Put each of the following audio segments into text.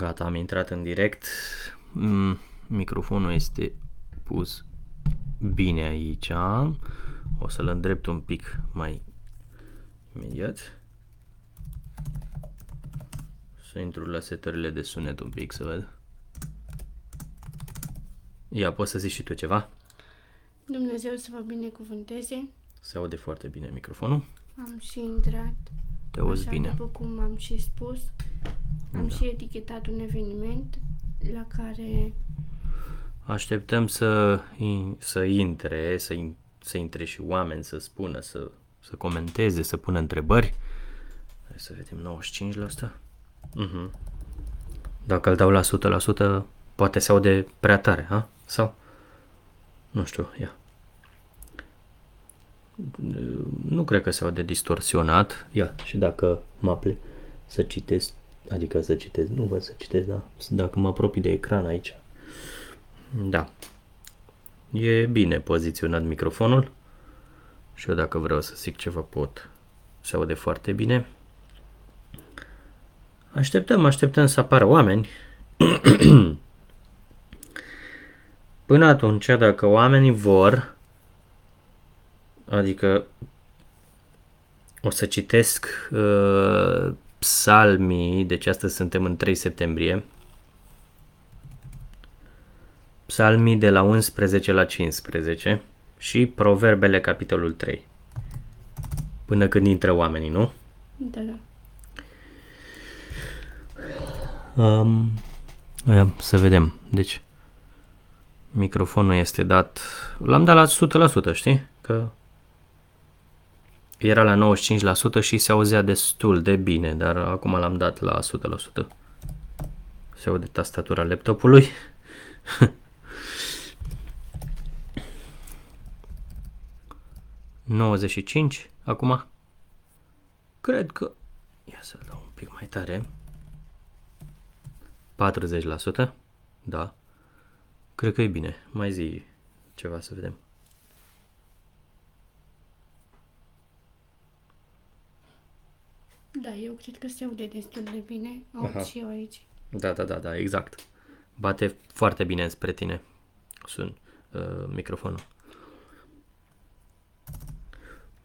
Gata, am intrat în direct. Mm, Microfonul este pus bine aici. O să-l îndrept un pic mai imediat. Să intru la setările de sunet un pic să văd. Ia, poți să zici și tu ceva? Dumnezeu să vă binecuvânteze. Se aude foarte bine microfonul. Am și intrat. Te auzi așa bine. după cum am și spus. Am Da. și etichetat un eveniment la care Așteptăm să, in- să intre, să, in- să intre și oameni, să spună, să, să comenteze, să pună întrebări. Hai să vedem 95 la asta. Mhm. Dacă îl dau la 100%, poate se aude prea tare, ha? Sau? Nu știu, ia. Nu cred că se aude distorsionat. Ia, și dacă mă apli să citesc, adică să citesc, nu văd să citesc, da? Dacă mă apropii de ecran aici, da. E bine poziționat microfonul. Și eu dacă vreau să zic ceva pot. Se aude foarte bine. Așteptăm, așteptăm să apară oameni. Până atunci, dacă oamenii vor, adică o să citesc uh, psalmii, deci astăzi suntem în 3 septembrie, Psalmii de la 11 la 15 și Proverbele capitolul 3. Până când intră oamenii, nu? da, da. Um, ia, să vedem. Deci, microfonul este dat... L-am dat la 100%, știi? Că era la 95% și se auzea destul de bine, dar acum l-am dat la 100%. Se aude tastatura laptopului. ...95 acum. Cred că... Ia să dau un pic mai tare. 40%? Da. Cred că e bine. Mai zi ceva să vedem. Da, eu cred că se aude destul de bine. Aud Aha. și eu aici. Da, da, da, da, exact. Bate foarte bine spre tine. Sun uh, microfonul.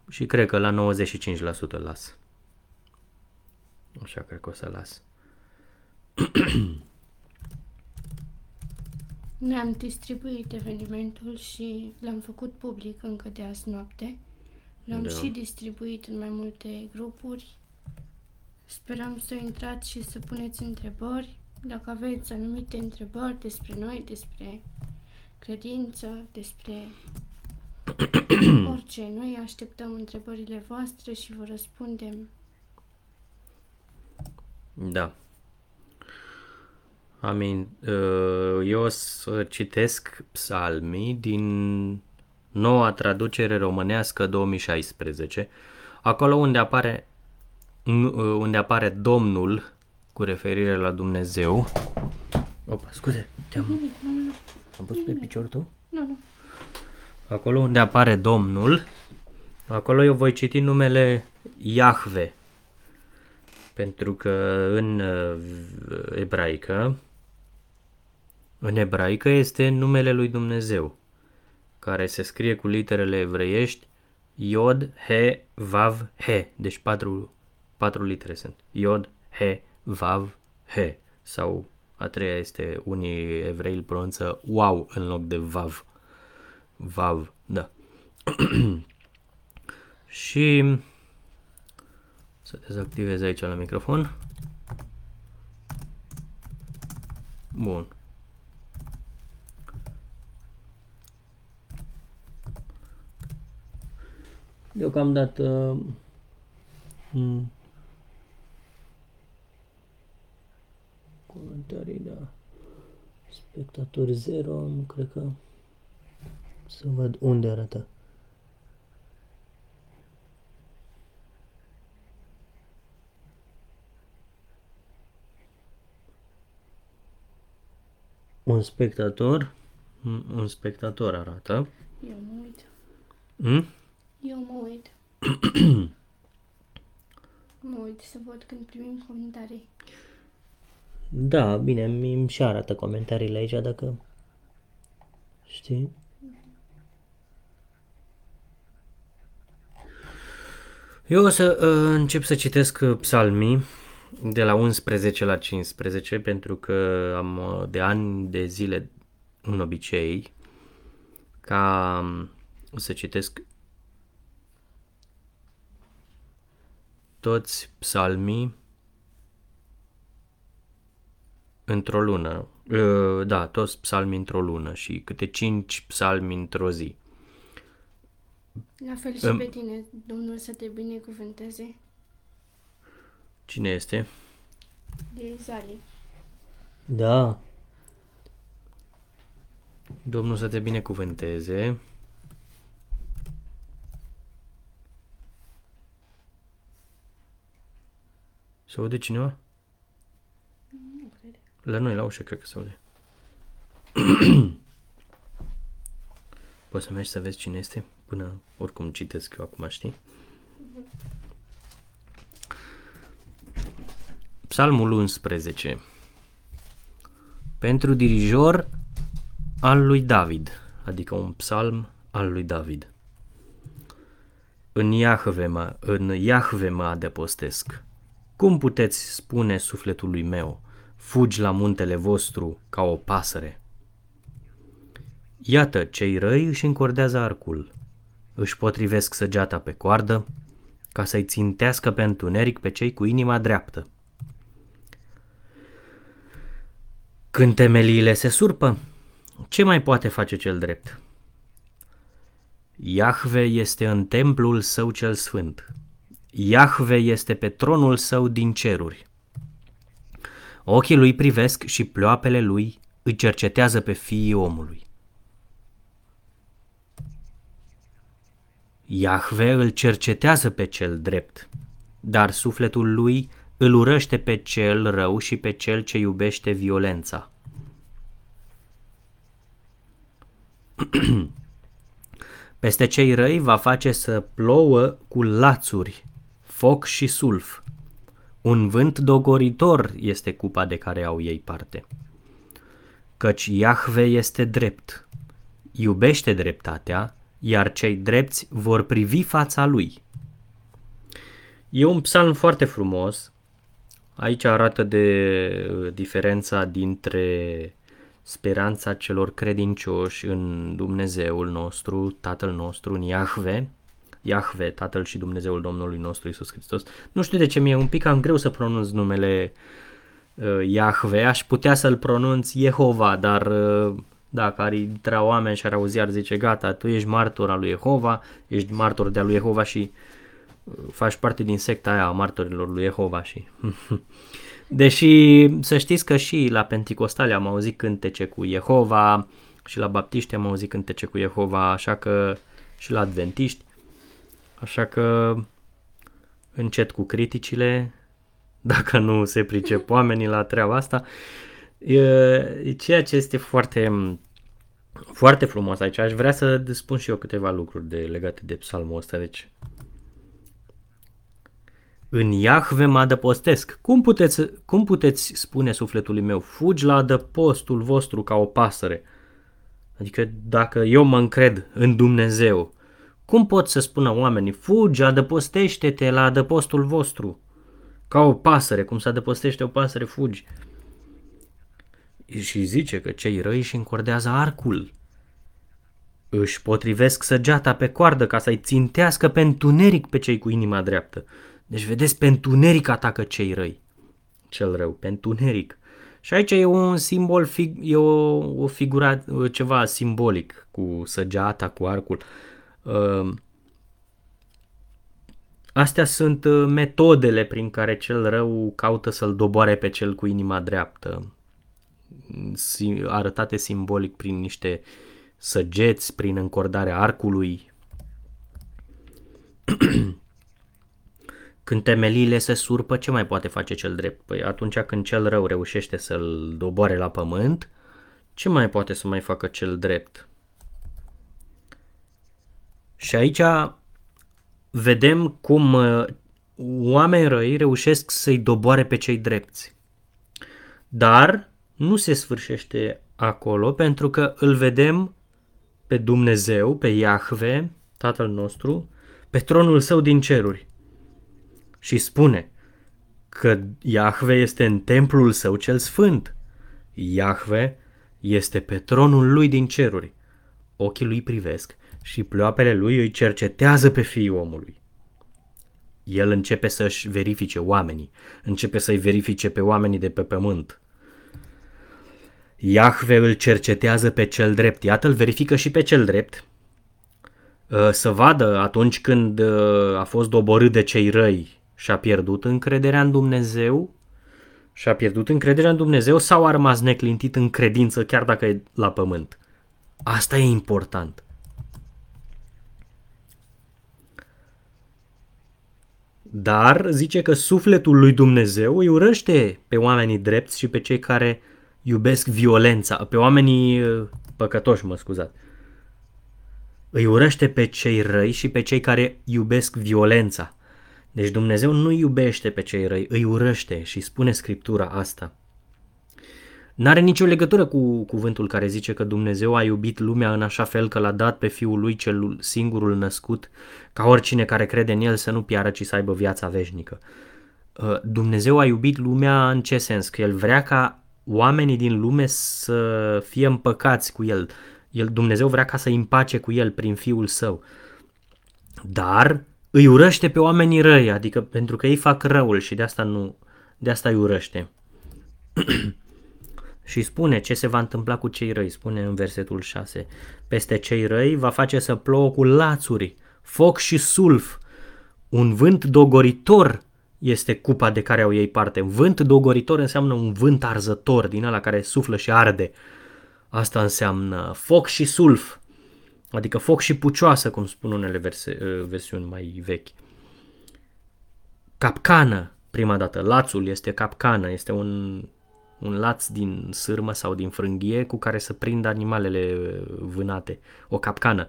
Și cred că la 95% îl las. Așa cred că o să las. Noi am distribuit evenimentul și l-am făcut public încă de azi noapte. L-am Da. și distribuit în mai multe grupuri. Sperăm să intrați și să puneți întrebări. Dacă aveți anumite întrebări despre noi, despre credință, despre orice, noi așteptăm întrebările voastre și vă răspundem. Da. Amin. uh, Eu o să citesc psalmii din noua traducere românească 2016. Acolo unde apare nu, uh, unde apare Domnul cu referire la Dumnezeu. Opa, scuze, te-am am pus pe picior tu? Nu, nu. Acolo unde apare Domnul, acolo eu voi citi numele Iahve. Pentru că în uh, ebraică, în ebraică este numele lui Dumnezeu, care se scrie cu literele evreiești Iod, He, Vav, He. Deci patru, patru litere sunt. Iod, He, Vav, He. Sau a treia este, unii evrei îl pronunță Wow în loc de Vav. Vav, da. și să dezactivez aici la microfon. Bun. Deocamdată mm, comentarii, da. Spectatori 0, nu cred că să văd unde arată. Un spectator, un un spectator arată. Eu mă uit. Mm? Eu mă uit. mă uit să văd când primim comentarii. Da, bine, mi îmi și arată comentariile aici dacă... Știi? Eu o să uh, încep să citesc uh, psalmii de la 11 la 15 pentru că am uh, de ani de zile un obicei ca um, să citesc toți psalmii într-o lună. Uh, da, toți psalmii într-o lună și câte cinci psalmi într-o zi. La fel și Îmi- pe tine, Domnul să te binecuvânteze. Cine este? De Zali. Da. Domnul să te binecuvânteze. Se aude cineva? Nu cred. La noi, la ușă, cred că se aude. Poți să mergi să vezi cine este? Până oricum citesc eu acum, știi? Psalmul 11 Pentru dirijor al lui David, adică un psalm al lui David. În Iahve mă, în Iahve mă adăpostesc. Cum puteți spune sufletului meu, fugi la muntele vostru ca o pasăre? Iată, cei răi își încordează arcul, își potrivesc săgeata pe coardă, ca să-i țintească pe întuneric pe cei cu inima dreaptă. Când temeliile se surpă, ce mai poate face cel drept? Iahve este în templul său cel sfânt. Iahve este pe tronul său din ceruri. Ochii lui privesc și ploapele lui îi cercetează pe fiii omului. Iahve îl cercetează pe cel drept, dar sufletul lui îl urăște pe cel rău și pe cel ce iubește violența. Peste cei răi va face să plouă cu lațuri, foc și sulf. Un vânt dogoritor este cupa de care au ei parte. Căci Iahve este drept, iubește dreptatea, iar cei drepți vor privi fața lui. E un psalm foarte frumos. Aici arată de uh, diferența dintre speranța celor credincioși în Dumnezeul nostru, Tatăl nostru, în Iahve, Iahve, Tatăl și Dumnezeul Domnului nostru Isus Hristos. Nu știu de ce mi-e un pic cam greu să pronunț numele uh, Iahve, aș putea să-l pronunț Jehova, dar uh, dacă ar intra oameni și ar auzi, ar zice, gata, tu ești martor al lui Jehova, ești martor de-a lui Jehova și uh, faci parte din secta aia a martorilor lui Jehova și... Deși să știți că și la Pentecostale am auzit cântece cu Jehova și la Baptiști am auzit cântece cu Jehova, așa că și la Adventiști, așa că încet cu criticile, dacă nu se pricep oamenii la treaba asta. E, ceea ce este foarte, foarte frumos aici. Aș vrea să spun și eu câteva lucruri de, legate de psalmul ăsta. Deci, în Iahve mă adăpostesc. Cum puteți, cum puteți spune sufletului meu, fugi la adăpostul vostru ca o pasăre? Adică dacă eu mă încred în Dumnezeu, cum pot să spună oamenii, fugi, adăpostește-te la adăpostul vostru? Ca o pasăre, cum se adăpostește o pasăre, fugi. Și zice că cei răi își încordează arcul. Își potrivesc săgeata pe coardă ca să-i țintească pe întuneric pe cei cu inima dreaptă. Deci vedeți, pe întuneric atacă cei răi. Cel rău, pe întuneric. Și aici e un simbol, fig, e o, o figura, ceva simbolic cu săgeata, cu arcul. Uh, Astea sunt uh, metodele prin care cel rău caută să-l doboare pe cel cu inima dreaptă, Si- arătate simbolic prin niște săgeți, prin încordarea arcului. Când temeliile se surpă, ce mai poate face cel drept? Păi atunci când cel rău reușește să-l doboare la pământ, ce mai poate să mai facă cel drept? Și aici vedem cum uh, oameni răi reușesc să-i doboare pe cei drepți. Dar nu se sfârșește acolo pentru că îl vedem pe Dumnezeu, pe Iahve, Tatăl nostru, pe tronul său din ceruri. Și spune că Iahve este în templul său cel sfânt. Iahve este pe tronul lui din ceruri. Ochii lui privesc și ploapele lui îi cercetează pe fiul omului. El începe să-și verifice oamenii, începe să-i verifice pe oamenii de pe pământ. Iahve îl cercetează pe cel drept, iată îl verifică și pe cel drept, uh, să vadă atunci când uh, a fost doborât de cei răi și a pierdut încrederea în Dumnezeu, și a pierdut încrederea în Dumnezeu sau a rămas neclintit în credință chiar dacă e la pământ. Asta e important. Dar zice că sufletul lui Dumnezeu îi urăște pe oamenii drepți și pe cei care iubesc violența, pe oamenii uh, păcătoși, mă scuzat. Îi urăște pe cei răi și pe cei care iubesc violența. Deci Dumnezeu nu iubește pe cei răi, îi urăște și spune Scriptura asta. N-are nicio legătură cu cuvântul care zice că Dumnezeu a iubit lumea în așa fel că l-a dat pe Fiul lui cel singurul născut, ca oricine care crede în El să nu piară, ci să aibă viața veșnică. Uh, Dumnezeu a iubit lumea în ce sens? Că El vrea ca oamenii din lume să fie împăcați cu El. El Dumnezeu vrea ca să împace cu El prin Fiul Său. Dar îi urăște pe oamenii răi, adică pentru că ei fac răul și de asta nu, de asta îi urăște. și spune ce se va întâmpla cu cei răi, spune în versetul 6. Peste cei răi va face să plouă cu lațuri, foc și sulf, un vânt dogoritor este cupa de care au ei parte. Vânt dogoritor înseamnă un vânt arzător din ăla care suflă și arde. Asta înseamnă foc și sulf, adică foc și pucioasă, cum spun unele verse, uh, versiuni mai vechi. Capcană, prima dată, lațul este capcană, este un, un laț din sârmă sau din frânghie cu care să prindă animalele uh, vânate, o capcană.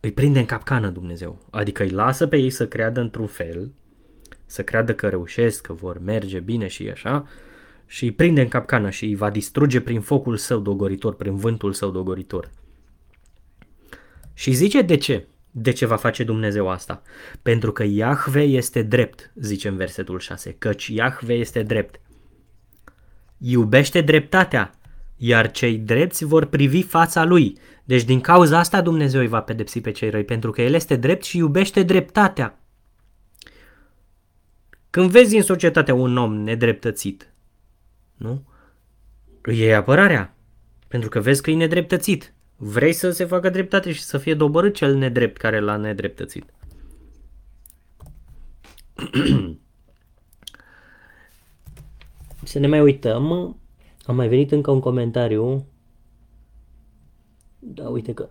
Îi prinde în capcană Dumnezeu, adică îi lasă pe ei să creadă într-un fel, să creadă că reușesc, că vor merge bine și așa, și îi prinde în capcană și îi va distruge prin focul său dogoritor, prin vântul său dogoritor. Și zice de ce? De ce va face Dumnezeu asta? Pentru că Iahve este drept, zice în versetul 6, căci Iahve este drept. Iubește dreptatea, iar cei drepți vor privi fața lui. Deci din cauza asta Dumnezeu îi va pedepsi pe cei răi, pentru că El este drept și iubește dreptatea. Când vezi în societate un om nedreptățit, nu? Îi iei apărarea, pentru că vezi că e nedreptățit. Vrei să se facă dreptate și să fie dobărât cel nedrept care l-a nedreptățit. să ne mai uităm. Am mai venit încă un comentariu. Da, uite că...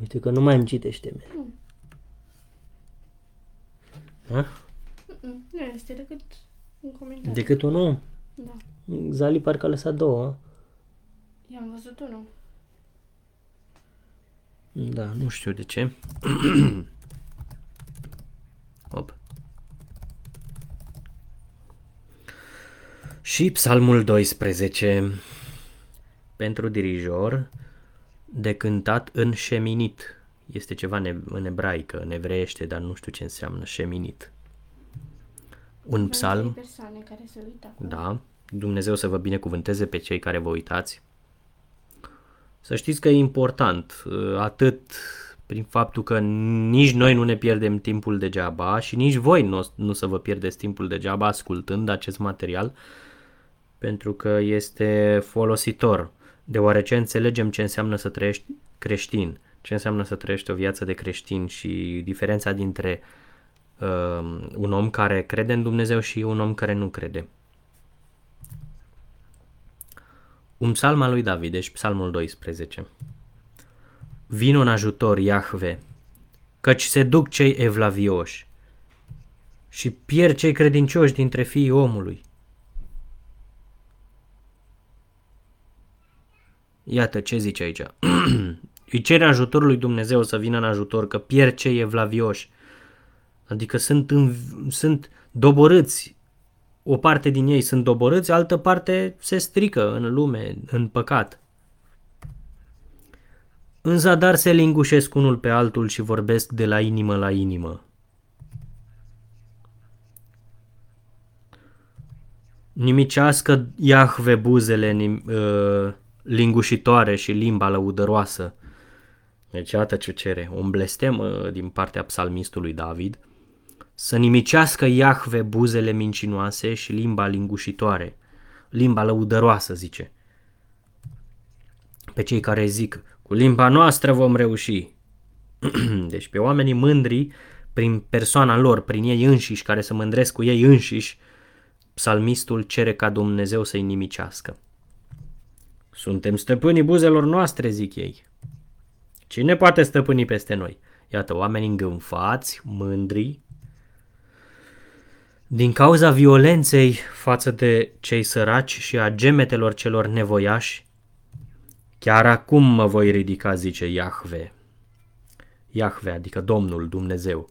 Uite că nu mai îmi citește. Mm. Nu este decât un comentariu. Decât unul? Da. Zali parcă a lăsat două. I-am văzut unul. Da, nu știu de ce. Hop. Și psalmul 12 pentru dirijor de cântat în șeminit. Este ceva în ebraică, în evreiește, dar nu știu ce înseamnă șeminit. Un psalm. persoane care se uită Da. Dumnezeu să vă binecuvânteze pe cei care vă uitați. Să știți că e important, uh, atât prin faptul că nici noi nu ne pierdem timpul degeaba și nici voi nu, nu să vă pierdeți timpul degeaba ascultând acest material, pentru că este folositor, deoarece înțelegem ce înseamnă să trăiești creștin, ce înseamnă să trăiești o viață de creștin și diferența dintre uh, un om care crede în Dumnezeu și un om care nu crede. Un psalm al lui David, deci psalmul 12. Vino în ajutor, Iahve, căci se duc cei evlavioși și pierd cei credincioși dintre fiii omului. Iată ce zice aici. Îi cere ajutorul lui Dumnezeu să vină în ajutor, că pierd cei evlavioși. Adică sunt, în, sunt doborâți o parte din ei sunt doborâți, altă parte se strică în lume, în păcat. În zadar se lingușesc unul pe altul și vorbesc de la inimă la inimă. Nimicească Iahve buzele nim, uh, lingușitoare și limba lăudăroasă. Deci iată ce cere, un blestem uh, din partea psalmistului David, să nimicească Iahve buzele mincinoase și limba lingușitoare, limba lăudăroasă, zice. Pe cei care zic, cu limba noastră vom reuși. deci pe oamenii mândri, prin persoana lor, prin ei înșiși, care se mândresc cu ei înșiși, psalmistul cere ca Dumnezeu să-i nimicească. Suntem stăpânii buzelor noastre, zic ei. Cine poate stăpâni peste noi? Iată, oameni îngânfați, mândri, din cauza violenței față de cei săraci și a gemetelor celor nevoiași, chiar acum mă voi ridica, zice Iahve. Iahve, adică Domnul Dumnezeu.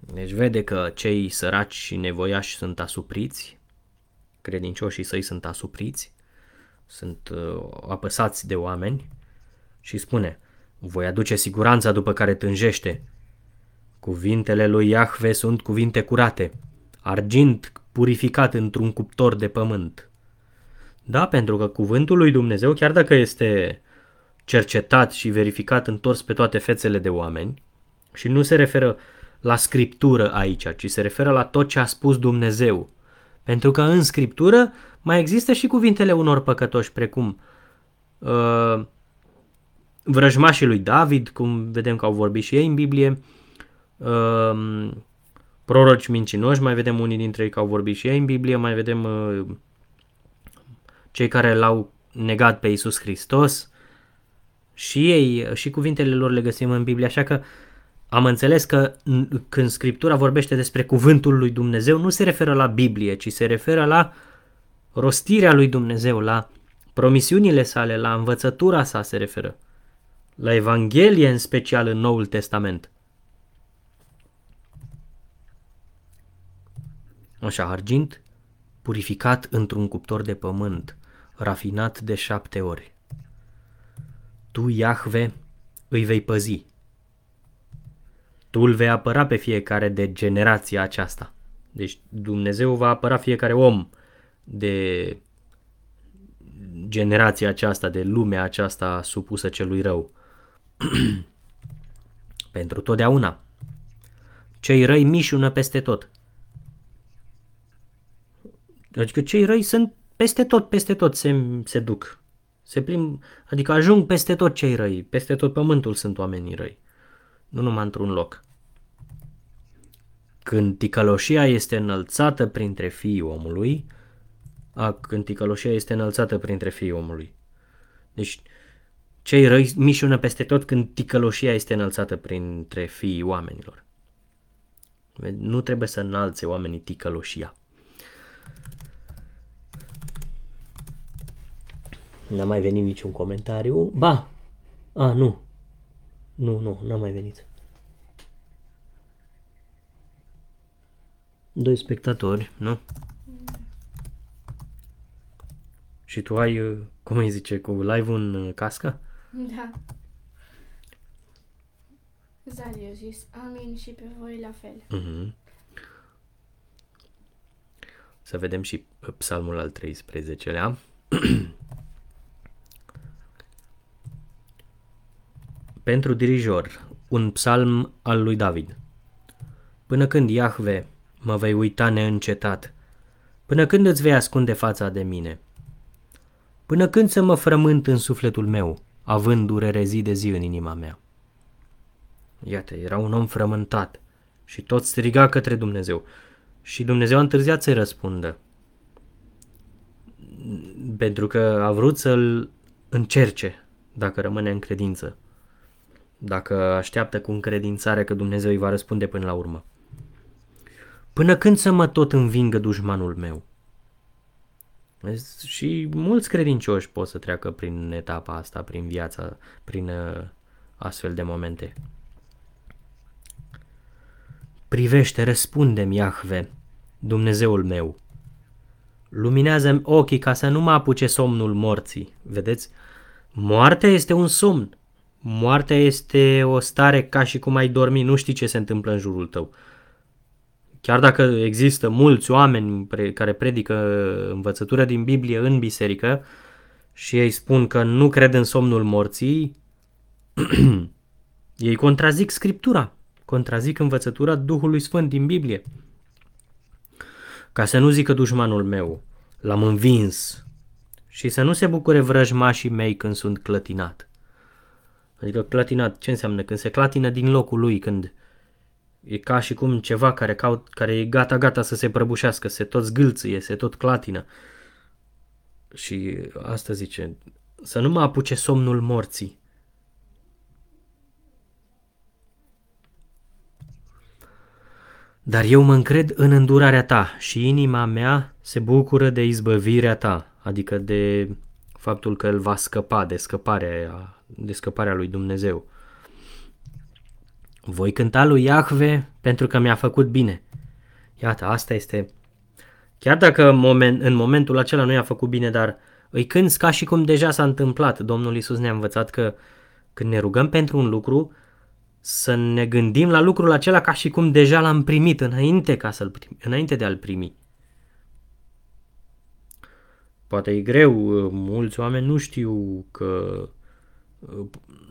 Deci vede că cei săraci și nevoiași sunt asupriți, credincioșii săi sunt asupriți, sunt uh, apăsați de oameni și spune, voi aduce siguranța după care tânjește. Cuvintele lui Iahve sunt cuvinte curate, argint purificat într-un cuptor de pământ. Da, pentru că cuvântul lui Dumnezeu, chiar dacă este cercetat și verificat întors pe toate fețele de oameni, și nu se referă la scriptură aici, ci se referă la tot ce a spus Dumnezeu. Pentru că în scriptură mai există și cuvintele unor păcătoși, precum uh, vrăjmașii lui David, cum vedem că au vorbit și ei în Biblie, uh, proroci mincinoși, mai vedem unii dintre ei că au vorbit și ei în Biblie, mai vedem uh, cei care l-au negat pe Isus Hristos. Și ei, și cuvintele lor le găsim în Biblie, așa că am înțeles că când Scriptura vorbește despre cuvântul lui Dumnezeu, nu se referă la Biblie, ci se referă la rostirea lui Dumnezeu, la promisiunile sale, la învățătura sa se referă, la Evanghelie în special în Noul Testament. Așa, argint, purificat într-un cuptor de pământ, rafinat de șapte ori. Tu, Iahve, îi vei păzi. Tu îl vei apăra pe fiecare de generația aceasta. Deci Dumnezeu va apăra fiecare om de generația aceasta, de lumea aceasta supusă celui rău. Pentru totdeauna. Cei răi mișună peste tot. Adică cei răi sunt peste tot, peste tot se, se duc. Se plim, adică ajung peste tot cei răi, peste tot pământul sunt oamenii răi. Nu numai într-un loc. Când ticăloșia este înălțată printre fiii omului, a, când ticăloșia este înălțată printre fiii omului. Deci, cei răi mișună peste tot când ticăloșia este înălțată printre fiii oamenilor. Nu trebuie să înalțe oamenii ticăloșia. N-a mai venit niciun comentariu. Ba! A, nu. Nu, nu, n-a mai venit. Doi spectatori, nu? Și tu ai, uh, cum îi zice, cu live în uh, cască? Da. Zari a zis amin și pe voi la fel. Mhm. Să vedem și psalmul al 13-lea. Pentru dirijor, un psalm al lui David. Până când, Iahve, mă vei uita neîncetat? Până când îți vei ascunde fața de mine? Până când să mă frământ în sufletul meu, având durere zi de zi în inima mea? Iată, era un om frământat și tot striga către Dumnezeu. Și Dumnezeu a întârziat să-i răspundă. Pentru că a vrut să-l încerce dacă rămâne în credință. Dacă așteaptă cu încredințare că Dumnezeu îi va răspunde până la urmă. Până când să mă tot învingă dușmanul meu? Și mulți credincioși pot să treacă prin etapa asta, prin viața, prin uh, astfel de momente. Privește, răspunde-mi, Iahve, Dumnezeul meu. Luminează-mi ochii ca să nu mă apuce somnul morții. Vedeți? Moartea este un somn. Moartea este o stare ca și cum ai dormi, nu știi ce se întâmplă în jurul tău. Chiar dacă există mulți oameni care predică învățătura din Biblie în biserică și ei spun că nu cred în somnul morții, ei contrazic Scriptura, contrazic învățătura Duhului Sfânt din Biblie. Ca să nu zică dușmanul meu, l-am învins și să nu se bucure vrăjmașii mei când sunt clătinat. Adică clătinat, ce înseamnă? Când se clatină din locul lui, când e ca și cum ceva care, caut, care e gata-gata să se prăbușească, se tot zgâlțâie, se tot clatină. Și asta zice, să nu mă apuce somnul morții. Dar eu mă încred în îndurarea ta și inima mea se bucură de izbăvirea ta, adică de faptul că el va scăpa de scăparea, de scăparea lui Dumnezeu. Voi cânta lui Iahve pentru că mi-a făcut bine. Iată, asta este... Chiar dacă în, moment, în momentul acela nu i-a făcut bine, dar îi cânți ca și cum deja s-a întâmplat. Domnul Isus ne-a învățat că când ne rugăm pentru un lucru, să ne gândim la lucrul acela ca și cum deja l-am primit înainte, ca să-l prim, înainte de a-l primi. Poate e greu, mulți oameni nu știu că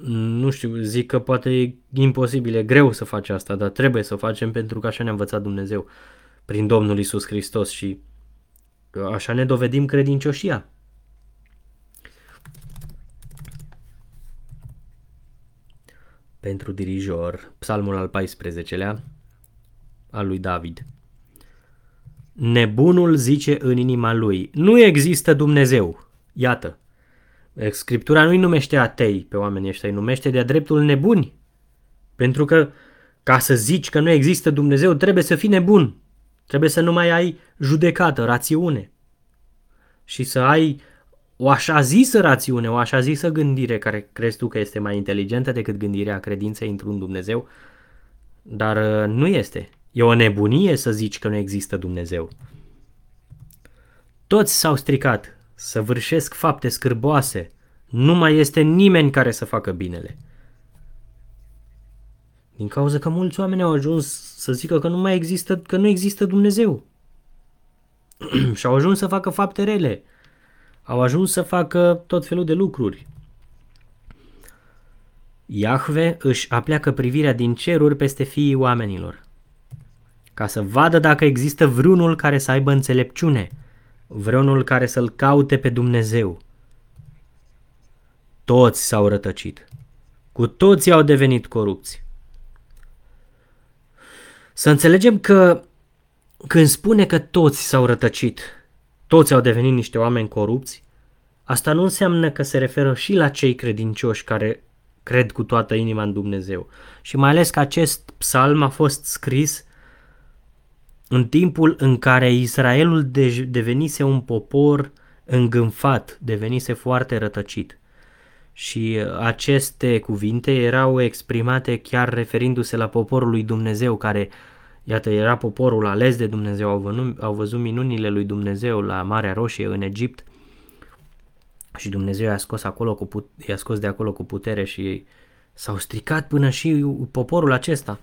nu știu, zic că poate e imposibil, e greu să faci asta, dar trebuie să o facem pentru că așa ne-a învățat Dumnezeu prin Domnul Isus Hristos și așa ne dovedim credincioșia. pentru dirijor, psalmul al 14-lea, al lui David. Nebunul zice în inima lui, nu există Dumnezeu. Iată, Scriptura nu-i numește atei pe oamenii ăștia, îi numește de-a dreptul nebuni. Pentru că ca să zici că nu există Dumnezeu, trebuie să fii nebun. Trebuie să nu mai ai judecată, rațiune. Și să ai o așa zisă rațiune, o așa zisă gândire care crezi tu că este mai inteligentă decât gândirea credinței într-un Dumnezeu, dar uh, nu este. E o nebunie să zici că nu există Dumnezeu. Toți s-au stricat, să vârșesc fapte scârboase, nu mai este nimeni care să facă binele. Din cauza că mulți oameni au ajuns să zică că nu mai există, că nu există Dumnezeu. și au ajuns să facă fapte rele, au ajuns să facă tot felul de lucruri. Iahve își apleacă privirea din ceruri peste fiii oamenilor, ca să vadă dacă există vreunul care să aibă înțelepciune, vreunul care să-L caute pe Dumnezeu. Toți s-au rătăcit, cu toții au devenit corupți. Să înțelegem că când spune că toți s-au rătăcit, toți au devenit niște oameni corupți, asta nu înseamnă că se referă și la cei credincioși care cred cu toată inima în Dumnezeu. Și mai ales că acest psalm a fost scris în timpul în care Israelul devenise un popor îngânfat, devenise foarte rătăcit. Și aceste cuvinte erau exprimate chiar referindu-se la poporul lui Dumnezeu care Iată, era poporul ales de Dumnezeu, au, văzut, au văzut minunile lui Dumnezeu la Marea Roșie în Egipt și Dumnezeu i-a scos, acolo cu put- i-a scos de acolo cu putere și s-au stricat până și poporul acesta.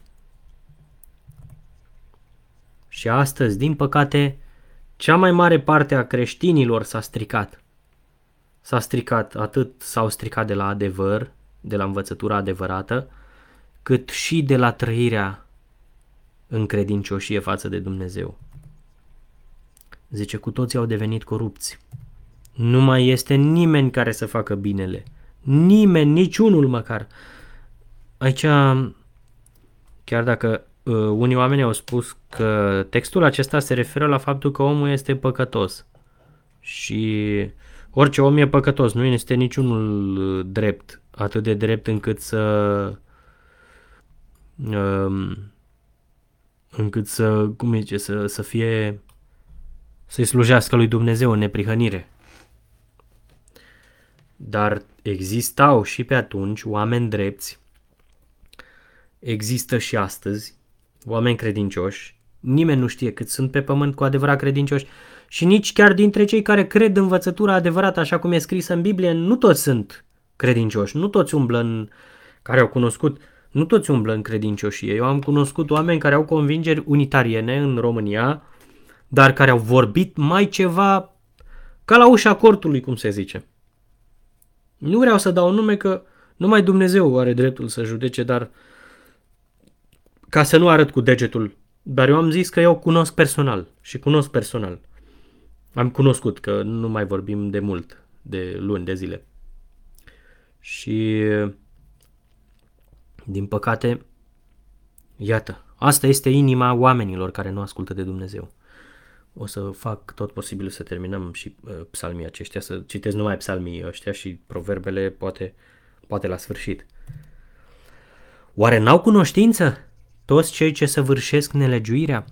Și astăzi, din păcate, cea mai mare parte a creștinilor s-a stricat. S-a stricat, atât s-au stricat de la adevăr, de la învățătura adevărată, cât și de la trăirea în credincioșie față de Dumnezeu. Zice, cu toții au devenit corupți. Nu mai este nimeni care să facă binele. Nimeni, niciunul măcar. Aici, chiar dacă uh, unii oameni au spus că textul acesta se referă la faptul că omul este păcătos. Și orice om e păcătos, nu este niciunul uh, drept, atât de drept încât să uh, încât să, cum zice, să, să fie, să-i slujească lui Dumnezeu în neprihănire. Dar existau și pe atunci oameni drepți, există și astăzi oameni credincioși Nimeni nu știe cât sunt pe pământ cu adevărat credincioși și nici chiar dintre cei care cred învățătura adevărată așa cum e scrisă în Biblie, nu toți sunt credincioși, nu toți umblă în, care au cunoscut, nu toți umblă în credincioșie. Eu am cunoscut oameni care au convingeri unitariene în România, dar care au vorbit mai ceva ca la ușa cortului, cum se zice. Nu vreau să dau nume că numai Dumnezeu are dreptul să judece, dar ca să nu arăt cu degetul, dar eu am zis că eu cunosc personal și cunosc personal. Am cunoscut că nu mai vorbim de mult, de luni, de zile. Și din păcate, iată, asta este inima oamenilor care nu ascultă de Dumnezeu. O să fac tot posibilul să terminăm și uh, psalmii aceștia, să citesc numai psalmii ăștia și proverbele poate, poate la sfârșit. Oare n-au cunoștință toți cei ce săvârșesc nelegiuirea?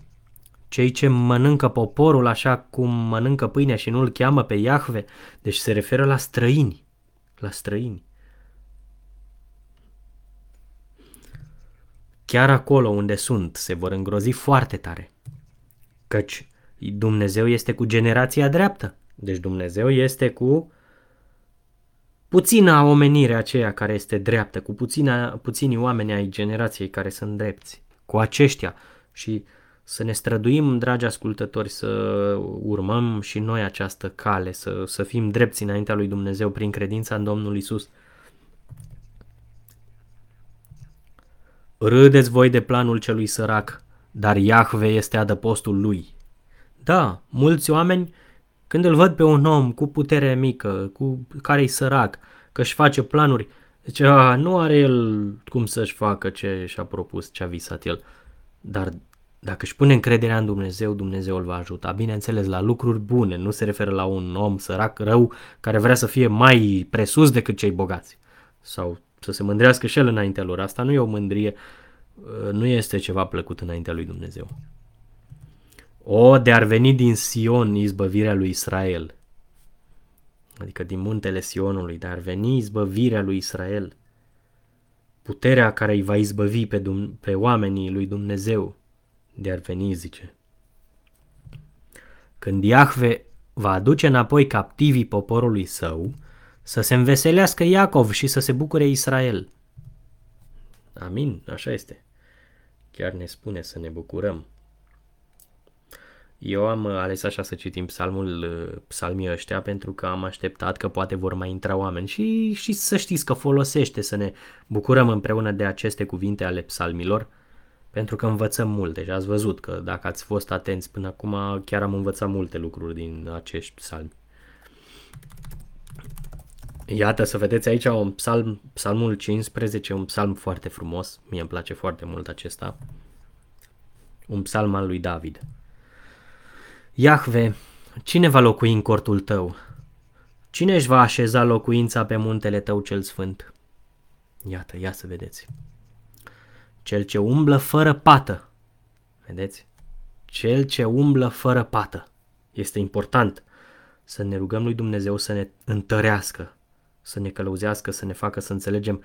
Cei ce mănâncă poporul așa cum mănâncă pâinea și nu-l cheamă pe Iahve, deci se referă la străini, la străini. Chiar acolo unde sunt se vor îngrozi foarte tare, căci Dumnezeu este cu generația dreaptă, deci Dumnezeu este cu puțina omenire aceea care este dreaptă, cu puțina, puținii oameni ai generației care sunt drepți, cu aceștia și să ne străduim, dragi ascultători, să urmăm și noi această cale, să, să fim drepți înaintea lui Dumnezeu prin credința în Domnul Isus. Râdeți voi de planul celui sărac, dar Iahve este adăpostul lui. Da, mulți oameni, când îl văd pe un om cu putere mică, cu care-i sărac, că își face planuri, zice, a, nu are el cum să-și facă ce și-a propus, ce a visat el. Dar dacă își pune încrederea în Dumnezeu, Dumnezeu îl va ajuta. Bineînțeles, la lucruri bune, nu se referă la un om sărac, rău, care vrea să fie mai presus decât cei bogați. Sau să se mândrească și el înaintea lor. Asta nu e o mândrie, nu este ceva plăcut înaintea lui Dumnezeu. O, de ar veni din Sion izbăvirea lui Israel, adică din muntele Sionului, de ar veni izbăvirea lui Israel, puterea care îi va izbăvi pe, Dum- pe oamenii lui Dumnezeu, de ar veni, zice. Când Iahve va aduce înapoi captivii poporului său, să se înveselească Iacov și să se bucure Israel. Amin, așa este. Chiar ne spune să ne bucurăm. Eu am ales așa să citim psalmul, psalmii ăștia pentru că am așteptat că poate vor mai intra oameni și, și să știți că folosește să ne bucurăm împreună de aceste cuvinte ale psalmilor pentru că învățăm multe și ați văzut că dacă ați fost atenți până acum chiar am învățat multe lucruri din acești psalmi. Iată să vedeți aici un psalm, psalmul 15, un psalm foarte frumos, mie îmi place foarte mult acesta, un psalm al lui David. Iahve, cine va locui în cortul tău? Cine își va așeza locuința pe muntele tău cel sfânt? Iată, ia să vedeți. Cel ce umblă fără pată. Vedeți? Cel ce umblă fără pată. Este important să ne rugăm lui Dumnezeu să ne întărească, să ne călăuzească, să ne facă să înțelegem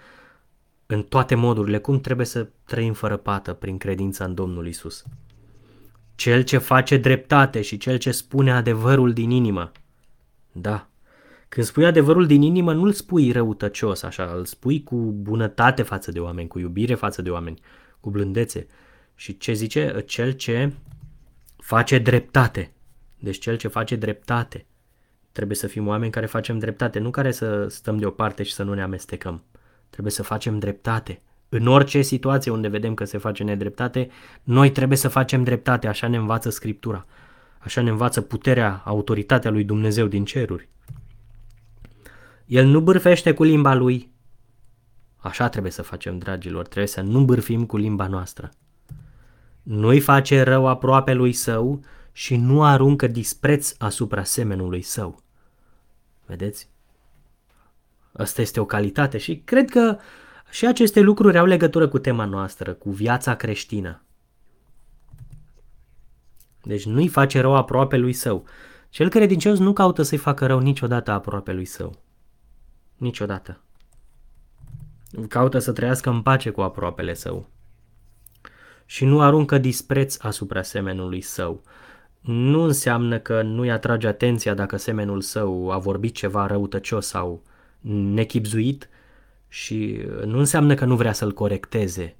în toate modurile cum trebuie să trăim fără pată prin credința în Domnul Isus. Cel ce face dreptate și cel ce spune adevărul din inimă. Da, când spui adevărul din inimă, nu-l spui răutăcios, așa, îl spui cu bunătate față de oameni, cu iubire față de oameni, cu blândețe. Și ce zice? Cel ce face dreptate. Deci cel ce face dreptate. Trebuie să fim oameni care facem dreptate, nu care să stăm deoparte și să nu ne amestecăm. Trebuie să facem dreptate. În orice situație unde vedem că se face nedreptate, noi trebuie să facem dreptate, așa ne învață Scriptura. Așa ne învață puterea, autoritatea lui Dumnezeu din ceruri. El nu bârfește cu limba lui. Așa trebuie să facem, dragilor, trebuie să nu bârfim cu limba noastră. Nu-i face rău aproape lui său și nu aruncă dispreț asupra semenului său. Vedeți? Asta este o calitate și cred că și aceste lucruri au legătură cu tema noastră, cu viața creștină. Deci nu-i face rău aproape lui său. Cel credincios nu caută să-i facă rău niciodată aproape lui său. Niciodată. Caută să trăiască în pace cu aproapele său. și nu aruncă dispreț asupra semenului său. Nu înseamnă că nu-i atrage atenția dacă semenul său a vorbit ceva răutăcios sau nechipzuit și nu înseamnă că nu vrea să-l corecteze.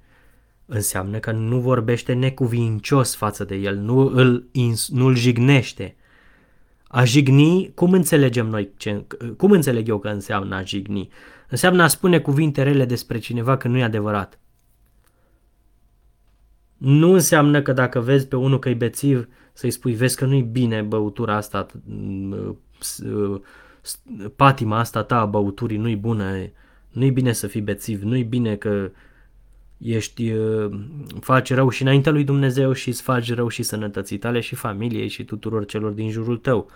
Înseamnă că nu vorbește necuvincios față de el, nu îl, nu îl jignește. A jigni, cum înțelegem noi, ce, cum înțeleg eu că înseamnă a jigni? Înseamnă a spune cuvinte rele despre cineva că nu e adevărat. Nu înseamnă că dacă vezi pe unul că e bețiv, să-i spui, vezi că nu-i bine băutura asta, patima asta ta a băuturii nu-i bună, nu-i bine să fii bețiv, nu-i bine că ești, faci rău și înaintea lui Dumnezeu și îți faci rău și sănătății tale și familiei și tuturor celor din jurul tău.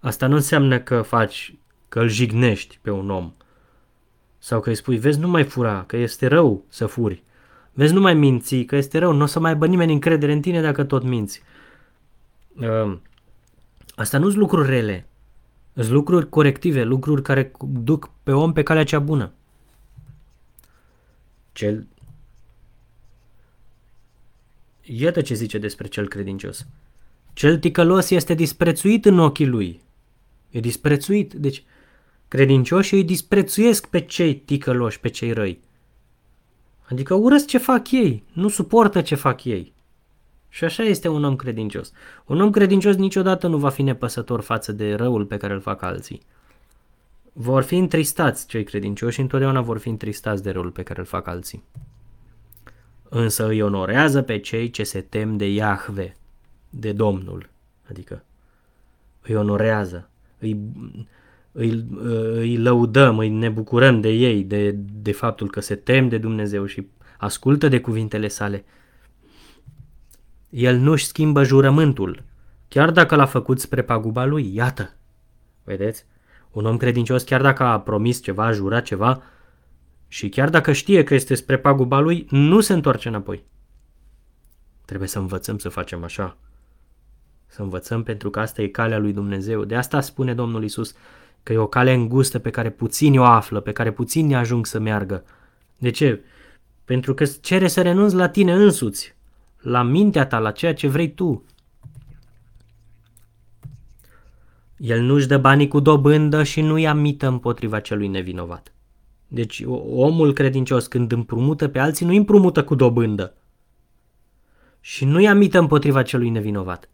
Asta nu înseamnă că faci, că îl jignești pe un om. Sau că îi spui, vezi, nu mai fura, că este rău să furi. Vezi, nu mai minți, că este rău, nu o să mai aibă nimeni încredere în tine dacă tot minți. Uh, asta nu sunt lucruri rele. Sunt lucruri corective, lucruri care duc pe om pe calea cea bună. Cel... Iată ce zice despre cel credincios. Cel ticălos este disprețuit în ochii lui. E disprețuit. Deci, credincioșii îi disprețuiesc pe cei ticăloși, pe cei răi. Adică urăsc ce fac ei, nu suportă ce fac ei. Și așa este un om credincios. Un om credincios niciodată nu va fi nepăsător față de răul pe care îl fac alții. Vor fi întristați cei credincioși și întotdeauna vor fi întristați de răul pe care îl fac alții. Însă îi onorează pe cei ce se tem de Iahve, de Domnul. Adică îi onorează, îi, îi, îi lăudăm, îi ne bucurăm de ei, de, de faptul că se tem de Dumnezeu și ascultă de cuvintele sale. El nu-și schimbă jurământul, chiar dacă l-a făcut spre paguba lui. Iată! Vedeți? Un om credincios, chiar dacă a promis ceva, a jurat ceva, și chiar dacă știe că este spre paguba lui, nu se întoarce înapoi. Trebuie să învățăm să facem așa. Să învățăm pentru că asta e calea lui Dumnezeu. De asta spune Domnul Isus că e o cale îngustă pe care puțini o află, pe care puțini ajung să meargă. De ce? Pentru că cere să renunți la tine însuți, la mintea ta, la ceea ce vrei tu. El nu-și dă banii cu dobândă și nu ia mită împotriva celui nevinovat. Deci omul credincios când împrumută pe alții nu împrumută cu dobândă. Și nu ia mită împotriva celui nevinovat.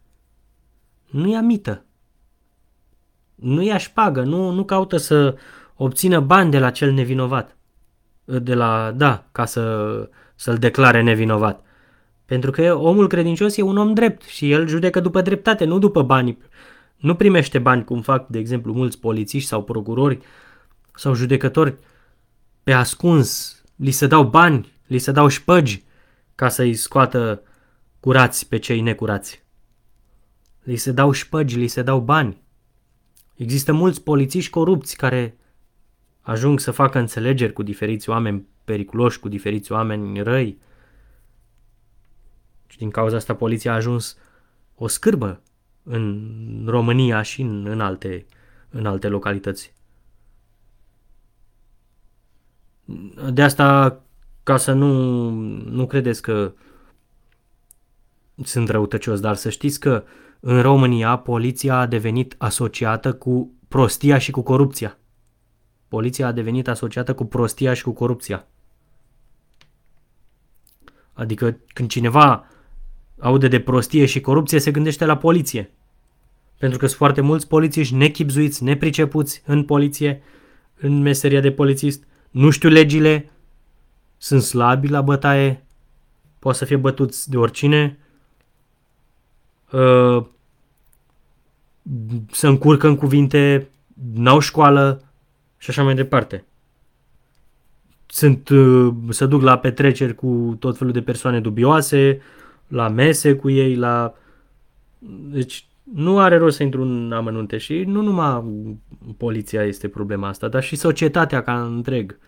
Nu ia mită. Nu ia șpagă, nu, nu caută să obțină bani de la cel nevinovat. De la, da, ca să, să-l declare nevinovat. Pentru că omul credincios e un om drept și el judecă după dreptate, nu după bani. Nu primește bani cum fac, de exemplu, mulți polițiști sau procurori sau judecători pe ascuns. Li se dau bani, li se dau șpăgi ca să-i scoată curați pe cei necurați. Li se dau șpăgi, li se dau bani. Există mulți polițiști corupți care ajung să facă înțelegeri cu diferiți oameni periculoși, cu diferiți oameni răi, și din cauza asta poliția a ajuns o scârbă în România și în, în, alte, în alte localități. De asta, ca să nu, nu credeți că sunt răutăcios, dar să știți că în România poliția a devenit asociată cu prostia și cu corupția. Poliția a devenit asociată cu prostia și cu corupția. Adică când cineva aude de prostie și corupție, se gândește la poliție. Pentru că sunt foarte mulți polițiști nechipzuiți, nepricepuți în poliție, în meseria de polițist, nu știu legile, sunt slabi la bătaie, poate să fie bătuți de oricine, uh, să încurcă în cuvinte, n-au școală și așa mai departe. Sunt, uh, să duc la petreceri cu tot felul de persoane dubioase, la mese cu ei, la... Deci nu are rost să intru în amănunte și nu numai poliția este problema asta, dar și societatea ca întreg.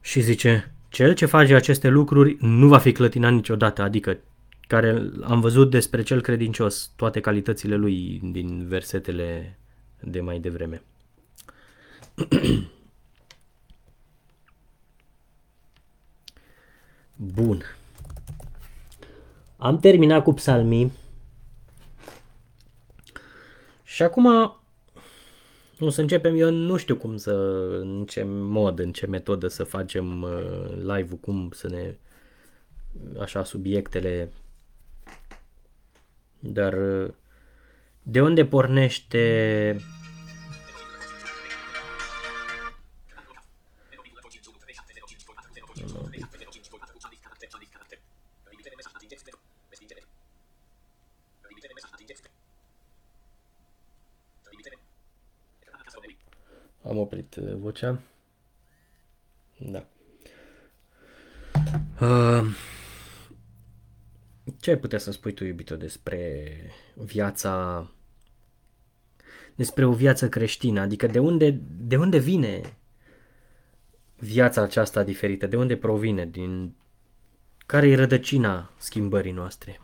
Și zice, cel ce face aceste lucruri nu va fi clătinat niciodată, adică care am văzut despre cel credincios toate calitățile lui din versetele de mai devreme. Bun. Am terminat cu psalmii. Și acum o să începem, eu nu știu cum să, în ce mod, în ce metodă să facem uh, live-ul, cum să ne, așa, subiectele, dar uh, de unde pornește Am oprit uh, vocea. Da. Uh, ce ai putea să spui tu, iubito, despre viața despre o viață creștină? Adică de unde, de unde vine viața aceasta diferită? De unde provine? Din care e rădăcina schimbării noastre?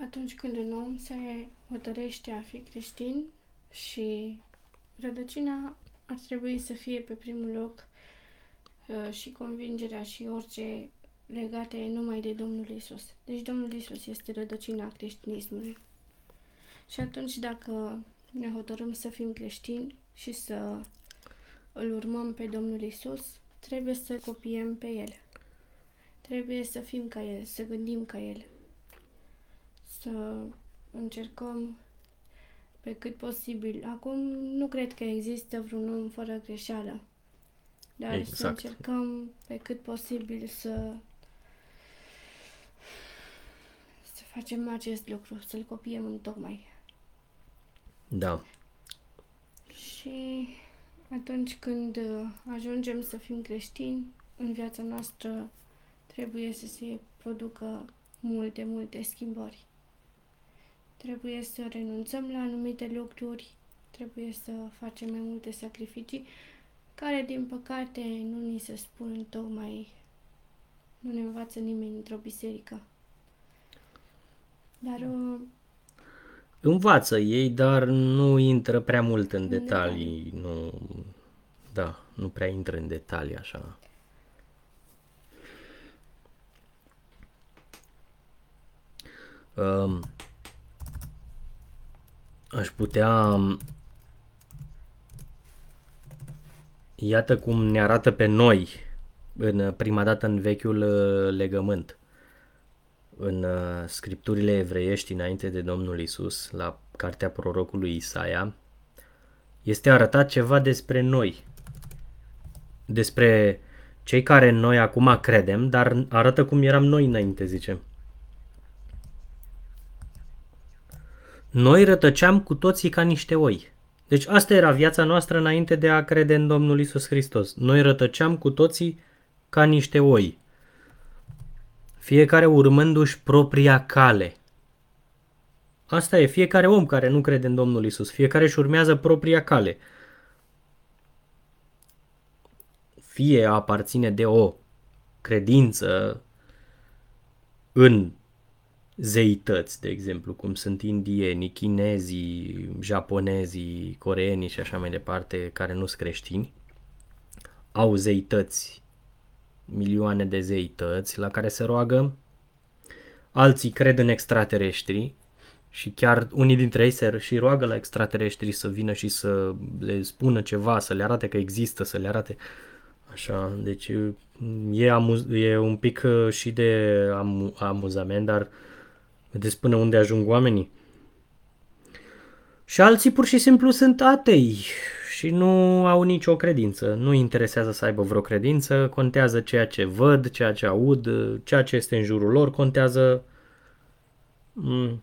Atunci când un om se hotărăște a fi creștin și rădăcina ar trebui să fie pe primul loc uh, și convingerea și orice legate numai de Domnul Isus. Deci Domnul Isus este rădăcina creștinismului. Și atunci dacă ne hotărâm să fim creștini și să îl urmăm pe Domnul Isus, trebuie să copiem pe El. Trebuie să fim ca El, să gândim ca El. Să încercăm pe cât posibil. Acum nu cred că există vreun om fără greșeală. Dar exact. să încercăm pe cât posibil să să facem acest lucru, să-l copiem în tocmai. Da. Și atunci când ajungem să fim creștini, în viața noastră trebuie să se producă multe, multe schimbări. Trebuie să renunțăm la anumite lucruri, trebuie să facem mai multe sacrificii, care, din păcate, nu ni se spun tocmai, nu ne învață nimeni într-o biserică. Dar... Uh, învață ei, dar nu intră prea mult în detalii, detalii. nu... Da, nu prea intră în detalii așa. Um, aș putea... Iată cum ne arată pe noi în prima dată în vechiul uh, legământ. În uh, scripturile evreiești înainte de Domnul Isus, la cartea prorocului Isaia, este arătat ceva despre noi. Despre cei care noi acum credem, dar arată cum eram noi înainte, zice. Noi rătăceam cu toții ca niște oi. Deci asta era viața noastră înainte de a crede în Domnul Isus Hristos. Noi rătăceam cu toții ca niște oi. Fiecare urmându-și propria cale. Asta e fiecare om care nu crede în Domnul Isus. Fiecare își urmează propria cale. Fie aparține de o credință în zeități, de exemplu, cum sunt indienii, chinezii, japonezii, coreenii și așa mai departe, care nu sunt creștini, au zeități, milioane de zeități la care se roagă, alții cred în extraterestri și chiar unii dintre ei se și roagă la extraterestri să vină și să le spună ceva, să le arate că există, să le arate. Așa, deci e, amuz- e un pic uh, și de am- amuzament, dar uh, Vedeți până unde ajung oamenii? Și alții pur și simplu sunt atei și nu au nicio credință. Nu interesează să aibă vreo credință, contează ceea ce văd, ceea ce aud, ceea ce este în jurul lor, contează... Mm.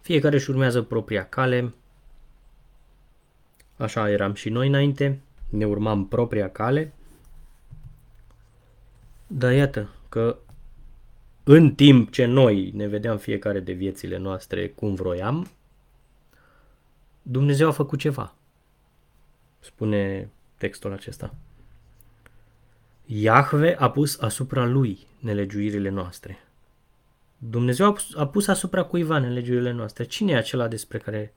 Fiecare își urmează propria cale. Așa eram și noi înainte, ne urmam propria cale. Dar iată că în timp ce noi ne vedeam fiecare de viețile noastre cum vroiam, Dumnezeu a făcut ceva. Spune textul acesta. Iahve a pus asupra lui nelegiuirile noastre. Dumnezeu a pus, a pus asupra cuiva nelegiuirile noastre. Cine e acela despre care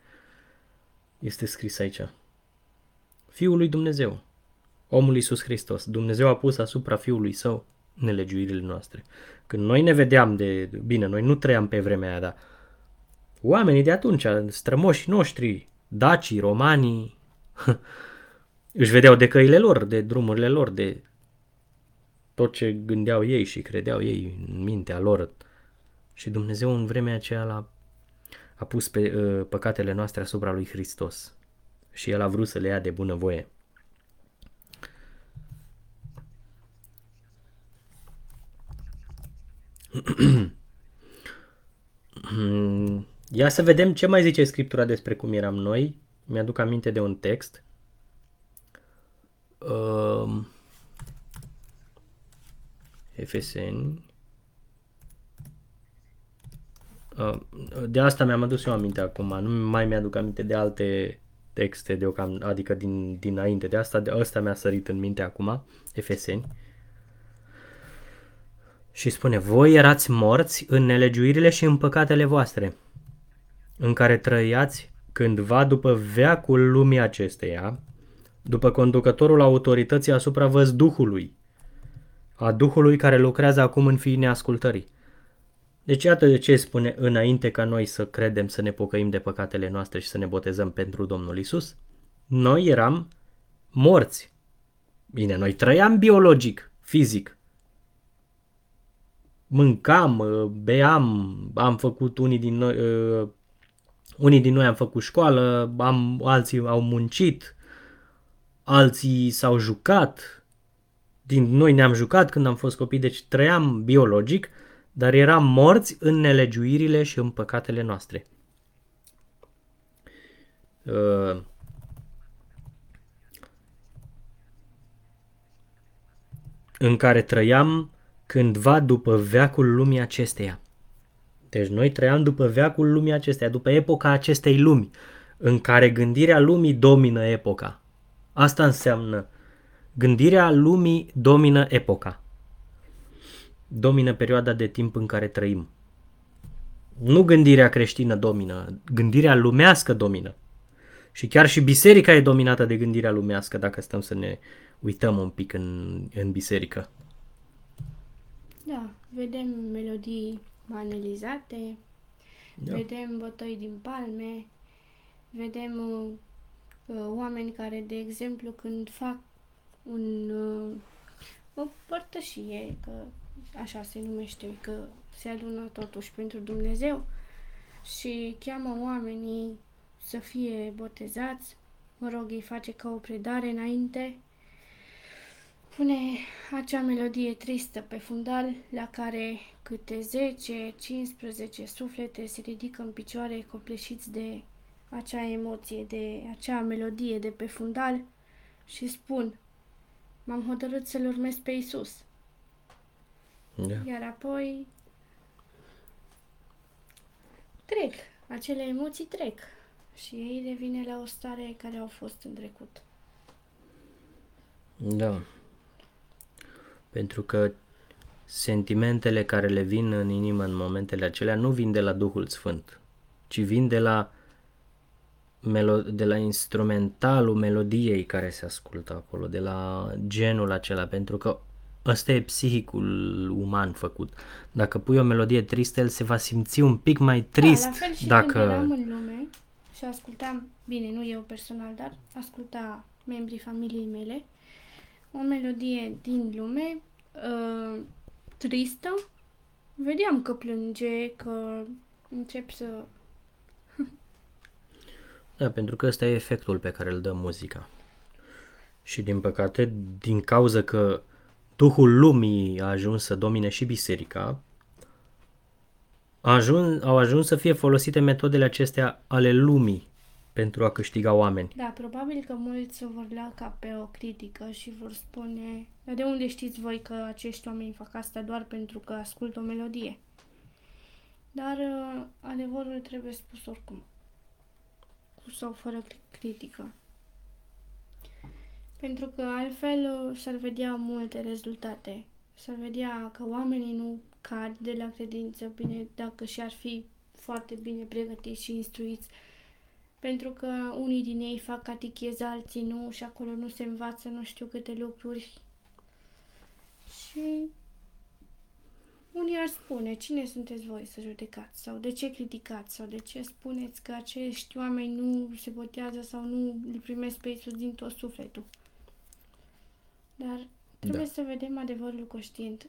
este scris aici? Fiul lui Dumnezeu. omul Iisus Hristos. Dumnezeu a pus asupra Fiului Său nelegiuirile noastre. Când noi ne vedeam de... Bine, noi nu trăiam pe vremea aia, dar oamenii de atunci, strămoșii noștri, dacii, romanii, își vedeau de căile lor, de drumurile lor, de tot ce gândeau ei și credeau ei în mintea lor. Și Dumnezeu în vremea aceea l-a, a pus pe, uh, păcatele noastre asupra lui Hristos. Și El a vrut să le ia de bunăvoie. Ia să vedem ce mai zice Scriptura despre cum eram noi. Mi-aduc aminte de un text. Uh, Efeseni. Uh, de asta mi-am adus eu aminte acum, nu mai mi-aduc aminte de alte texte deocam, adică din, dinainte de asta, de asta mi-a sărit în minte acum, Efeseni. Și spune, voi erați morți în nelegiuirile și în păcatele voastre, în care trăiați cândva după veacul lumii acesteia, după conducătorul autorității asupra văzduhului, a Duhului care lucrează acum în fiii neascultării. Deci iată de ce spune înainte ca noi să credem să ne pocăim de păcatele noastre și să ne botezăm pentru Domnul Isus. Noi eram morți. Bine, noi trăiam biologic, fizic. Mâncam, beam, am făcut unii din noi, uh, unii din noi am făcut școală, am, alții au muncit, alții s-au jucat, din noi ne-am jucat când am fost copii, deci trăiam biologic, dar eram morți în nelegiuirile și în păcatele noastre. Uh, în care trăiam cândva după veacul lumii acesteia. Deci noi trăiam după veacul lumii acesteia, după epoca acestei lumi, în care gândirea lumii domină epoca. Asta înseamnă Gândirea lumii domină epoca. Domină perioada de timp în care trăim. Nu gândirea creștină domină, gândirea lumească domină. Și chiar și biserica e dominată de gândirea lumească dacă stăm să ne uităm un pic în, în biserică. Da, vedem melodii manelizate, da. vedem bătăi din palme, vedem uh, uh, oameni care, de exemplu, când fac un, uh, o părtășie, că așa se numește, că se adună totuși pentru Dumnezeu și cheamă oamenii să fie botezați. Mă rog, îi face ca o predare înainte. Pune acea melodie tristă pe fundal la care câte 10-15 suflete se ridică în picioare copleșiți de acea emoție, de acea melodie de pe fundal și spun m-am hotărât să-L urmez pe Isus. Da. Iar apoi trec, acele emoții trec și ei revine la o stare care au fost în trecut. Da. Pentru că sentimentele care le vin în inimă în momentele acelea nu vin de la Duhul Sfânt, ci vin de la melo- de la instrumentalul melodiei care se ascultă acolo, de la genul acela, pentru că ăsta e psihicul uman făcut. Dacă pui o melodie tristă, el se va simți un pic mai trist. Da, la fel și dacă... când eram în lume și ascultam, bine, nu eu personal, dar asculta membrii familiei mele, o melodie din lume uh, tristă, vedeam că plânge, că încep să da, pentru că ăsta e efectul pe care îl dă muzica. Și din păcate, din cauza că Duhul lumii a ajuns să domine și biserica, a ajuns, au ajuns să fie folosite metodele acestea ale lumii pentru a câștiga oameni. Da, probabil că mulți o vor lua ca pe o critică și vor spune de unde știți voi că acești oameni fac asta doar pentru că ascultă o melodie? Dar uh, adevărul trebuie spus oricum cu sau fără critică. Pentru că altfel uh, s-ar vedea multe rezultate. S-ar vedea că oamenii nu cad de la credință, bine, dacă și-ar fi foarte bine pregătiți și instruiți, pentru că unii din ei fac catecheză, alții nu și acolo nu se învață nu știu câte lucruri. Și unii ar spune, cine sunteți voi să judecați? Sau de ce criticați? Sau de ce spuneți că acești oameni nu se botează sau nu îl primesc pe Iisus din tot sufletul? Dar trebuie Da. să vedem adevărul conștient,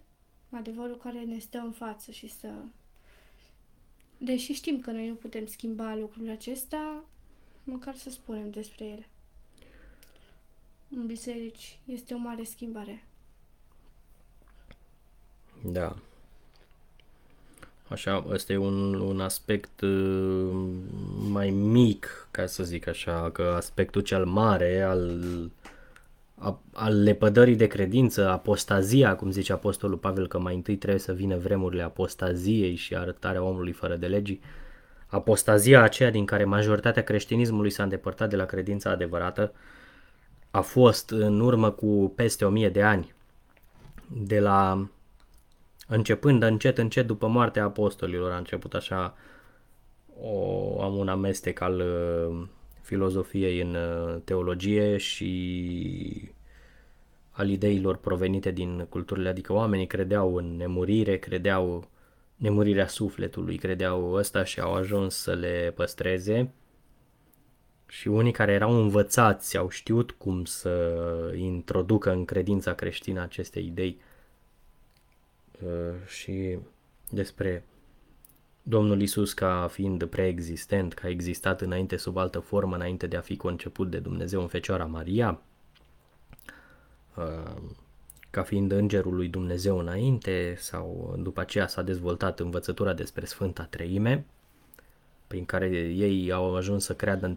adevărul care ne stă în față și să... Deși știm că noi nu putem schimba lucrul acesta, măcar să spunem despre ele. În biserici este o mare schimbare. Da. Așa, ăsta e un, un aspect uh, mai mic, ca să zic așa, că aspectul cel mare al, a, al lepădării de credință, apostazia, cum zice Apostolul Pavel, că mai întâi trebuie să vină vremurile apostaziei și arătarea omului fără de legii, apostazia aceea din care majoritatea creștinismului s-a îndepărtat de la credința adevărată, a fost în urmă cu peste o mie de ani, de la începând încet, încet după moartea apostolilor, a început așa o, am un amestec al uh, filozofiei în uh, teologie și al ideilor provenite din culturile, adică oamenii credeau în nemurire, credeau nemurirea sufletului, credeau ăsta și au ajuns să le păstreze. Și unii care erau învățați au știut cum să introducă în credința creștină aceste idei. Uh, și despre Domnul Isus ca fiind preexistent, ca existat înainte sub altă formă, înainte de a fi conceput de Dumnezeu în Fecioara Maria, uh, ca fiind îngerul lui Dumnezeu înainte sau după aceea s-a dezvoltat învățătura despre Sfânta Treime, prin care ei au ajuns să creadă în,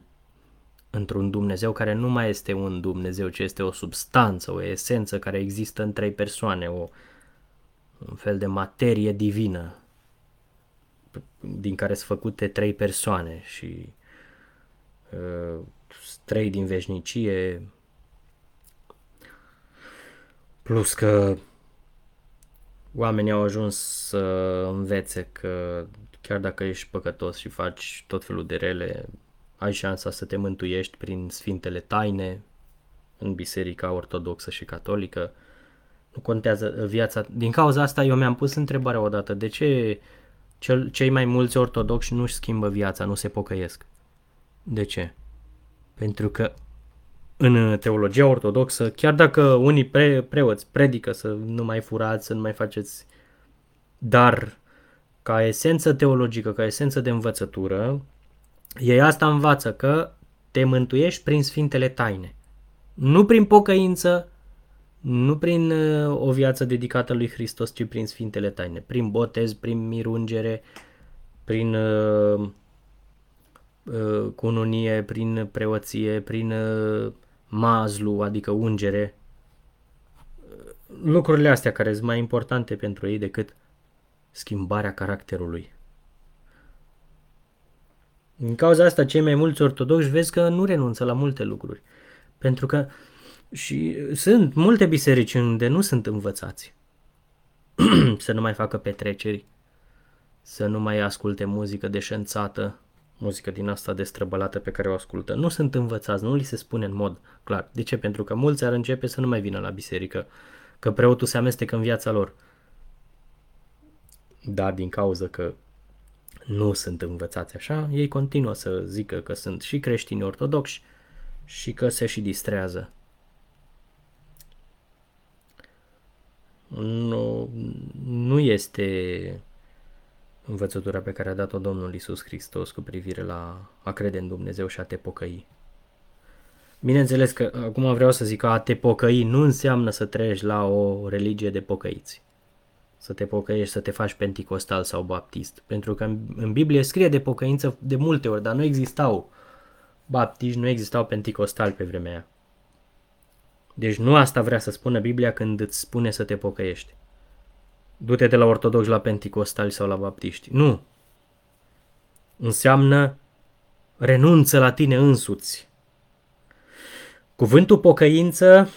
într-un Dumnezeu care nu mai este un Dumnezeu, ci este o substanță, o esență care există în trei persoane, o, un fel de materie divină din care sunt făcute trei persoane și uh, trei din veșnicie, plus că oamenii au ajuns să învețe că chiar dacă ești păcătos și faci tot felul de rele, ai șansa să te mântuiești prin sfintele taine în biserica ortodoxă și catolică. Nu contează viața. Din cauza asta eu mi-am pus întrebarea odată, de ce cel, cei mai mulți ortodoxi nu-și schimbă viața, nu se pocăiesc? De ce? Pentru că în teologia ortodoxă, chiar dacă unii pre, preoți predică să nu mai furați, să nu mai faceți, dar ca esență teologică, ca esență de învățătură, ei asta învață că te mântuiești prin sfintele taine. Nu prin pocăință, nu prin uh, o viață dedicată lui Hristos, ci prin sfintele taine, prin botez, prin mirungere, prin uh, uh, cununie, prin preoție, prin uh, mazlu, adică ungere. Lucrurile astea care sunt mai importante pentru ei decât schimbarea caracterului. Din cauza asta, cei mai mulți ortodoxi vezi că nu renunță la multe lucruri. Pentru că și sunt multe biserici unde nu sunt învățați să nu mai facă petreceri, să nu mai asculte muzică deșențată, muzică din asta destrăbălată pe care o ascultă. Nu sunt învățați, nu li se spune în mod clar. De ce? Pentru că mulți ar începe să nu mai vină la biserică, că preotul se amestecă în viața lor. Dar din cauza că nu sunt învățați așa, ei continuă să zică că sunt și creștini ortodoxi și că se și distrează. Nu, nu este învățătura pe care a dat-o Domnul Isus Hristos cu privire la a crede în Dumnezeu și a te pocăi. Bineînțeles că acum vreau să zic că a te pocăi nu înseamnă să treci la o religie de pocăiți. Să te pocăiești, să te faci penticostal sau baptist. Pentru că în, în Biblie scrie de pocăință de multe ori, dar nu existau baptiști, nu existau penticostali pe vremea aia. Deci nu asta vrea să spună Biblia când îți spune să te pocăiești. Du-te de la ortodoxi la penticostali sau la baptiști. Nu. Înseamnă renunță la tine însuți. Cuvântul pocăință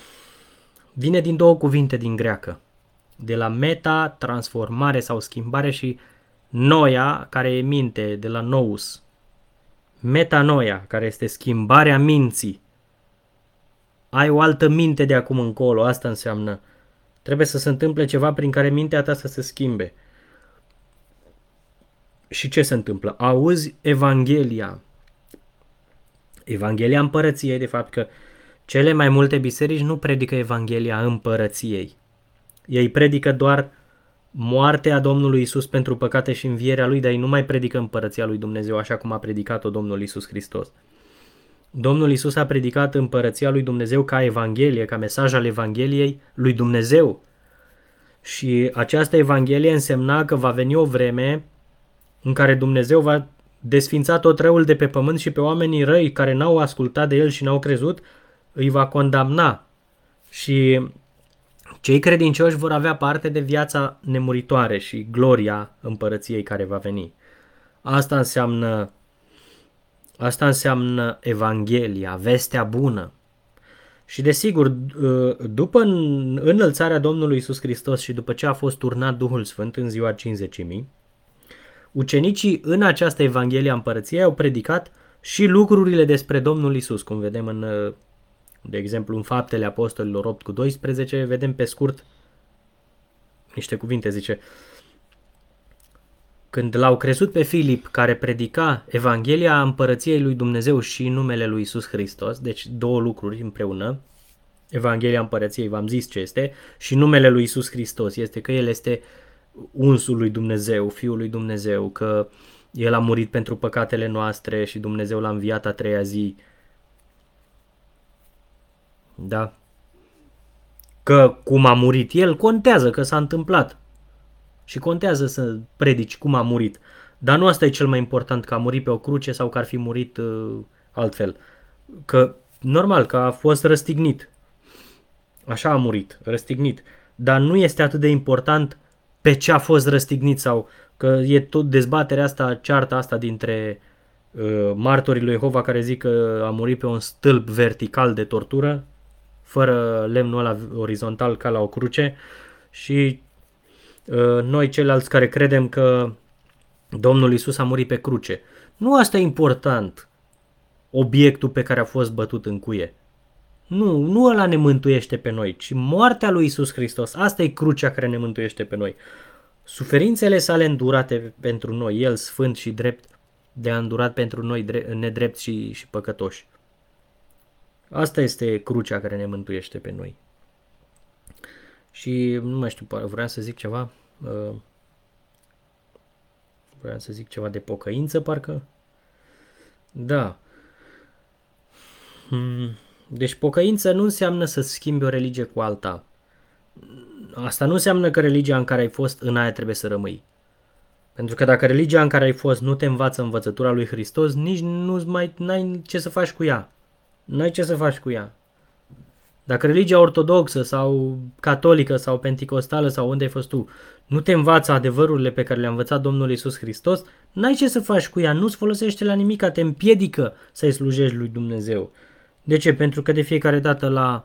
vine din două cuvinte din greacă. De la meta, transformare sau schimbare și noia, care e minte, de la nous. metanoia, care este schimbarea minții. Ai o altă minte de acum încolo, asta înseamnă. Trebuie să se întâmple ceva prin care mintea ta să se schimbe. Și ce se întâmplă? Auzi Evanghelia. Evanghelia împărăției, de fapt că cele mai multe biserici nu predică Evanghelia împărăției. Ei predică doar moartea Domnului Isus pentru păcate și învierea lui, dar ei nu mai predică împărăția lui Dumnezeu așa cum a predicat-o Domnul Isus Hristos. Domnul Isus a predicat împărăția lui Dumnezeu ca Evanghelie, ca mesaj al Evangheliei lui Dumnezeu. Și această Evanghelie însemna că va veni o vreme în care Dumnezeu va desfința tot răul de pe pământ și pe oamenii răi care n-au ascultat de el și n-au crezut, îi va condamna. Și cei credincioși vor avea parte de viața nemuritoare și gloria împărăției care va veni. Asta înseamnă Asta înseamnă Evanghelia, vestea bună. Și desigur, după înălțarea Domnului Isus Hristos și după ce a fost turnat Duhul Sfânt în ziua 50 ucenicii în această Evanghelie a Împărăției au predicat și lucrurile despre Domnul Isus, cum vedem în, de exemplu, în Faptele Apostolilor 8 cu 12, vedem pe scurt niște cuvinte, zice, când l-au crezut pe Filip, care predica Evanghelia Împărăției lui Dumnezeu și numele lui Isus Hristos, deci două lucruri împreună, Evanghelia Împărăției, v-am zis ce este, și numele lui Isus Hristos este că El este unsul lui Dumnezeu, Fiul lui Dumnezeu, că El a murit pentru păcatele noastre și Dumnezeu l-a înviat a treia zi. Da? Că cum a murit El contează, că s-a întâmplat. Și contează să predici cum a murit. Dar nu asta e cel mai important, că a murit pe o cruce sau că ar fi murit uh, altfel. Că, normal, că a fost răstignit. Așa a murit, răstignit. Dar nu este atât de important pe ce a fost răstignit sau că e tot dezbaterea asta, cearta asta dintre uh, martorii lui Jehova care zic că a murit pe un stâlp vertical de tortură, fără lemnul ăla orizontal ca la o cruce și Uh, noi ceilalți care credem că Domnul Isus a murit pe cruce. Nu asta e important, obiectul pe care a fost bătut în cuie. Nu, nu ăla ne mântuiește pe noi, ci moartea lui Isus Hristos. Asta e crucea care ne mântuiește pe noi. Suferințele sale îndurate pentru noi, El sfânt și drept, de a îndurat pentru noi nedrept și, și păcătoși. Asta este crucea care ne mântuiește pe noi. Și nu mai știu, vreau să zic ceva. Uh, vreau să zic ceva de pocăință, parcă. Da. Hmm. Deci pocăință nu înseamnă să schimbi o religie cu alta. Asta nu înseamnă că religia în care ai fost în aia trebuie să rămâi. Pentru că dacă religia în care ai fost nu te învață învățătura lui Hristos, nici nu mai ai ce să faci cu ea. Nu ai ce să faci cu ea. Dacă religia ortodoxă sau catolică sau penticostală sau unde ai fost tu nu te învață adevărurile pe care le-a învățat Domnul Isus Hristos, n-ai ce să faci cu ea, nu-ți folosește la nimic, te împiedică să-i slujești lui Dumnezeu. De ce? Pentru că de fiecare dată la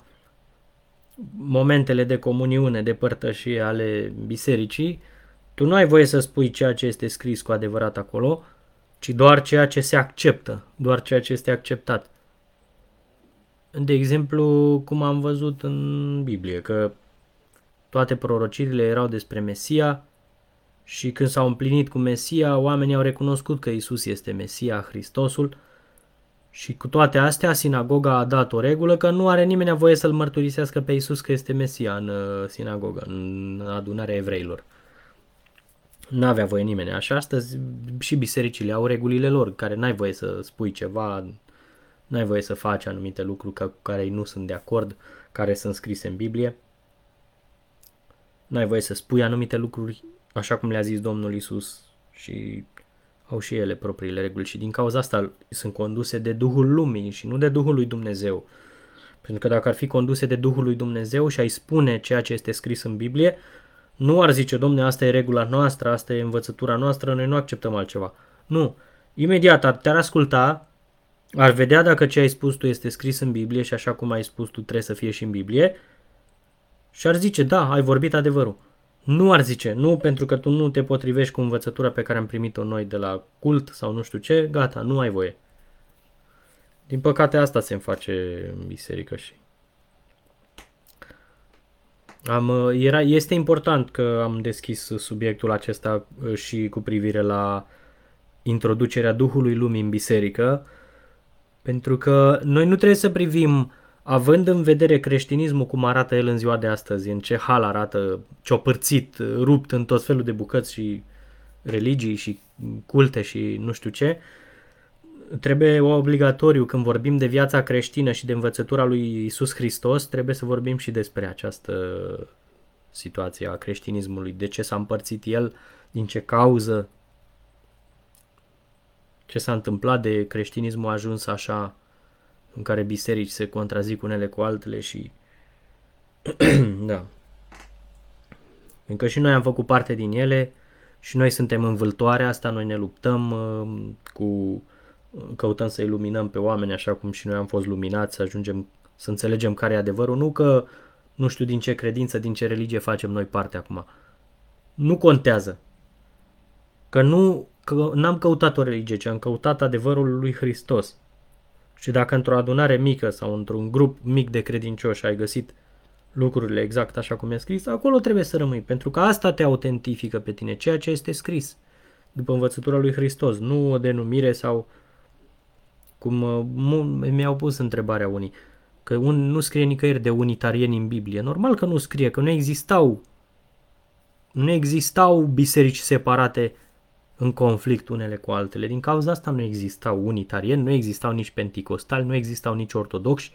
momentele de comuniune, de părtășie ale bisericii, tu nu ai voie să spui ceea ce este scris cu adevărat acolo, ci doar ceea ce se acceptă, doar ceea ce este acceptat. De exemplu, cum am văzut în Biblie, că toate prorocirile erau despre Mesia și când s-au împlinit cu Mesia, oamenii au recunoscut că Isus este Mesia, Hristosul, și cu toate astea, sinagoga a dat o regulă că nu are nimeni voie să-L mărturisească pe Isus că este Mesia în uh, sinagogă, în adunarea evreilor. Nu avea voie nimeni. Așa astăzi și bisericile au regulile lor, care n-ai voie să spui ceva N-ai voie să faci anumite lucruri cu care nu sunt de acord, care sunt scrise în Biblie. N-ai voie să spui anumite lucruri așa cum le-a zis Domnul Isus și au și ele propriile reguli și din cauza asta sunt conduse de Duhul Lumii și nu de Duhul lui Dumnezeu. Pentru că dacă ar fi conduse de Duhul lui Dumnezeu și ai spune ceea ce este scris în Biblie, nu ar zice, domne, asta e regula noastră, asta e învățătura noastră, noi nu acceptăm altceva. Nu. Imediat te-ar asculta ar vedea dacă ce ai spus tu este scris în Biblie și așa cum ai spus tu trebuie să fie și în Biblie și ar zice, da, ai vorbit adevărul. Nu ar zice, nu pentru că tu nu te potrivești cu învățătura pe care am primit-o noi de la cult sau nu știu ce, gata, nu ai voie. Din păcate asta se face în biserică și am, era, este important că am deschis subiectul acesta uh, și cu privire la introducerea Duhului Lumii în biserică, pentru că noi nu trebuie să privim, având în vedere creștinismul cum arată el în ziua de astăzi, în ce hal arată, ciopărțit, rupt în tot felul de bucăți și religii și culte și nu știu ce, trebuie obligatoriu când vorbim de viața creștină și de învățătura lui Isus Hristos, trebuie să vorbim și despre această situație a creștinismului, de ce s-a împărțit el, din ce cauză, ce s-a întâmplat de creștinismul a ajuns așa în care biserici se contrazic unele cu altele și da. Încă și noi am făcut parte din ele și noi suntem în vâltoarea asta, noi ne luptăm uh, cu căutăm să iluminăm pe oameni așa cum și noi am fost luminați, să ajungem să înțelegem care e adevărul, nu că nu știu din ce credință, din ce religie facem noi parte acum. Nu contează. Că nu că n-am căutat o religie, ci am căutat adevărul lui Hristos. Și dacă într-o adunare mică sau într-un grup mic de credincioși ai găsit lucrurile exact așa cum e scris, acolo trebuie să rămâi, pentru că asta te autentifică pe tine, ceea ce este scris după învățătura lui Hristos, nu o denumire sau cum uh, mi-au pus întrebarea unii, că un, nu scrie nicăieri de unitarieni în Biblie. Normal că nu scrie, că nu existau nu existau biserici separate în conflict unele cu altele. Din cauza asta nu existau unitarieni, nu existau nici penticostali, nu existau nici ortodoxi,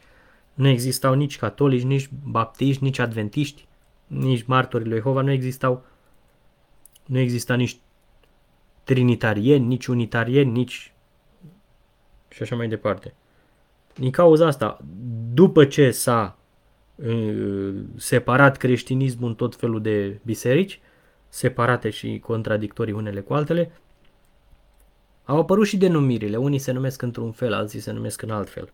nu existau nici catolici, nici baptiști, nici adventiști, nici martorii lui Jehova, nu existau nu exista nici trinitarieni, nici unitarieni, nici și așa mai departe. Din cauza asta, după ce s-a uh, separat creștinismul în tot felul de biserici, separate și contradictorii unele cu altele, au apărut și denumirile. Unii se numesc într-un fel, alții se numesc în alt fel.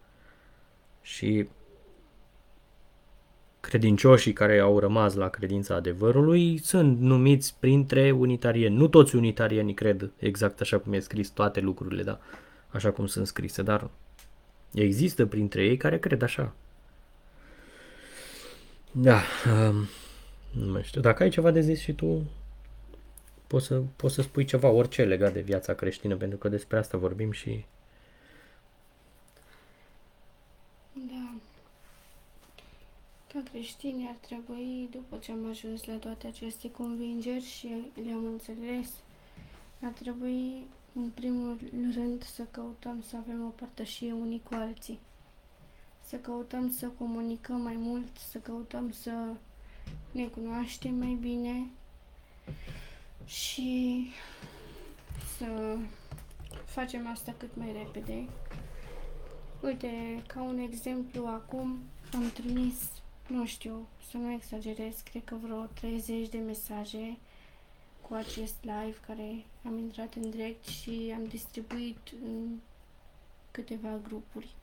Și credincioșii care au rămas la credința adevărului sunt numiți printre unitarieni. Nu toți unitarienii cred exact așa cum e scris toate lucrurile, da? așa cum sunt scrise, dar există printre ei care cred așa. Da, um, nu mai știu, dacă ai ceva de zis și tu, poți să, poți să spui ceva, orice legat de viața creștină, pentru că despre asta vorbim și... Da. Ca creștini ar trebui, după ce am ajuns la toate aceste convingeri și le-am înțeles, ar trebui în primul rând să căutăm să avem o părtășie unii cu alții. Să căutăm să comunicăm mai mult, să căutăm să ne cunoaștem mai bine și să facem asta cât mai repede. Uite, ca un exemplu, acum am trimis, nu știu, să nu exagerez, cred că vreo 30 de mesaje cu acest live care am intrat în direct și am distribuit în câteva grupuri.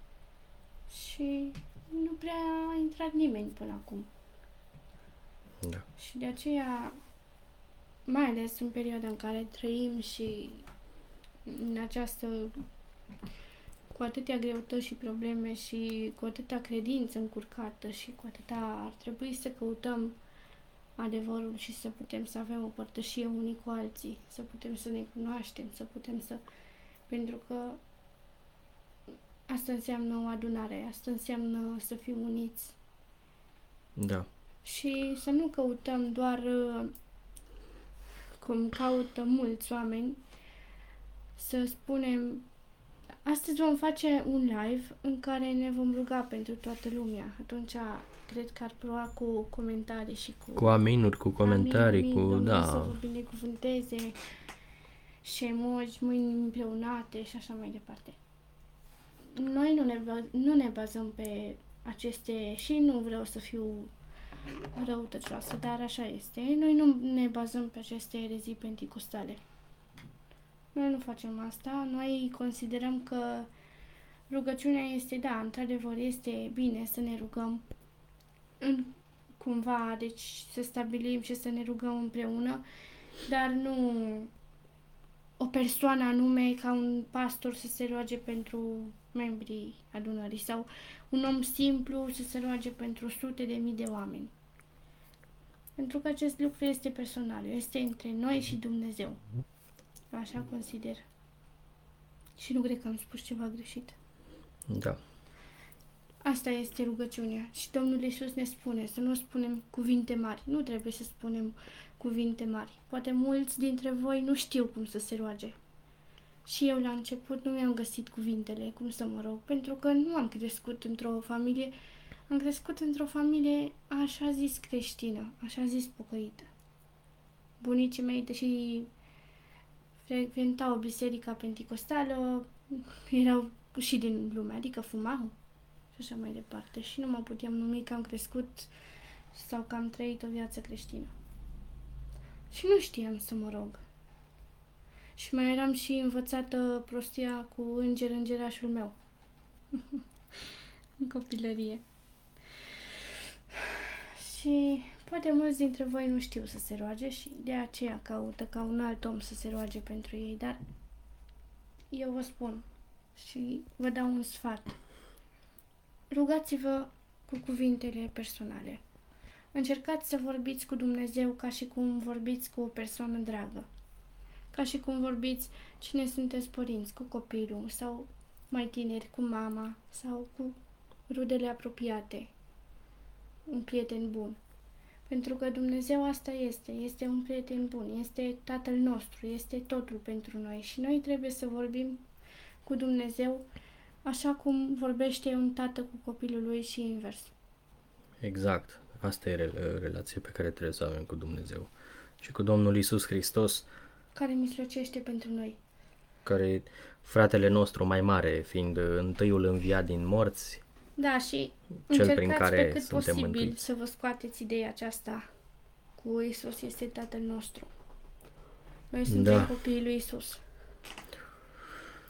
Și nu prea a intrat nimeni până acum. Da. Și de aceea, mai ales în perioada în care trăim și în această cu atâtea greutăți și probleme și cu atâta credință încurcată și cu atâta ar trebui să căutăm adevărul și să putem să avem o părtășie unii cu alții, să putem să ne cunoaștem, să putem să... Pentru că asta înseamnă o adunare, asta înseamnă să fim uniți. Da. Și să nu căutăm doar cum caută mulți oameni, să spunem Astăzi vom face un live în care ne vom ruga pentru toată lumea. Atunci cred că ar prova cu comentarii și cu... Cu aminuri, cu comentarii, amin, amin, cu... Da. Să vă binecuvânteze și emoji, mâini împreunate și așa mai departe. Noi nu ne, nu ne bazăm pe aceste... și nu vreau să fiu răutăcioasă, dar așa este. Noi nu ne bazăm pe aceste erezii penticostale. Noi nu facem asta. Noi considerăm că rugăciunea este, da, într-adevăr, este bine să ne rugăm în cumva, deci să stabilim și să ne rugăm împreună, dar nu o persoană anume, ca un pastor să se roage pentru membrii adunării sau un om simplu să se roage pentru sute de mii de oameni. Pentru că acest lucru este personal, este între noi și Dumnezeu. Așa consider. Și nu cred că am spus ceva greșit. Da. Asta este rugăciunea. Și Domnul Iisus ne spune să nu spunem cuvinte mari. Nu trebuie să spunem cuvinte mari. Poate mulți dintre voi nu știu cum să se roage. Și eu la început nu mi-am găsit cuvintele cum să mă rog, pentru că nu am crescut într-o familie, am crescut într-o familie așa zis creștină, așa zis pocăită. Bunicii mei, deși frecventau biserica penticostală, erau și din lume, adică fumau și așa mai departe. Și nu mă puteam numi că am crescut sau că am trăit o viață creștină. Și nu știam să mă rog. Și mai eram și învățată prostia cu înger îngerașul meu. în copilărie. Și poate mulți dintre voi nu știu să se roage și de aceea caută ca un alt om să se roage pentru ei, dar eu vă spun și vă dau un sfat. Rugați-vă cu cuvintele personale. Încercați să vorbiți cu Dumnezeu ca și cum vorbiți cu o persoană dragă. Ca și cum vorbiți cine sunteți părinți, cu copilul sau mai tineri, cu mama sau cu rudele apropiate. Un prieten bun. Pentru că Dumnezeu asta este, este un prieten bun, este Tatăl nostru, este totul pentru noi și noi trebuie să vorbim cu Dumnezeu așa cum vorbește un tată cu copilul lui și invers. Exact. Asta e relația pe care trebuie să avem cu Dumnezeu. Și cu Domnul Isus Hristos. Care mijlocește pentru noi. Care fratele nostru mai mare, fiind întâiul înviat din morți. Da, și cel prin care pe cât suntem posibil mântuiți. să vă scoateți ideea aceasta cu Isus este Tatăl nostru. Noi suntem da. copiii lui Isus.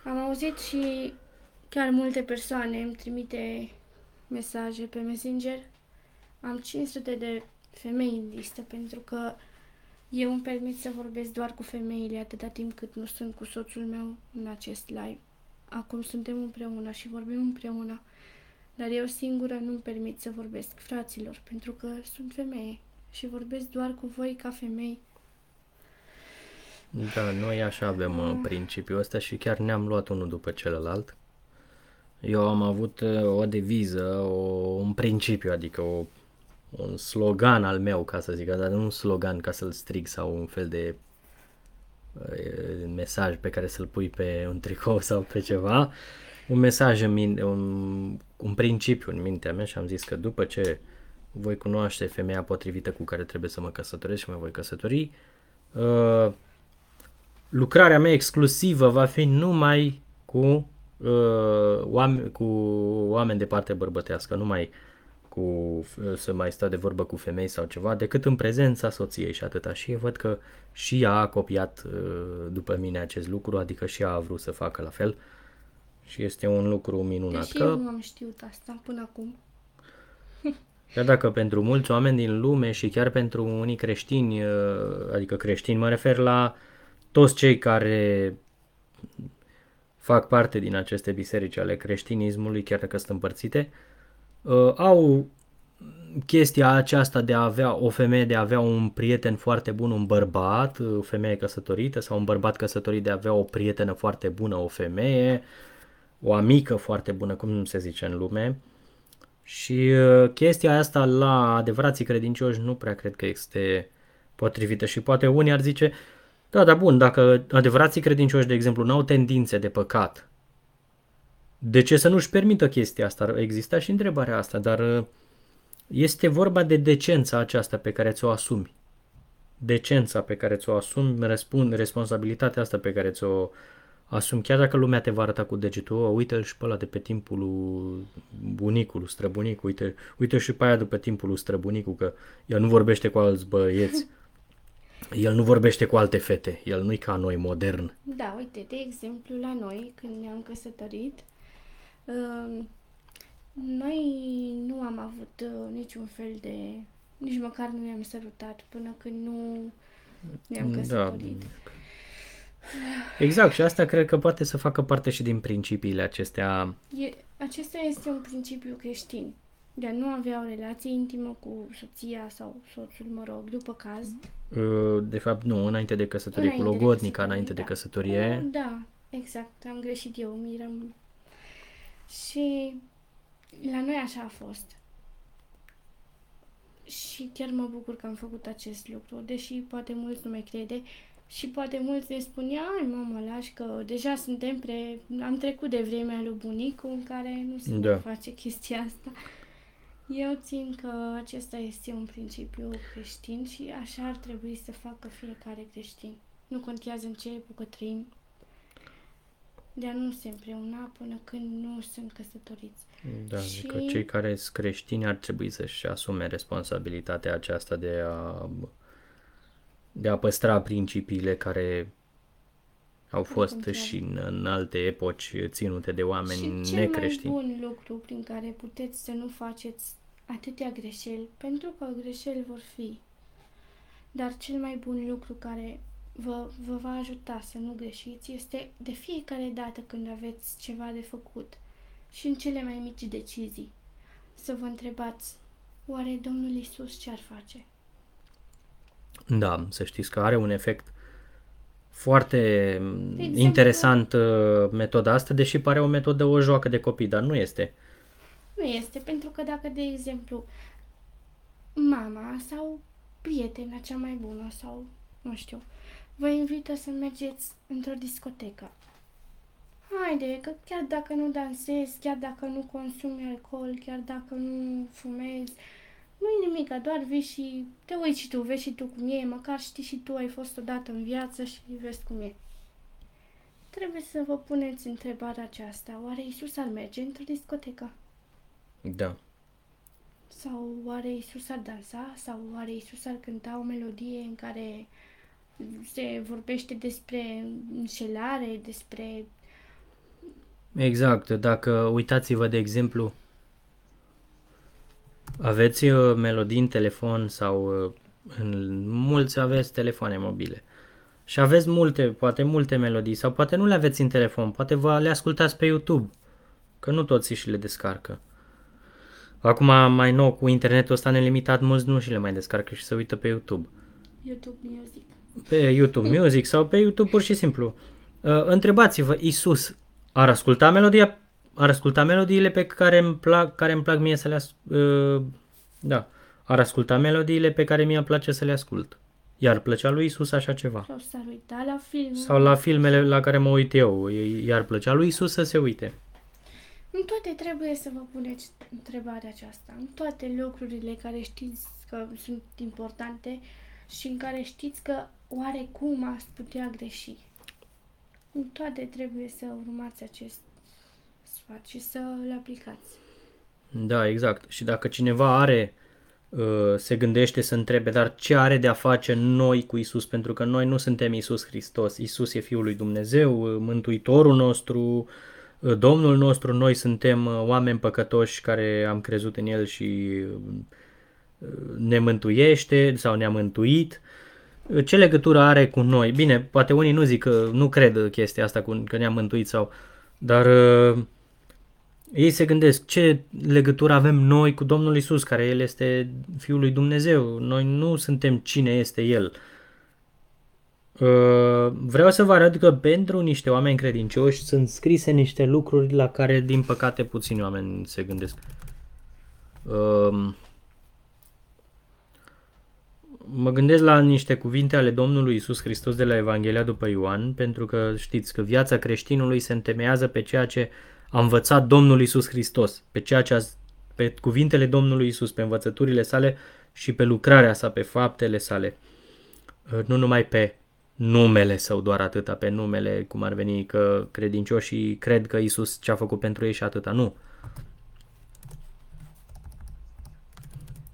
Am auzit și chiar multe persoane îmi trimite mesaje pe Messenger am 500 de femei în listă pentru că eu îmi permit să vorbesc doar cu femeile atâta timp cât nu sunt cu soțul meu în acest live. Acum suntem împreună și vorbim împreună, dar eu singură nu-mi permit să vorbesc fraților pentru că sunt femeie și vorbesc doar cu voi ca femei. Da, noi așa avem uh, principiul ăsta și chiar ne-am luat unul după celălalt. Eu am avut uh, o deviză, o, un principiu, adică o un slogan al meu, ca să zic, dar nu un slogan ca să-l strig sau un fel de uh, mesaj pe care să-l pui pe un tricou sau pe ceva, un mesaj în mine, un, un principiu în mintea mea și am zis că după ce voi cunoaște femeia potrivită cu care trebuie să mă căsătoresc și mă voi căsători, uh, lucrarea mea exclusivă va fi numai cu, uh, oameni, cu oameni de parte bărbătească, numai uh, cu, să mai sta de vorbă cu femei sau ceva, decât în prezența soției și atâta. Și văd că și ea a copiat uh, după mine acest lucru, adică și ea a vrut să facă la fel. Și este un lucru minunat. Deși că... eu nu am știut asta până acum. Chiar dacă pentru mulți oameni din lume și chiar pentru unii creștini, uh, adică creștini, mă refer la toți cei care fac parte din aceste biserici ale creștinismului, chiar dacă sunt împărțite, uh, uh, au chestia aceasta de a avea o femeie, de a avea un prieten foarte bun, un bărbat, o femeie căsătorită sau un bărbat căsătorit de a avea o prietenă foarte bună, o femeie, o amică foarte bună, cum se zice în lume. Și uh, chestia asta la adevărații credincioși nu prea cred că este potrivită și poate unii ar zice, da, da, bun, dacă adevărații credincioși, de exemplu, nu au tendințe de păcat, de ce să nu-și permită chestia asta? Exista și întrebarea asta, dar uh, este vorba de decența aceasta pe care ți-o asumi. Decența pe care ți-o asumi, răspund, responsabilitatea asta pe care ți-o asumi, chiar dacă lumea te va arăta cu degetul, oh, uite-l și pe ăla de pe timpul bunicul, străbunicul, uite, uite și pe aia de pe timpul străbunicul, că el nu vorbește cu alți băieți, el nu vorbește cu alte fete, el nu-i ca noi, modern. Da, uite, de exemplu, la noi, când ne-am căsătorit, noi nu am avut uh, niciun fel de... Nici măcar nu ne-am sărutat până când nu ne-am da. căsătorit. Da. Exact, și asta cred că poate să facă parte și din principiile acestea. E, acesta este un principiu creștin. De a nu avea o relație intimă cu soția sau soțul, mă rog, după caz. uh, De fapt, nu, înainte de căsătorie, Înainte cu de logodnica, căsătorie, înainte de da. căsătorie. Uh, Da, exact, am greșit eu, miram. Și la noi așa a fost. Și chiar mă bucur că am făcut acest lucru, deși poate mulți nu mai crede și poate mulți ne spun, ai mamă, lași că deja suntem pre... am trecut de vremea lui bunicu în care nu se Da. mai face chestia asta. Eu țin că acesta este un principiu creștin și așa ar trebui să facă fiecare creștin. Nu contează în ce epocă trăim, de a nu se împreuna până când nu sunt căsătoriți. Da, Și- zic că cei care sunt creștini ar trebui să-și asume responsabilitatea aceasta de a, de a păstra principiile care au fost contează. și în, în alte epoci ținute de oameni și cel necreștini. mai bun lucru prin care puteți să nu faceți atâtea greșeli, pentru că greșeli vor fi, dar cel mai bun lucru care vă, vă va ajuta să nu greșiți este de fiecare dată când aveți ceva de făcut și în cele mai mici decizii să vă întrebați oare Domnul Isus ce ar face? Da, să știți că are un efect foarte exemplu- interesant uh, metoda asta, deși pare o metodă, o joacă de copii, dar nu este. Nu este, pentru că dacă, de exemplu, mama sau prietena cea mai bună sau, nu știu, vă invită să mergeți într-o discotecă. Haide, că chiar dacă nu dansezi, chiar dacă nu consumi alcool, chiar dacă nu fumezi, nu-i nimic, doar vii și te uiți și tu, vezi și tu cum e, măcar știi și tu, ai fost odată în viață și vezi cum e. Trebuie să vă puneți întrebarea aceasta, oare Isus ar merge într-o discotecă? Da. Sau oare Isus ar dansa? Sau oare Isus ar cânta o melodie în care se vorbește despre înșelare, despre... Exact, dacă uitați-vă de exemplu, aveți uh, melodii în telefon sau uh, în, mulți aveți telefoane mobile și aveți multe, poate multe melodii sau poate nu le aveți în telefon, poate vă le ascultați pe YouTube, că nu toți și le descarcă. Acum mai nou cu internetul ăsta nelimitat, mulți nu și le mai descarcă și se uită pe YouTube. YouTube Music. Pe YouTube Music sau pe YouTube pur și simplu. Uh, întrebați-vă, Isus ar asculta melodia, ar asculta melodiile pe care îmi plac, care îmi plac mie să le as- uh, da, ar asculta melodiile pe care mie îmi place să le ascult. Iar plăcea lui Isus așa ceva. Sau s-ar uita la film. Sau la filmele la care mă uit eu, iar plăcea lui Isus să se uite. În toate trebuie să vă puneți întrebarea aceasta. În toate lucrurile care știți că sunt importante și în care știți că oarecum ați putea greși. În toate trebuie să urmați acest sfat și să îl aplicați. Da, exact. Și dacă cineva are, uh, se gândește să întrebe, dar ce are de a face noi cu Isus? Pentru că noi nu suntem Isus Hristos. Isus e Fiul lui Dumnezeu, uh, Mântuitorul nostru, uh, Domnul nostru. Noi suntem uh, oameni păcătoși care am crezut în El și uh, ne mântuiește sau ne-a mântuit. Uh, Ce legătură are cu noi? Bine, poate unii nu zic că nu cred chestia asta cu, că ne-a mântuit sau... Dar uh, ei se gândesc ce legătură avem noi cu Domnul Isus, care El este Fiul lui Dumnezeu. Noi nu suntem cine este El. Uh, Vreau să vă arăt că pentru niște oameni credincioși sunt scrise niște lucruri la care, din păcate, puțini oameni se gândesc. Um, Mă gândesc la niște cuvinte ale Domnului Isus Hristos de la Evanghelia după Ioan, pentru că știți că viața creștinului se întemeiază pe ceea ce a învățat Domnul Isus Hristos, pe ceea ce a, pe cuvintele Domnului Isus, pe învățăturile sale și pe lucrarea sa, pe faptele sale. Uh, Nu numai pe numele său, doar atâta, pe numele, cum ar veni că credincioșii cred că Isus ce a făcut pentru ei și atâta. Nu.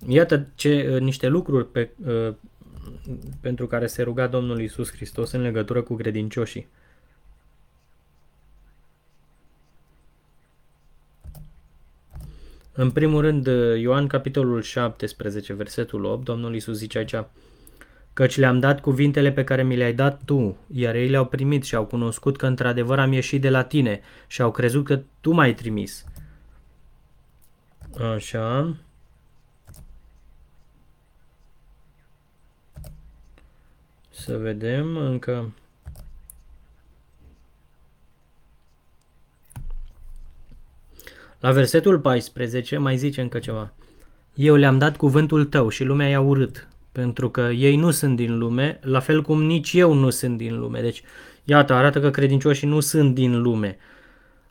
Iată ce, uh, niște lucruri pe, uh, pentru care se ruga Domnul Isus Hristos în legătură cu credincioșii. În primul rând, Ioan, capitolul 17, versetul 8, Domnul Isus zice aici, căci le-am dat cuvintele pe care mi le-ai dat tu, iar ei le-au primit și au cunoscut că într-adevăr am ieșit de la tine și au crezut că tu m-ai trimis. Așa. Să vedem încă... La versetul 14 mai zice încă ceva. Eu le-am dat cuvântul tău și lumea i-a urât, pentru că ei nu sunt din lume, la fel cum nici eu nu sunt din lume. Deci, iată, arată că credincioșii nu sunt din lume.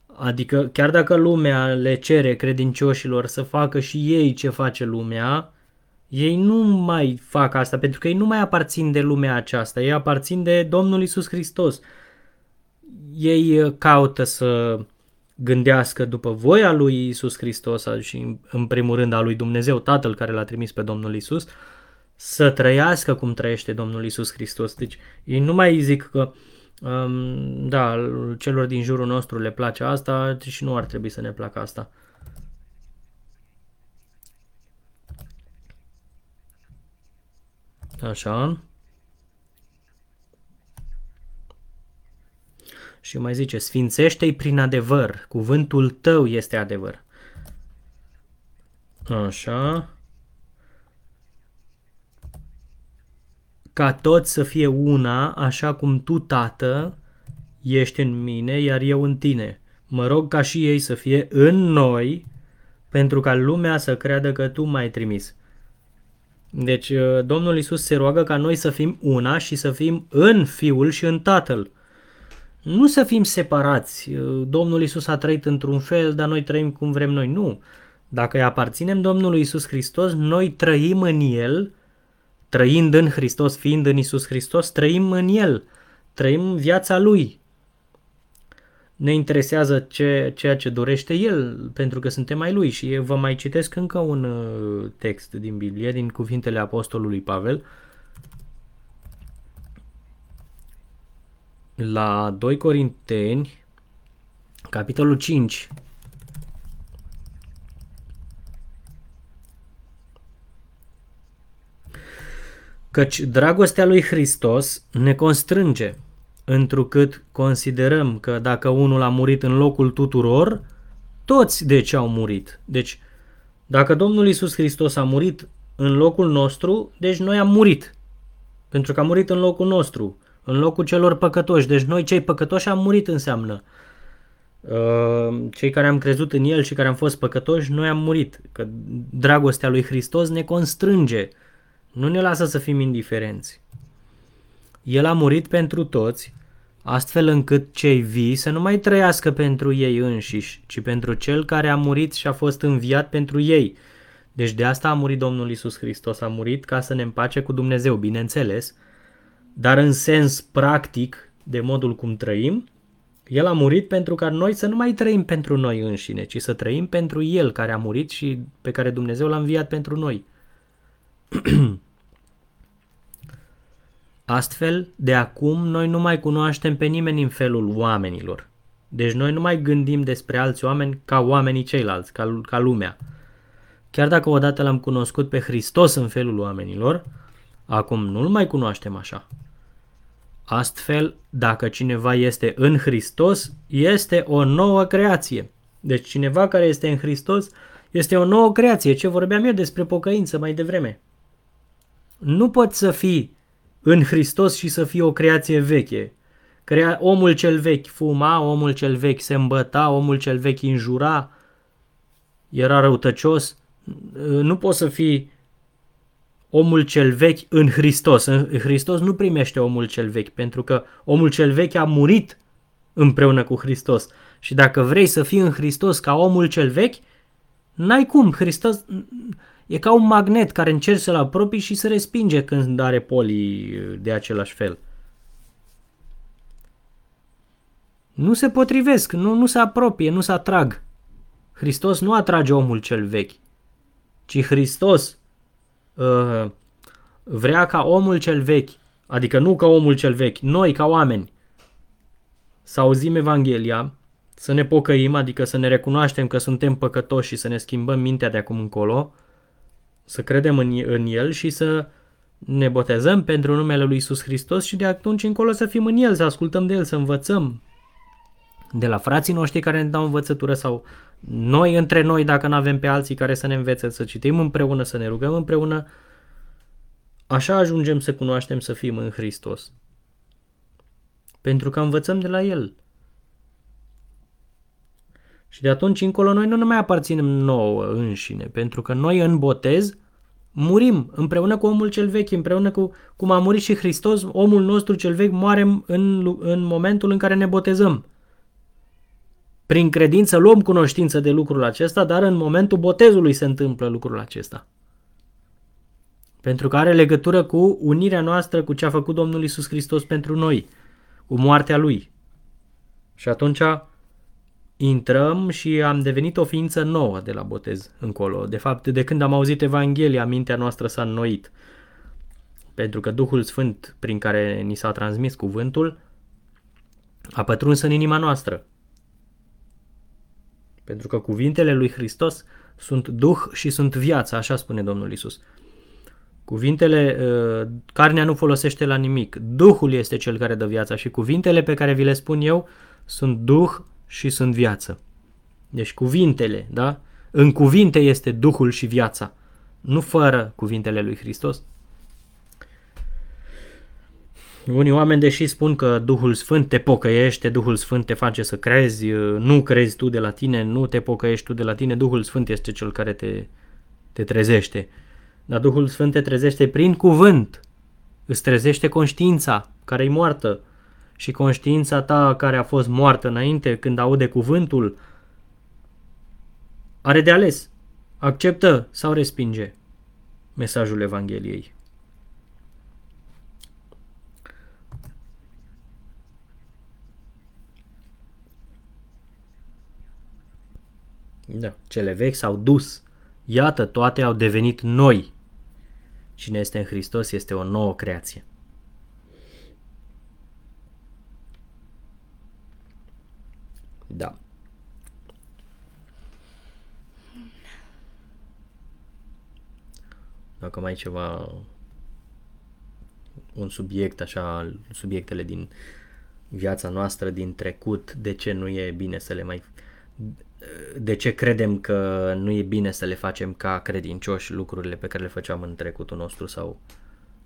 Adică, chiar dacă lumea le cere credincioșilor să facă și ei ce face lumea, ei nu mai fac asta, pentru că ei nu mai aparțin de lumea aceasta, ei aparțin de Domnul Isus Hristos. Ei caută să gândească după voia lui Isus Hristos și în primul rând a lui Dumnezeu, Tatăl care l-a trimis pe Domnul Isus, să trăiască cum trăiește Domnul Isus Hristos. Deci ei nu mai zic că um, da, celor din jurul nostru le place asta și nu ar trebui să ne placă asta. Așa. Și mai zice, sfințește-i prin adevăr, cuvântul tău este adevăr. Așa. Ca toți să fie una, așa cum tu, Tată, ești în mine, iar eu în tine. Mă rog ca și ei să fie în noi, pentru ca lumea să creadă că tu m-ai trimis. Deci uh, Domnul Isus se roagă ca noi să fim una și să fim în Fiul și în Tatăl. Nu să fim separați. Domnul Isus a trăit într-un fel, dar noi trăim cum vrem noi. Nu. Dacă îi aparținem Domnului Isus Hristos, noi trăim în El, trăind în Hristos, fiind în Isus Hristos, trăim în El, trăim viața Lui. Ne interesează ce, ceea ce dorește El, pentru că suntem mai Lui. Și vă mai citesc încă un uh, text din Biblie, din cuvintele Apostolului Pavel, la 2 Corinteni, capitolul 5. Căci dragostea lui Hristos ne constrânge, întrucât considerăm că dacă unul a murit în locul tuturor, toți de ce au murit. Deci, dacă Domnul Isus Hristos a murit în locul nostru, deci noi am murit. Pentru că a murit în locul nostru în locul celor păcătoși. Deci noi cei păcătoși am murit înseamnă. Uh, cei care am crezut în El și care am fost păcătoși, noi am murit. Că dragostea lui Hristos ne constrânge. Nu ne lasă să fim indiferenți. El a murit pentru toți, astfel încât cei vii să nu mai trăiască pentru ei înșiși, ci pentru cel care a murit și a fost înviat pentru ei. Deci de asta a murit Domnul Isus Hristos, a murit ca să ne împace cu Dumnezeu, bineînțeles, dar în sens practic, de modul cum trăim, el a murit pentru ca noi să nu mai trăim pentru noi înșine, ci să trăim pentru El care a murit și pe care Dumnezeu l-a înviat pentru noi. Astfel, de acum, noi nu mai cunoaștem pe nimeni în felul oamenilor. Deci noi nu mai gândim despre alți oameni ca oamenii ceilalți, ca, ca lumea. Chiar dacă odată l-am cunoscut pe Hristos în felul oamenilor, acum nu-l mai cunoaștem așa. Astfel, dacă cineva este în Hristos, este o nouă creație. Deci cineva care este în Hristos este o nouă creație. Ce vorbeam eu despre pocăință mai devreme. Nu poți să fii în Hristos și să fii o creație veche. Crea- omul cel vechi fuma, omul cel vechi se îmbăta, omul cel vechi înjura, era răutăcios. Nu poți să fii omul cel vechi în Hristos. În Hristos nu primește omul cel vechi, pentru că omul cel vechi a murit împreună cu Hristos. Și dacă vrei să fii în Hristos ca omul cel vechi, n-ai cum. Hristos e ca un magnet care încerci să-l apropii și se respinge când are poli de același fel. Nu se potrivesc, nu, nu se apropie, nu se atrag. Hristos nu atrage omul cel vechi, ci Hristos uh, vrea ca omul cel vechi, adică nu ca omul cel vechi, noi ca oameni, să auzim Evanghelia, să ne pocăim, adică să ne recunoaștem că suntem păcătoși și să ne schimbăm mintea de acum încolo, să credem în, în El și să ne botezăm pentru numele lui Isus Hristos și de atunci încolo să fim în El, să ascultăm de El, să învățăm de la frații noștri care ne dau învățătură sau noi între noi dacă nu avem pe alții care să ne învețe să citim împreună, să ne rugăm împreună, așa ajungem să cunoaștem să fim în Hristos. Pentru că învățăm de la El. Și de atunci încolo noi nu ne mai aparținem nouă înșine, pentru că noi în botez murim împreună cu omul cel vechi, împreună cu cum a murit și Hristos, omul nostru cel vechi moare în, în momentul în care ne botezăm. Prin credință luăm cunoștință de lucrul acesta, dar în momentul botezului se întâmplă lucrul acesta. Pentru că are legătură cu unirea noastră cu ce a făcut Domnul Isus Hristos pentru noi, cu moartea Lui. Și atunci intrăm și am devenit o ființă nouă de la botez încolo. De fapt, de când am auzit Evanghelia, mintea noastră s-a înnoit. Pentru că Duhul Sfânt prin care ni s-a transmis cuvântul a pătruns în inima noastră. Pentru că cuvintele lui Hristos sunt Duh și sunt viață, așa spune Domnul Isus. Cuvintele, uh, carnea nu folosește la nimic. Duhul este cel care dă viața și cuvintele pe care vi le spun eu sunt Duh și sunt viață. Deci cuvintele, da? În cuvinte este Duhul și viața, nu fără cuvintele lui Hristos. Unii oameni, deși spun că Duhul Sfânt te pocăiește, Duhul Sfânt te face să crezi, nu crezi tu de la tine, nu te pocăiești tu de la tine, Duhul Sfânt este cel care te, te trezește. Dar Duhul Sfânt te trezește prin cuvânt, îți trezește conștiința care e moartă, și conștiința ta care a fost moartă înainte când aude cuvântul, are de ales. Acceptă sau respinge mesajul Evangheliei. Da. Cele vechi s-au dus. Iată, toate au devenit noi. Cine este în Hristos este o nouă creație. Da. Dacă mai ai ceva un subiect așa, subiectele din viața noastră, din trecut, de ce nu e bine să le mai de ce credem că nu e bine să le facem ca credincioși lucrurile pe care le făceam în trecutul nostru sau,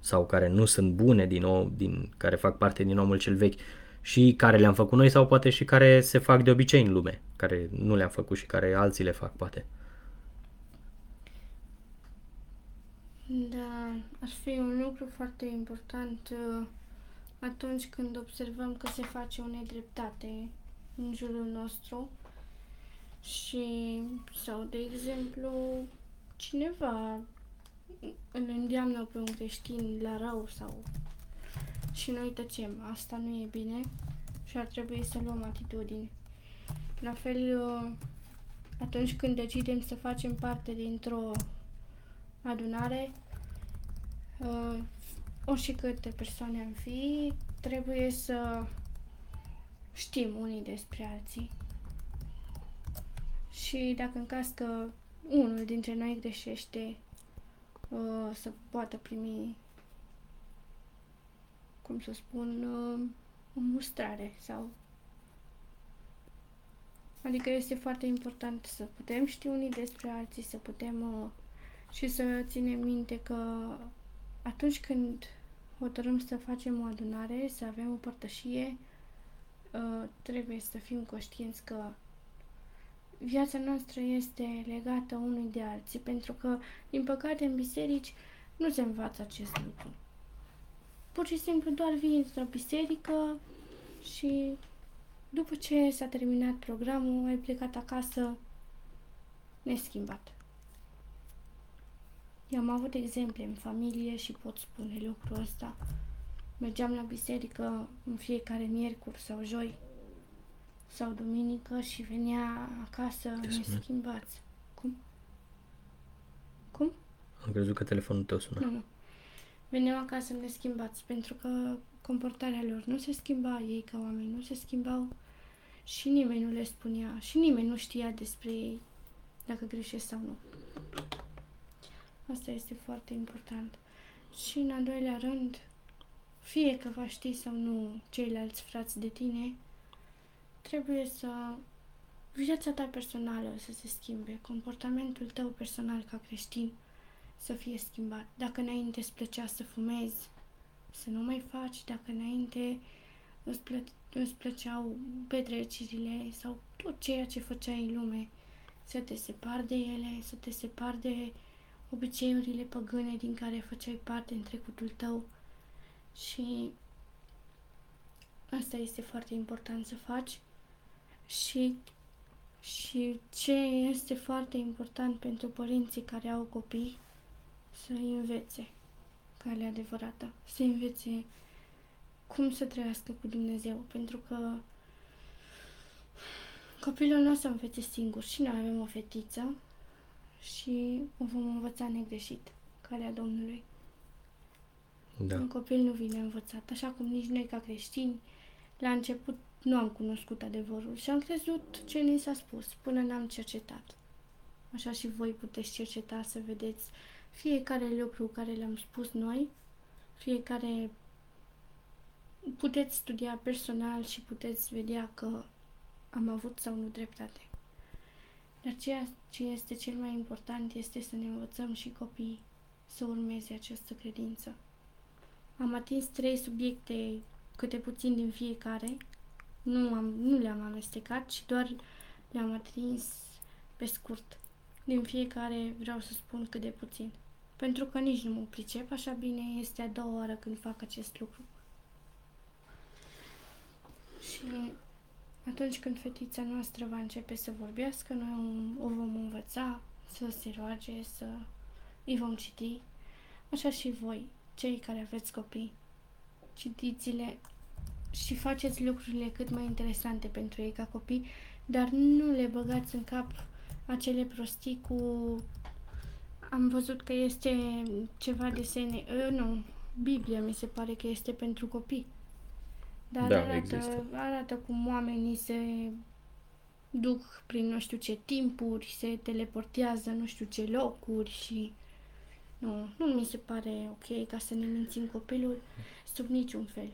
sau care nu sunt bune din, nou, din care fac parte din omul cel vechi și care le-am făcut noi sau poate și care se fac de obicei în lume, care nu le-am făcut și care alții le fac poate. Da, ar fi un lucru foarte important uh, atunci când observăm că se face o nedreptate în jurul nostru și sau de exemplu cineva îl îndeamnă pe un creștin la rău sau și noi tăcem. Asta nu e bine și ar trebui să luăm atitudine. La fel, uh, atunci când decidem să facem parte dintr-o adunare, uh, orice câte persoane am fi, trebuie să știm unii despre alții. Și dacă în caz că unul dintre noi greșește, uh, să poată primi cum să spun, uh, o mustrare sau... Adică este foarte important să putem ști unii despre alții, să putem uh, și să ținem minte că atunci când hotărâm să facem o adunare, să avem o părtășie, uh, trebuie să fim conștienți că viața noastră este legată unui de alții, pentru că, din păcate, în biserici nu se învață acest lucru pur și simplu doar vii într-o biserică și după ce s-a terminat programul, ai plecat acasă neschimbat. Eu am avut exemple în familie și pot spune lucrul ăsta. Mergeam la biserică în fiecare miercuri sau joi sau duminică și venea acasă neschimbați. Cum? Cum? Am crezut că telefonul tău sună. Nu, nu veneau acasă neschimbați pentru că comportarea lor nu se schimba, ei ca oameni nu se schimbau și nimeni nu le spunea și nimeni nu știa despre ei dacă greșesc sau nu. Asta este foarte important. Și în al doilea rând, fie că va ști sau nu ceilalți frați de tine, trebuie să viața ta personală să se schimbe, comportamentul tău personal ca creștin să fie schimbat. Dacă înainte îți plăcea să fumezi, să nu mai faci, dacă înainte îți, plă- îți plăceau petrecerile sau tot ceea ce făceai în lume, să te separi de ele, să te separi de obiceiurile păgâne din care făceai parte în trecutul tău și asta este foarte important să faci și și ce este foarte important pentru părinții care au copii, să învețe calea adevărată, să învețe cum să trăiască cu Dumnezeu, pentru că copilul nu o să învețe singur și noi avem o fetiță și o vom învăța negreșit calea Domnului. Da. Un copil nu vine învățat, așa cum nici noi ca creștini la început nu am cunoscut adevărul și am crezut ce ni s-a spus până n-am cercetat. Așa și voi puteți cerceta să vedeți fiecare lucru care le-am spus noi, fiecare puteți studia personal și puteți vedea că am avut sau nu dreptate. Dar ceea ce este cel mai important este să ne învățăm și copiii să urmeze această credință. Am atins trei subiecte, câte puțin din fiecare. Nu, am, nu le-am amestecat, ci doar le-am atins pe scurt. Din fiecare vreau să spun cât de puțin. Pentru că nici nu mă pricep, așa bine este a doua oară când fac acest lucru. Și atunci când fetița noastră va începe să vorbească, noi o vom învăța să se roage, să îi vom citi. Așa și voi, cei care aveți copii, citiți-le și faceți lucrurile cât mai interesante pentru ei ca copii, dar nu le băgați în cap acele prostii cu am văzut că este ceva desene, uh, nu, Biblia mi se pare că este pentru copii. Dar Da, arată, există. arată cum oamenii se duc prin nu știu ce timpuri, se teleportează nu știu ce locuri și nu, nu mi se pare ok ca să ne mințim copilul sub niciun fel.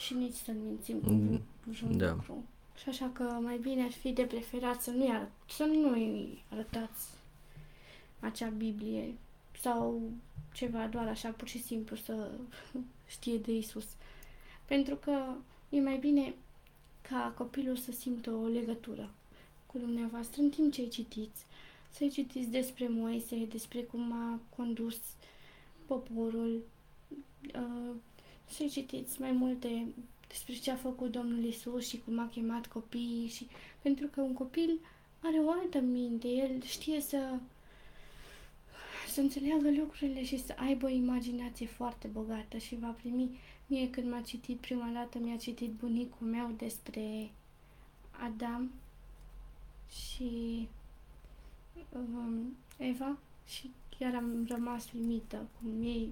Și nici să-l mințim cu Mm, vreun da. lucru. Și așa că mai bine ar fi de preferat să nu-i, arăt, să nu-i arătați acea Biblie sau ceva doar așa pur și simplu să știe de Isus. Pentru că e mai bine ca copilul să simtă o legătură cu dumneavoastră în timp ce îi citiți. Să-i citiți despre Moise, despre cum a condus poporul, uh, să-i citiți mai multe despre ce a făcut Domnul Isus și cum a chemat copiii și pentru că un copil are o altă minte, el știe să să înțeleagă lucrurile și să aibă o imaginație foarte bogată și va primi. Mie când m-a citit prima dată, mi-a citit bunicul meu despre Adam și um, Eva și chiar am rămas uimită cum ei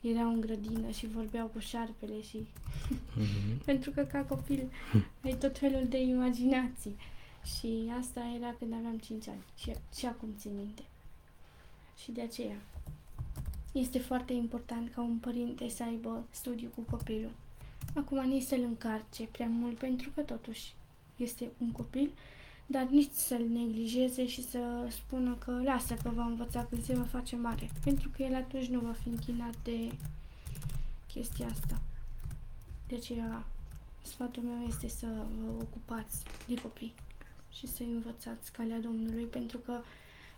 erau în grădină și vorbeau cu șarpele și... Mhm. Pentru că ca copil ai tot felul de imaginații. Și asta era când aveam 5 ani și, și acum țin minte. Și de aceea este foarte important ca un părinte să aibă studiu cu copilul. Acum nici să-l încarce prea mult pentru că totuși este un copil, dar nici să-l neglijeze și să spună că lasă că va învăța când se va face mare, pentru că el atunci nu va fi închinat de chestia asta. De aceea, sfatul meu este să vă ocupați de copii și să învățați calea Domnului, pentru că,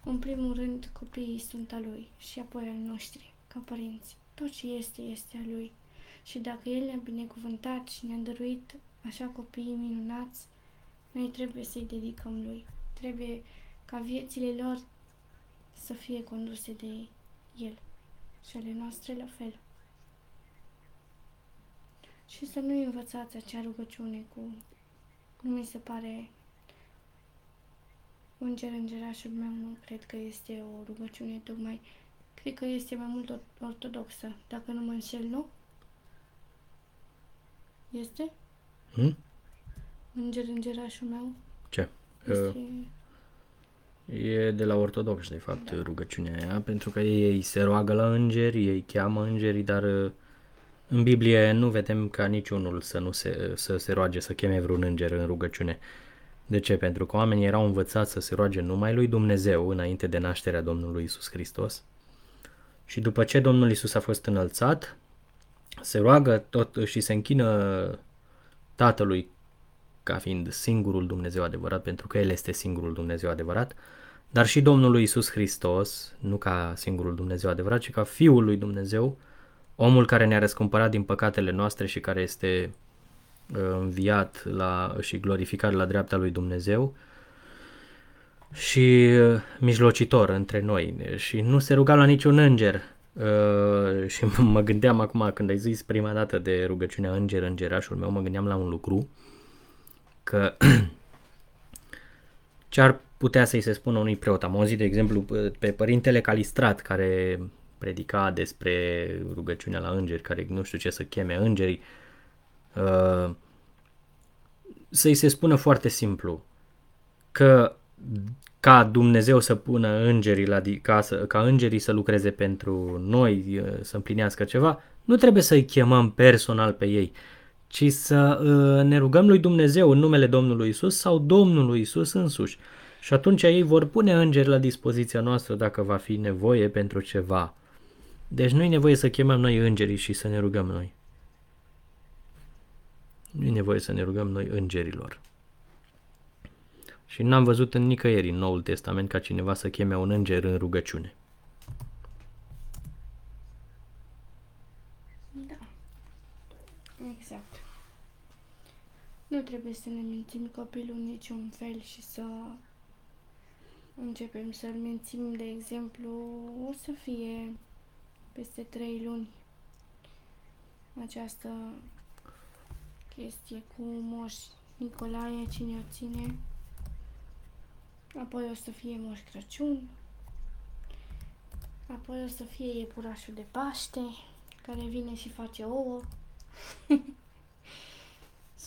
în primul rând, copiii sunt a Lui și apoi al noștri, ca părinți. Tot ce este, este a Lui. Și dacă El ne-a binecuvântat și ne-a dăruit așa copiii minunați, noi trebuie să-i dedicăm Lui. Trebuie ca viețile lor să fie conduse de El și ale noastre la fel. Și să nu învățați acea rugăciune cu, nu mi se pare, Înger, îngerașul meu, nu cred că este o rugăciune tocmai, cred că este mai mult or- ortodoxă, dacă nu mă înșel, nu? Este? Hmm? Înger, îngerașul meu? Ce? Uh, Este... E e de la ortodox, de fapt, da. rugăciunea aia, pentru că ei se roagă la îngeri, ei cheamă îngerii, dar uh, în Biblie nu vedem ca niciunul să nu se, să se roage, să cheme vreun înger în rugăciune. De ce? Pentru că oamenii erau învățați să se roage numai lui Dumnezeu înainte de nașterea Domnului Isus Hristos. Și după ce Domnul Isus a fost înălțat, se roagă tot și se închină Tatălui ca fiind singurul Dumnezeu adevărat, pentru că El este singurul Dumnezeu adevărat, dar și Domnul Isus Hristos, nu ca singurul Dumnezeu adevărat, ci ca Fiul lui Dumnezeu, omul care ne-a răscumpărat din păcatele noastre și care este uh, înviat la, și glorificat la dreapta lui Dumnezeu și uh, mijlocitor între noi și nu se ruga la niciun înger. Uh, și mă gândeam acum când ai zis prima dată de rugăciunea înger, îngerașul meu, mă gândeam la un lucru că ce ar putea să-i se spună unui preot. Am auzit, de exemplu, pe părintele Calistrat, care predica despre rugăciunea la îngeri, care nu știu ce să cheme îngerii, uh, să-i se spună foarte simplu că ca Dumnezeu să pună îngerii la, ca, să, ca îngerii să lucreze pentru noi, uh, să împlinească ceva, nu trebuie să-i chemăm personal pe ei, ci să uh, ne rugăm lui Dumnezeu în numele Domnului Isus sau Domnului Isus însuși. Și atunci ei vor pune îngeri la dispoziția noastră dacă va fi nevoie pentru ceva. Deci nu e nevoie să chemăm noi îngerii și să ne rugăm noi. Nu e nevoie să ne rugăm noi îngerilor. Și n-am văzut în nicăieri în Noul Testament ca cineva să cheme un înger în rugăciune. Da. Exact. Nu trebuie să ne mințim copilul niciun fel și să începem să-l mințim, de exemplu, o să fie peste trei luni această chestie cu Moș Nicolae, cine o ține. Apoi o să fie Moș Crăciun. Apoi o să fie iepurașul de Paște, care vine și face ouă.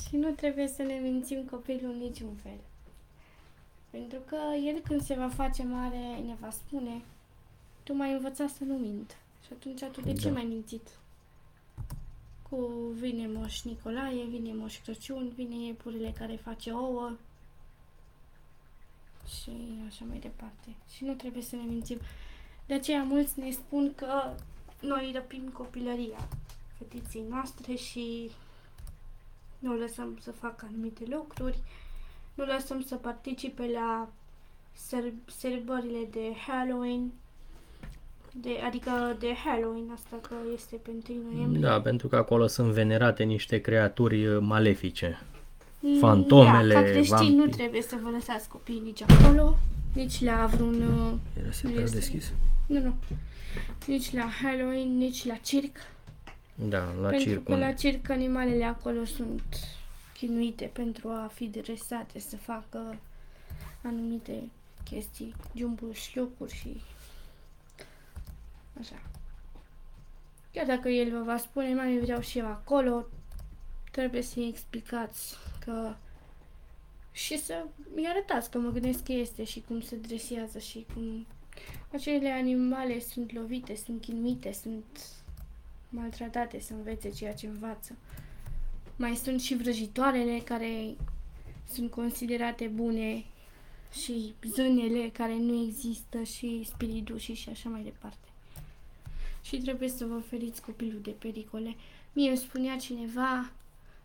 și nu trebuie să ne mințim copilul niciun fel. Pentru că el când se va face mare ne va spune tu m-ai învățat să nu mint. Și atunci tu de ce da. mai mințit? Cu vine Moș Nicolae, vine Moș Crăciun, vine iepurile care face ouă și așa mai departe. Și nu trebuie să ne mințim. De aceea mulți ne spun că noi răpim copilăria fetiței noastre și nu lăsăm să facă anumite lucruri, nu lăsăm să participe la sărbările de Halloween, de, adică de Halloween, asta că este pe 1 noiembrie. Da, pentru că acolo sunt venerate niște creaturi uh, malefice. Mm, Fantomele, da, ca creștini nu trebuie să vă lăsați copiii nici acolo, nici la vreun... Uh, Era separat deschis? Nu, nu. Nici la Halloween, nici la circ. Da, la pentru circ. că la circ animalele acolo sunt chinuite pentru a fi dresate să facă anumite chestii, jumburi, șlucuri și Așa. Chiar dacă el vă va spune, mami, vreau și eu acolo, trebuie să-i explicați că și să-i arătați că mă gândesc că este și cum se dresează și cum acele animale sunt lovite, sunt chinuite, sunt maltratate să învețe ceea ce învață. Mai sunt și vrăjitoarele care sunt considerate bune și zânele care nu există și spiridușii și așa mai departe și trebuie să vă oferiți copilul de pericole. Mie îmi spunea cineva,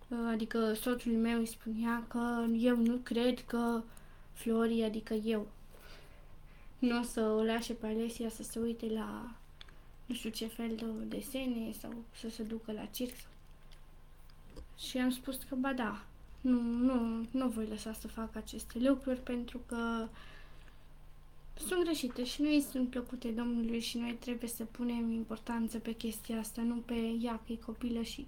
uh, adică soțul meu îi spunea că eu nu cred că Flori, adică eu, nu o să o lașe pe Alesia să se uite la nu știu ce fel de desene sau să se ducă la circ. Și am spus că ba da, nu, nu, nu voi lăsa să fac aceste lucruri pentru că sunt greșite și nu îi sunt plăcute Domnului și noi trebuie să punem importanță pe chestia asta, nu pe ea că e copilă și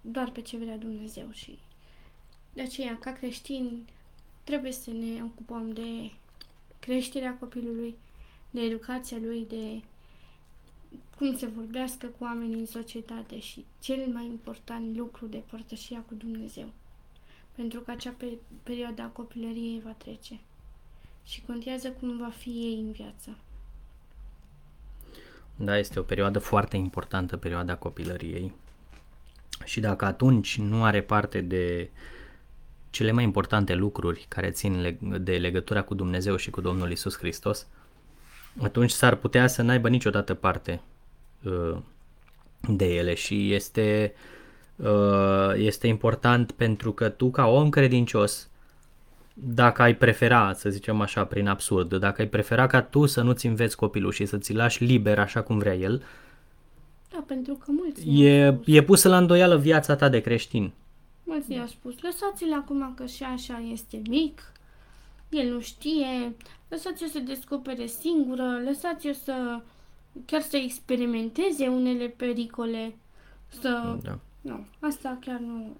doar pe ce vrea Dumnezeu și de aceea, ca creștini, trebuie să ne ocupăm de creșterea copilului, de educația lui, de cum să vorbească cu oamenii în societate și cel mai important lucru de părtășia cu Dumnezeu. Pentru că acea perioadă a copilăriei va trece și contează cum va fi ei în viață. Da, este o perioadă foarte importantă, perioada copilăriei. Și dacă atunci nu are parte de cele mai importante lucruri care țin de legătura cu Dumnezeu și cu Domnul Isus Hristos, atunci s-ar putea să n-aibă niciodată parte uh, de ele și este, uh, este important pentru că tu ca om credincios dacă ai prefera, să zicem așa, prin absurd, dacă ai prefera ca tu să nu-ți înveți copilul și să ți lași liber așa cum vrea el, da, pentru că mulți e, e pusă la îndoială viața ta de creștin. Mulți i-au spus, lăsați-l acum că și așa este mic, el nu știe, lăsați-o să descopere singură, lăsați-o să chiar să experimenteze unele pericole, să... Da. Nu, asta chiar nu...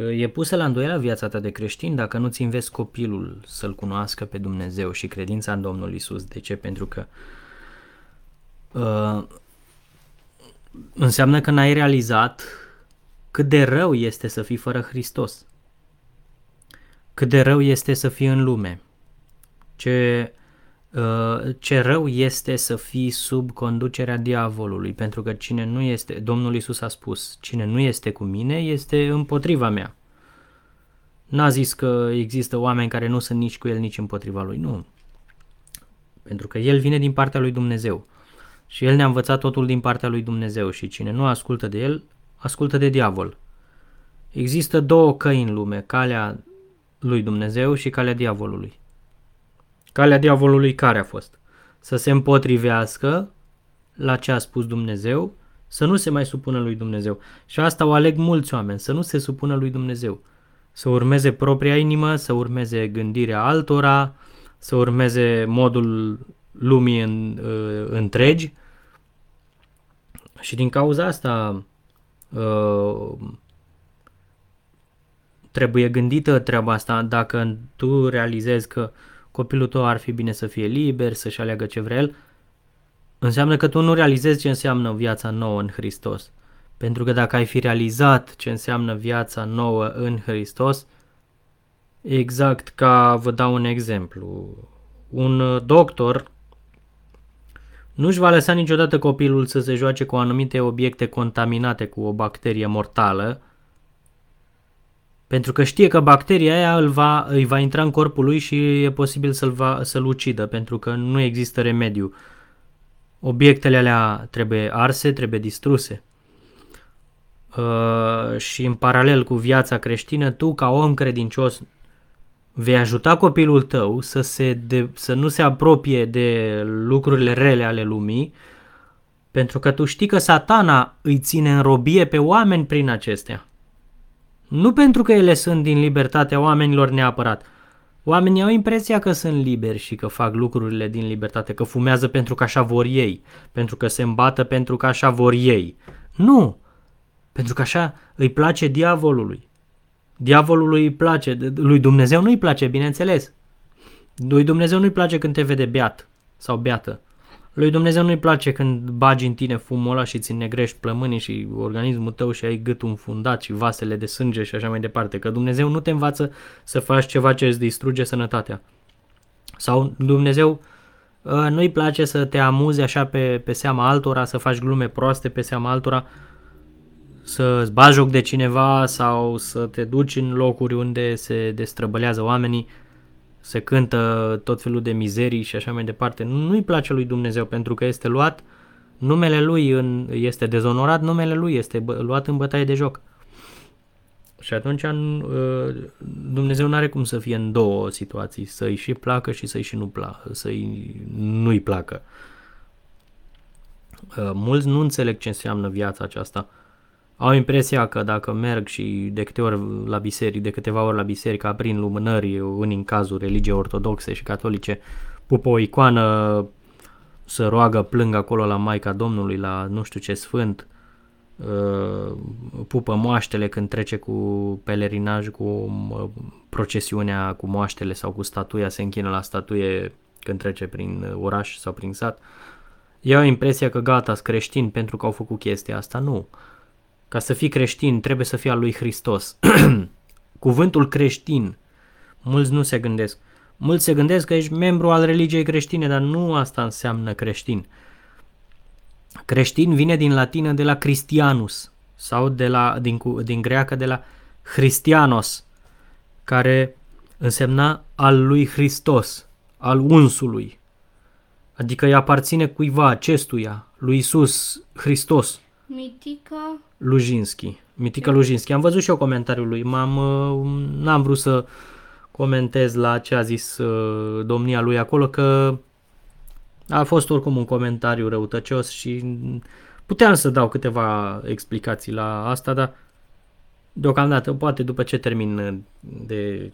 E pusă la îndoială viața ta de creștin dacă nu-ți înveți copilul să-L cunoască pe Dumnezeu și credința în Domnul Isus. De ce? Pentru că uh, înseamnă că n-ai realizat cât de rău este să fii fără Hristos. Cât de rău este să fii în lume. Ce, uh, ce rău este să fii sub conducerea diavolului, pentru că cine nu este, Domnul Isus a spus, cine nu este cu mine este împotriva mea. N-a zis că există oameni care nu sunt nici cu el, nici împotriva lui, nu. Pentru că el vine din partea lui Dumnezeu. Și el ne-a învățat totul din partea lui Dumnezeu și cine nu ascultă de el, ascultă de diavol. Există două căi în lume, calea lui Dumnezeu și calea diavolului. Calea diavolului care a fost? Să se împotrivească la ce a spus Dumnezeu, să nu se mai supună lui Dumnezeu. Și asta o aleg mulți oameni, să nu se supună lui Dumnezeu. Să urmeze propria inimă, să urmeze gândirea altora, să urmeze modul lumii în, uh, întregi. Și din cauza asta uh, trebuie gândită treaba asta dacă tu realizezi că copilul tău ar fi bine să fie liber, să-și aleagă ce vrea el, înseamnă că tu nu realizezi ce înseamnă viața nouă în Hristos. Pentru că dacă ai fi realizat ce înseamnă viața nouă în Hristos, exact ca vă dau un exemplu. Un doctor nu-și va lăsa niciodată copilul să se joace cu anumite obiecte contaminate cu o bacterie mortală, pentru că știe că bacteria aia îl va, îi va intra în corpul lui și e posibil să-l, va, să-l ucidă, pentru că nu există remediu. Obiectele alea trebuie arse, trebuie distruse. Uh, și în paralel cu viața creștină, tu ca om credincios vei ajuta copilul tău să, se de, să nu se apropie de lucrurile rele ale lumii, pentru că tu știi că satana îi ține în robie pe oameni prin acestea. Nu pentru că ele sunt din libertatea oamenilor neapărat. Oamenii au impresia că sunt liberi și că fac lucrurile din libertate, că fumează pentru că așa vor ei, pentru că se îmbată pentru că așa vor ei. Nu! Pentru că așa îi place diavolului. Diavolului îi place, lui Dumnezeu nu îi place, bineînțeles. Lui Dumnezeu nu îi place când te vede beat sau beată. Lui Dumnezeu nu-i place când bagi în tine fumul ăla și ți negrești plămânii și organismul tău și ai gâtul înfundat și vasele de sânge și așa mai departe. Că Dumnezeu nu te învață să faci ceva ce îți distruge sănătatea. Sau Dumnezeu ă, nu-i place să te amuzi așa pe, pe seama altora, să faci glume proaste pe seama altora, să-ți bagi joc de cineva sau să te duci în locuri unde se destrăbălează oamenii se cântă tot felul de mizerii și așa mai departe. Nu-i place lui Dumnezeu pentru că este luat, numele lui în, este dezonorat, numele lui este bă, luat în bătaie de joc. Și atunci uh, Dumnezeu nu are cum să fie în două situații, să-i și placă și să-i și nu placă, să-i nu-i placă. Uh, mulți nu înțeleg ce înseamnă viața aceasta au impresia că dacă merg și de câte ori la biserică, de câteva ori la biserică, aprind lumânări, în cazul religiei ortodoxe și catolice, pupă o icoană, să roagă, plâng acolo la Maica Domnului, la nu știu ce sfânt, uh, pupă moaștele când trece cu pelerinaj, cu uh, procesiunea cu moaștele sau cu statuia, se închină la statuie când trece prin oraș sau prin sat. Eu au impresia că gata, sunt creștini pentru că au făcut chestia asta. Nu. Uh, ca să fii creștin, trebuie să fii al lui Hristos. Cuvântul creștin, mulți nu se gândesc. Mulți se gândesc că ești membru al religiei creștine, dar nu asta înseamnă creștin. Creștin vine din latină de la Christianus sau de la, din, din greacă de la Christianos, care însemna al lui Hristos, al unsului. Adică îi aparține cuiva, acestuia, lui Isus Hristos. Mitica, Lujinski. Mitica Lujinski. Am văzut și eu comentariul lui. M-am, uh, n-am vrut să comentez la ce a zis uh, domnia lui acolo, că a fost oricum un comentariu răutăcios și puteam să dau câteva explicații la asta, dar deocamdată, poate după ce termin uh, de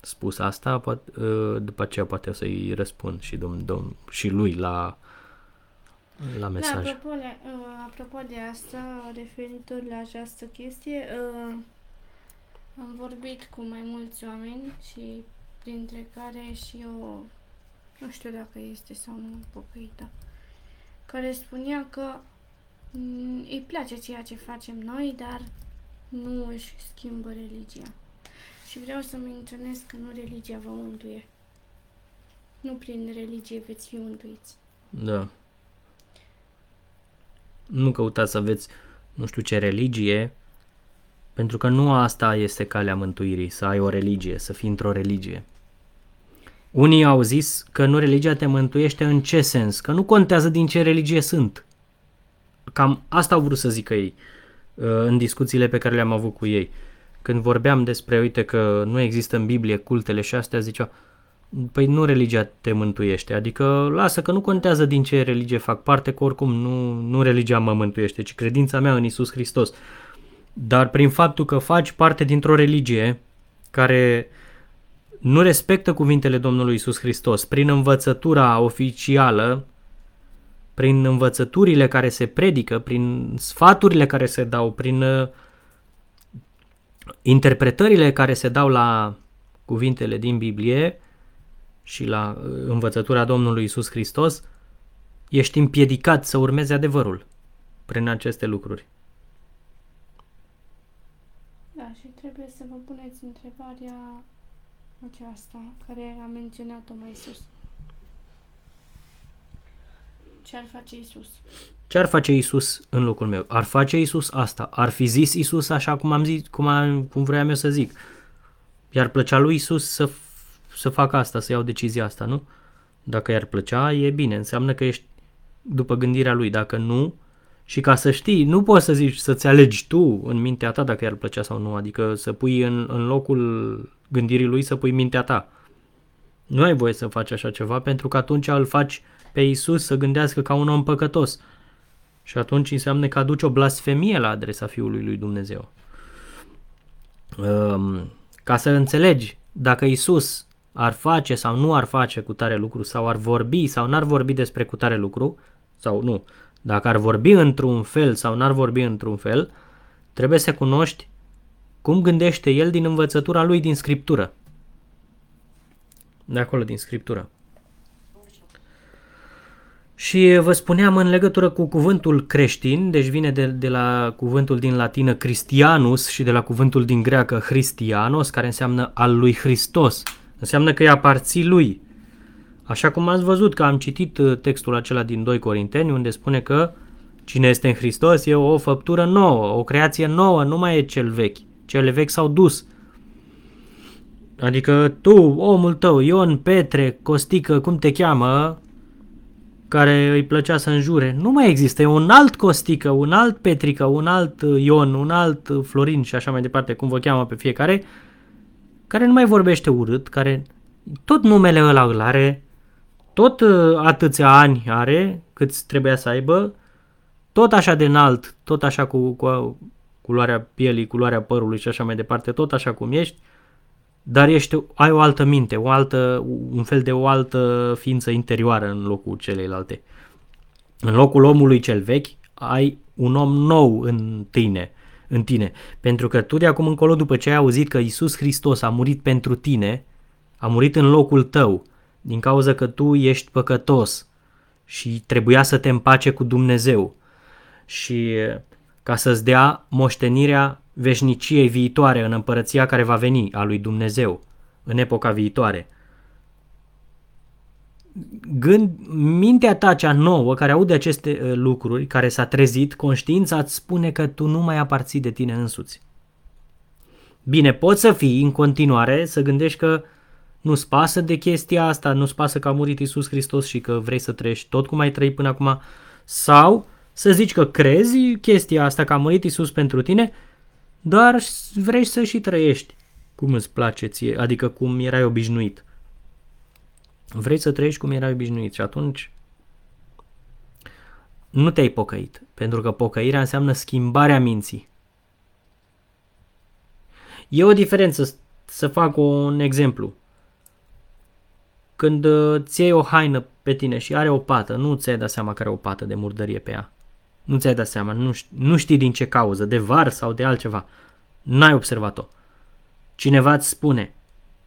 spus asta, poate, după aceea poate o să-i răspund și, dom, dom, și lui la, la mesaj. Da, apropo, de, uh, apropo de asta, referitor la această chestie, uh, am vorbit cu mai mulți oameni și printre care și eu, nu știu dacă este sau nu pocăită, care spunea că mm, îi place ceea ce facem noi, dar nu își schimbă religia. Și vreau să menționez că nu religia vă mântuie. Nu prin religie veți fi mântuiți. Da. Nu căutați să aveți nu știu ce religie, pentru că nu asta este calea mântuirii, să ai o religie, să fii într-o religie. Unii au zis că nu religia te mântuiește în ce sens? Că nu contează din ce religie sunt. Cam asta au vrut să zică ei uh, în discuțiile pe care le-am avut cu ei. Când vorbeam despre, uite că nu există în Biblie cultele și astea, zicea, păi nu religia te mântuiește, adică lasă că nu contează din ce religie fac parte, că oricum nu, nu religia mă mântuiește, ci credința mea în Isus Hristos. Dar prin faptul că faci parte dintr-o religie care nu respectă cuvintele Domnului Isus Hristos, prin învățătura oficială, prin învățăturile care se predică, prin sfaturile care se dau, prin uh, interpretările care se dau la cuvintele din Biblie și la uh, învățătura Domnului Isus Hristos, ești împiedicat să urmezi adevărul prin aceste lucruri. Da, și trebuie să vă puneți întrebarea aceasta care a menționat-o mai sus. Ce ar face Isus? Ce ar face Isus în locul meu? Ar face Isus asta? Ar fi zis Isus așa cum am zis, cum, am, cum vreau eu să zic? I-ar plăcea lui Isus să, să facă asta, să iau decizia asta, nu? Dacă i-ar plăcea, e bine, înseamnă că ești după gândirea lui. Dacă nu, și ca să știi, nu poți să zici, să-ți alegi tu în mintea ta dacă i-ar plăcea sau nu, adică să pui în, în locul gândirii lui să pui mintea ta. Nu ai voie să faci așa ceva pentru că atunci îl faci pe Isus să gândească ca un om păcătos. Și atunci înseamnă că aduci o blasfemie la adresa Fiului lui Dumnezeu. Um, ca să înțelegi dacă Isus ar face sau nu ar face cu tare lucru, sau ar vorbi sau n-ar vorbi despre cu tare lucru, sau nu, dacă ar vorbi într-un fel sau n-ar vorbi într-un fel, trebuie să cunoști cum gândește el din învățătura lui din scriptură. De acolo, din scriptură. Și vă spuneam în legătură cu cuvântul creștin, deci vine de, de la cuvântul din latină Christianus și de la cuvântul din greacă Christianos, care înseamnă al lui Hristos. Înseamnă că îi aparții lui. Așa cum ați văzut că am citit uh, textul acela din 2 Corinteni, unde spune că cine este în Hristos e o făptură nouă, o creație nouă, nu mai e cel vechi. Cele vechi s-au dus. Adică tu, omul tău, Ion, Petre, Costică, cum te cheamă, care îi plăcea să înjure, nu mai există. E un alt Costică, un alt Petrică, un alt uh, Ion, un alt uh, Florin și așa mai departe, cum vă cheamă pe fiecare, care nu mai vorbește urât, care tot numele ăla îl are, tot uh, atâția ani are cât trebuia să aibă, tot așa de înalt, tot așa cu, cu culoarea pielii, culoarea părului și așa mai departe, tot așa cum ești, dar ești, ai o altă minte, o altă, un fel de o altă ființă interioară în locul celeilalte. În locul omului cel vechi ai un om nou în tine, în tine. Pentru că tu de acum încolo, după ce ai auzit că Isus Hristos a murit pentru tine, a murit în locul tău, din cauza că tu ești păcătos și trebuia să te împace cu Dumnezeu și ca să-ți dea moștenirea veșniciei viitoare în împărăția care va veni a lui Dumnezeu, în epoca viitoare. Gând, mintea ta cea nouă, care aude aceste uh, lucruri, care s-a trezit, conștiința îți spune că tu nu mai aparții de tine însuți. Bine, poți să fii în continuare, să gândești că nu-ți pasă de chestia asta, nu-ți pasă că a murit Isus Hristos și că vrei să trăiești tot cum ai trăit până acum, sau să zici că crezi chestia asta, că a murit Isus pentru tine, dar vrei să și trăiești cum îți place ție, adică cum erai obișnuit. Vrei să trăiești cum erai obișnuit și atunci nu te-ai pocăit, pentru că pocăirea înseamnă schimbarea minții. E o diferență, să fac un exemplu. Când uh, ți iei o haină pe tine și are o pată, nu ți-ai dat seama că are o pată de murdărie pe ea. Nu ți-ai dat seama, nu știi, nu știi din ce cauză, de var sau de altceva. N-ai observat-o. Cineva îți spune,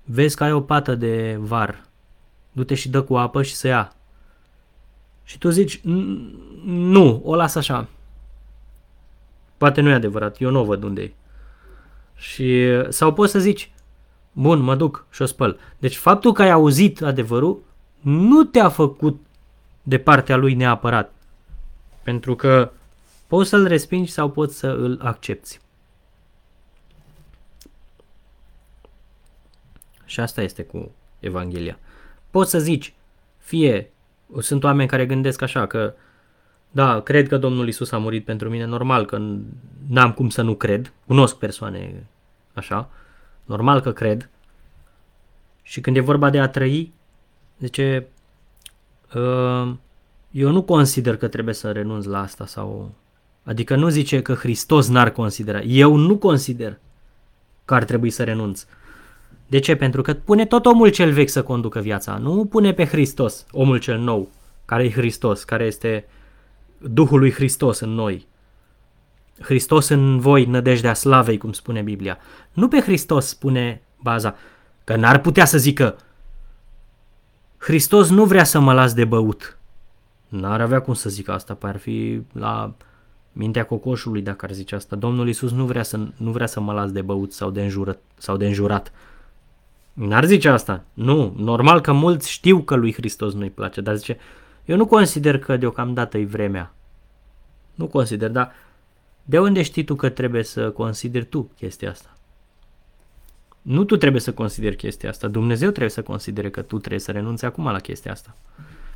vezi că ai o pată de var, du-te și dă cu apă și să ia. Și tu zici, nu, o las așa. Poate nu e adevărat, eu nu o văd unde e. Și, sau poți să zici, bun, mă duc și o spăl. Deci faptul că ai auzit adevărul nu te-a făcut de partea lui neapărat. Pentru că poți să-l respingi sau poți să îl accepti. Și asta este cu Evanghelia. Poți să zici, fie, sunt oameni care gândesc așa, că da, cred că Domnul Isus a murit pentru mine, normal că n-am cum să nu cred, cunosc persoane așa, normal că cred. Și când e vorba de a trăi, zice, uh, eu nu consider că trebuie să renunț la asta sau... Adică nu zice că Hristos n-ar considera. Eu nu consider că ar trebui să renunț. De ce? Pentru că pune tot omul cel vechi să conducă viața. Nu pune pe Hristos, omul cel nou, care e Hristos, care este Duhul lui Hristos în noi. Hristos în voi, nădejdea slavei, cum spune Biblia. Nu pe Hristos spune baza, că n-ar putea să zică Hristos nu vrea să mă las de băut. N-ar avea cum să zică asta, ar fi la mintea cocoșului dacă ar zice asta. Domnul Isus nu vrea să, nu vrea să mă las de băut sau de înjurat. Sau de înjurat. N-ar zice asta. Nu, normal că mulți știu că lui Hristos nu-i place, dar zice, eu nu consider că deocamdată e vremea. Nu consider, dar de unde știi tu că trebuie să consideri tu chestia asta? Nu tu trebuie să consideri chestia asta, Dumnezeu trebuie să considere că tu trebuie să renunți acum la chestia asta.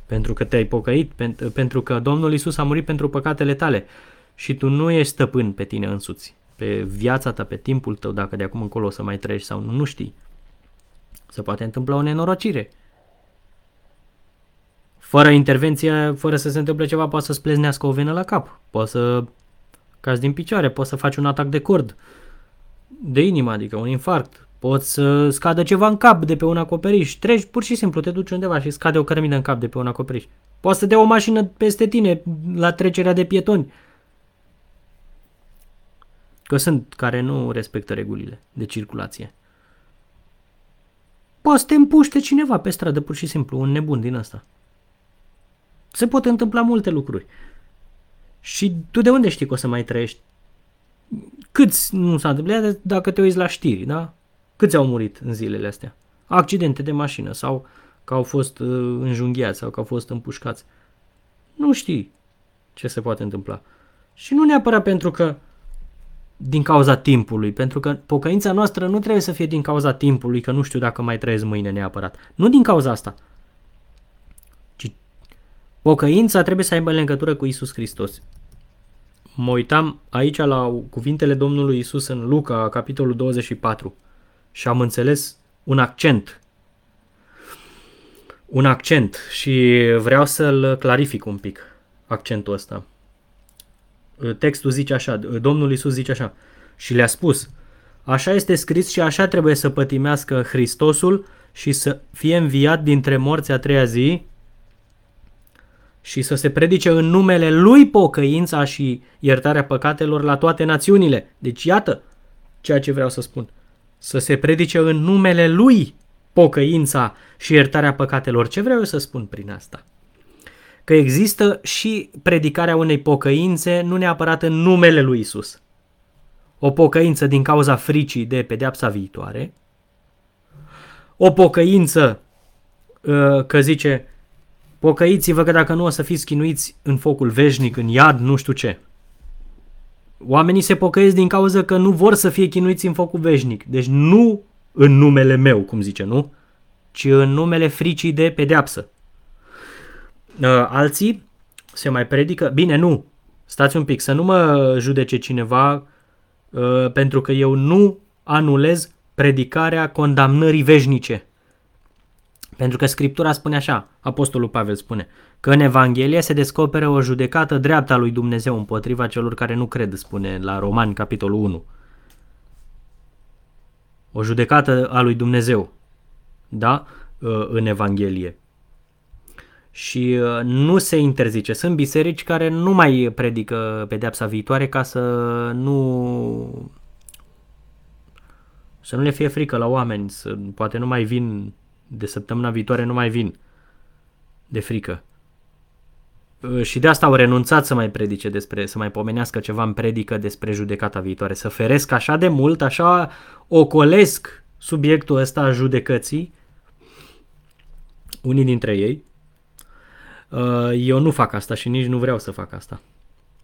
Pentru că te-ai pocăit, pentru că Domnul Isus a murit pentru păcatele tale și tu nu ești stăpân pe tine însuți, pe viața ta, pe timpul tău, dacă de acum încolo o să mai treci sau nu, nu știi. Se poate întâmpla o nenorocire. Fără intervenție, fără să se întâmple ceva, poate să-ți pleznească o venă la cap, poate să cazi din picioare, poți să faci un atac de cord, de inimă, adică un infarct, poți să scadă ceva în cap de pe un acoperiș, treci pur și simplu, te duci undeva și scade o cărămidă în cap de pe un acoperiș. Poate să dea o mașină peste tine la trecerea de pietoni. Că sunt care nu respectă regulile de circulație. Poate să te împuște cineva pe stradă, pur și simplu, un nebun din ăsta. Se pot întâmpla multe lucruri. Și tu de unde știi că o să mai trăiești? Câți nu s-a întâmplat dacă te uiți la știri, da? Câți au murit în zilele astea? Accidente de mașină sau că au fost uh, înjunghiați sau că au fost împușcați. Nu știi ce se poate întâmpla. Și nu neapărat pentru că din cauza timpului, pentru că pocăința noastră nu trebuie să fie din cauza timpului, că nu știu dacă mai trăiesc mâine neapărat. Nu din cauza asta. Ci pocăința trebuie să aibă legătură cu Isus Hristos. Mă uitam aici la cuvintele Domnului Isus în Luca, capitolul 24, și am înțeles un accent. Un accent și vreau să-l clarific un pic, accentul ăsta. Textul zice așa, Domnul Isus zice așa, și le-a spus, așa este scris și așa trebuie să pătimească Hristosul și să fie înviat dintre morți a treia zi și să se predice în numele lui pocăința și iertarea păcatelor la toate națiunile. Deci iată ceea ce vreau să spun. Să se predice în numele lui pocăința și iertarea păcatelor. Ce vreau să spun prin asta? Că există și predicarea unei pocăințe, nu neapărat în numele lui Isus. O pocăință din cauza fricii de pedeapsa viitoare, o pocăință uh, că zice pocăiți-vă că dacă nu o să fiți chinuiți în focul veșnic, în iad, nu știu ce. Oamenii se pocăiesc din cauza că nu vor să fie chinuiți în focul veșnic. Deci nu în numele meu, cum zice, nu? Ci în numele fricii de pedeapsă. Uh, alții se mai predică, bine, nu, stați un pic, să nu mă judece cineva uh, pentru că eu nu anulez predicarea condamnării veșnice. Pentru că Scriptura spune așa, Apostolul Pavel spune, că în Evanghelie se descoperă o judecată dreaptă a lui Dumnezeu împotriva celor care nu cred, spune la Romani, capitolul 1. O judecată a lui Dumnezeu, da, uh, în Evanghelie. Și uh, nu se interzice. Sunt biserici care nu mai predică pedeapsa viitoare ca să nu să nu le fie frică la oameni, să, poate nu mai vin de săptămâna viitoare, nu mai vin de frică. Uh, și de asta au renunțat să mai predice despre, să mai pomenească ceva în predică despre judecata viitoare. Să feresc așa de mult, așa ocolesc subiectul ăsta a judecății, unii dintre ei. Uh, eu nu fac asta și nici nu vreau să fac asta.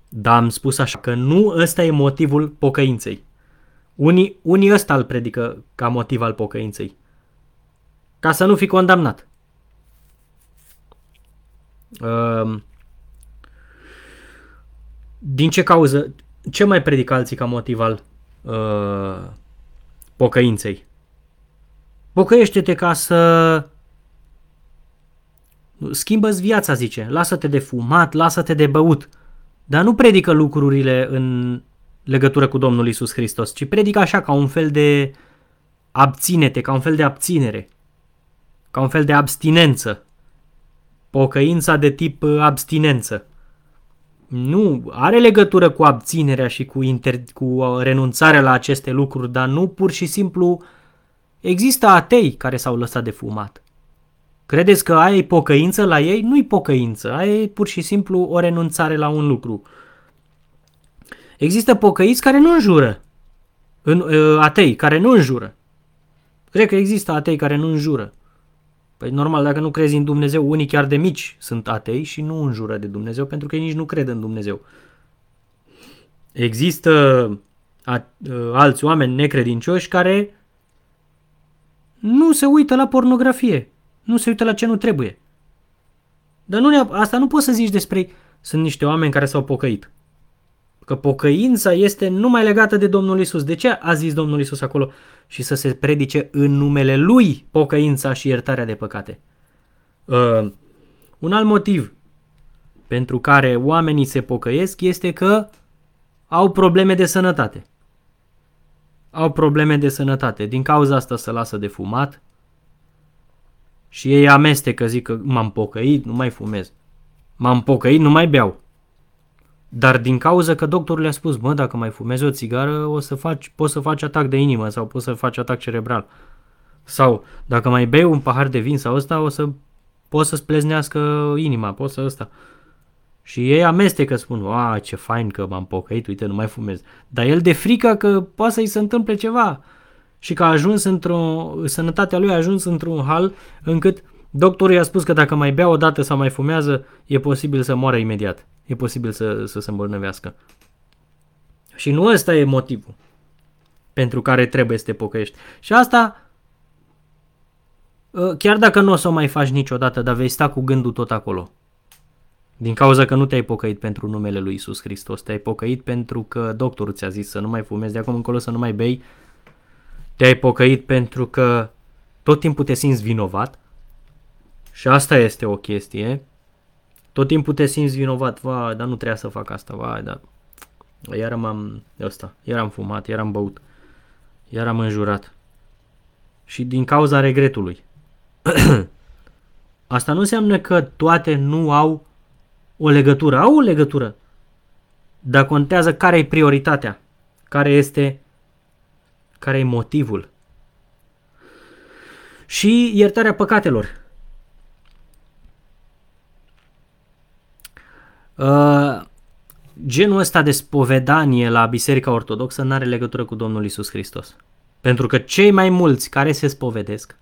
Dar am spus așa că nu ăsta e motivul pocăinței. Unii, unii ăsta îl predică ca motiv al pocăinței. Ca să nu fi condamnat. Uh, din ce cauză? Ce mai predică alții ca motiv al uh, pocăinței? Pocăiește-te ca să schimbă-ți viața, zice. Lasă-te de fumat, lasă-te de băut. Dar nu predică lucrurile în legătură cu Domnul Isus Hristos, ci predică așa ca un fel de abținete, ca un fel de abținere, ca un fel de abstinență. Pocăința de tip uh, abstinență. Nu, are legătură cu abținerea și cu, inter, cu uh, renunțarea la aceste lucruri, dar nu pur și simplu există atei care s-au lăsat de fumat. Credeți că ai pocăință la ei? Nu-i pocăință, ai pur și simplu o renunțare la un lucru. Există pocăiți care nu înjură, în, uh, atei care nu înjură. Cred că există atei care nu înjură. Păi normal, dacă nu crezi în Dumnezeu, unii chiar de mici sunt atei și nu înjură de Dumnezeu pentru că ei nici nu cred în Dumnezeu. Există a, alți oameni necredincioși care nu se uită la pornografie, nu se uită la ce nu trebuie. Dar nu, asta nu poți să zici despre sunt niște oameni care s-au pocăit. Că pocăința este numai legată de Domnul Isus. De ce a zis Domnul Isus acolo? Și să se predice în numele Lui pocăința și iertarea de păcate. Uh, un alt motiv pentru care oamenii se pocăiesc este că au probleme de sănătate. Au probleme de sănătate. Din cauza asta se lasă de fumat și ei amestecă, zic că m-am pocăit, nu mai fumez. M-am pocăit, nu mai beau. Dar din cauza că doctorul le-a spus, mă, dacă mai fumezi o țigară, o să faci, poți să faci atac de inimă sau poți să faci atac cerebral. Sau dacă mai bei un pahar de vin sau ăsta, o să poți să-ți pleznească inima, poți să ăsta. Și ei amestecă, spun, a, ce fain că m-am pocăit, uite, nu mai fumez. Dar el de frică că poate să-i se întâmple ceva. Și că a ajuns într-o, sănătatea lui a ajuns într-un hal încât doctorul i-a spus că dacă mai bea o dată sau mai fumează, e posibil să moară imediat e posibil să, să se îmbolnăvească. Și nu ăsta e motivul pentru care trebuie să te pocăiești. Și asta, ă, chiar dacă nu o să o mai faci niciodată, dar vei sta cu gândul tot acolo. Din cauza că nu te-ai pocăit pentru numele lui Isus Hristos, te-ai pocăit pentru că doctorul ți-a zis să nu mai fumezi, de acum încolo să nu mai bei, te-ai pocăit pentru că tot timpul te simți vinovat și asta este o chestie tot timpul te simți vinovat, va, dar nu trebuia să fac asta, va, dar iar m-am, ăsta, iar am fumat, iar am băut, iar am înjurat. Și din cauza regretului. asta nu înseamnă că toate nu au o legătură, au o legătură. Dar contează care e prioritatea, care este, care e motivul. Și iertarea păcatelor. Uh, genul ăsta de spovedanie la Biserica Ortodoxă nu are legătură cu Domnul Isus Hristos. Pentru că cei mai mulți care se spovedesc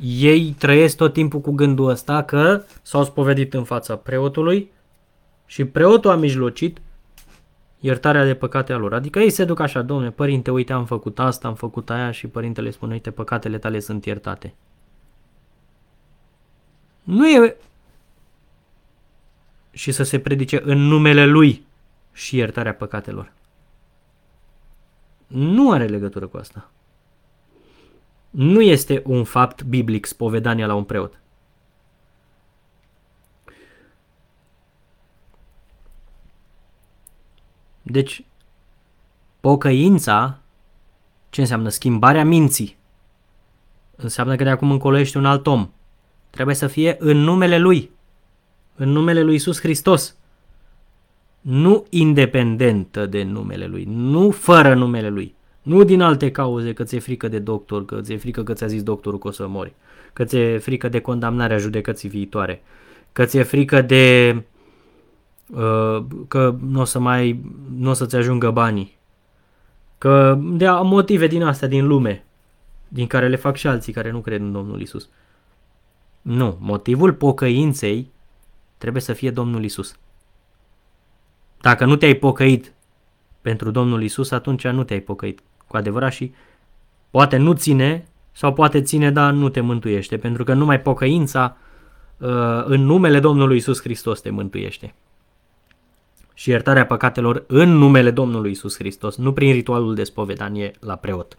ei trăiesc tot timpul cu gândul ăsta că s-au spovedit în fața preotului și preotul a mijlocit iertarea de păcate a lor. Adică ei se duc așa, domne, părinte, uite, am făcut asta, am făcut aia și părintele spune, uite, păcatele tale sunt iertate. Nu e și să se predice în numele lui și iertarea păcatelor. Nu are legătură cu asta. Nu este un fapt biblic spovedania la un preot. Deci, pocăința, ce înseamnă? Schimbarea minții. Înseamnă că de acum încolo ești un alt om. Trebuie să fie în numele Lui. În numele Lui Isus Hristos. Nu independentă de numele Lui. Nu fără numele Lui. Nu din alte cauze că ți-e frică de doctor, că ți-e frică că ți-a zis doctorul că o să mori, că ți-e frică de condamnarea judecății viitoare, că ți-e frică de uh, că nu o să mai nu o să-ți ajungă banii, că de motive din astea din lume, din care le fac și alții care nu cred în Domnul Isus. Nu, motivul pocăinței trebuie să fie Domnul Isus. Dacă nu te-ai pocăit pentru Domnul Isus, atunci nu te-ai pocăit cu adevărat și poate nu ține sau poate ține, dar nu te mântuiește, pentru că numai pocăința uh, în numele Domnului Isus Hristos te mântuiește. Și iertarea păcatelor în numele Domnului Isus Hristos, nu prin ritualul de spovedanie la preot.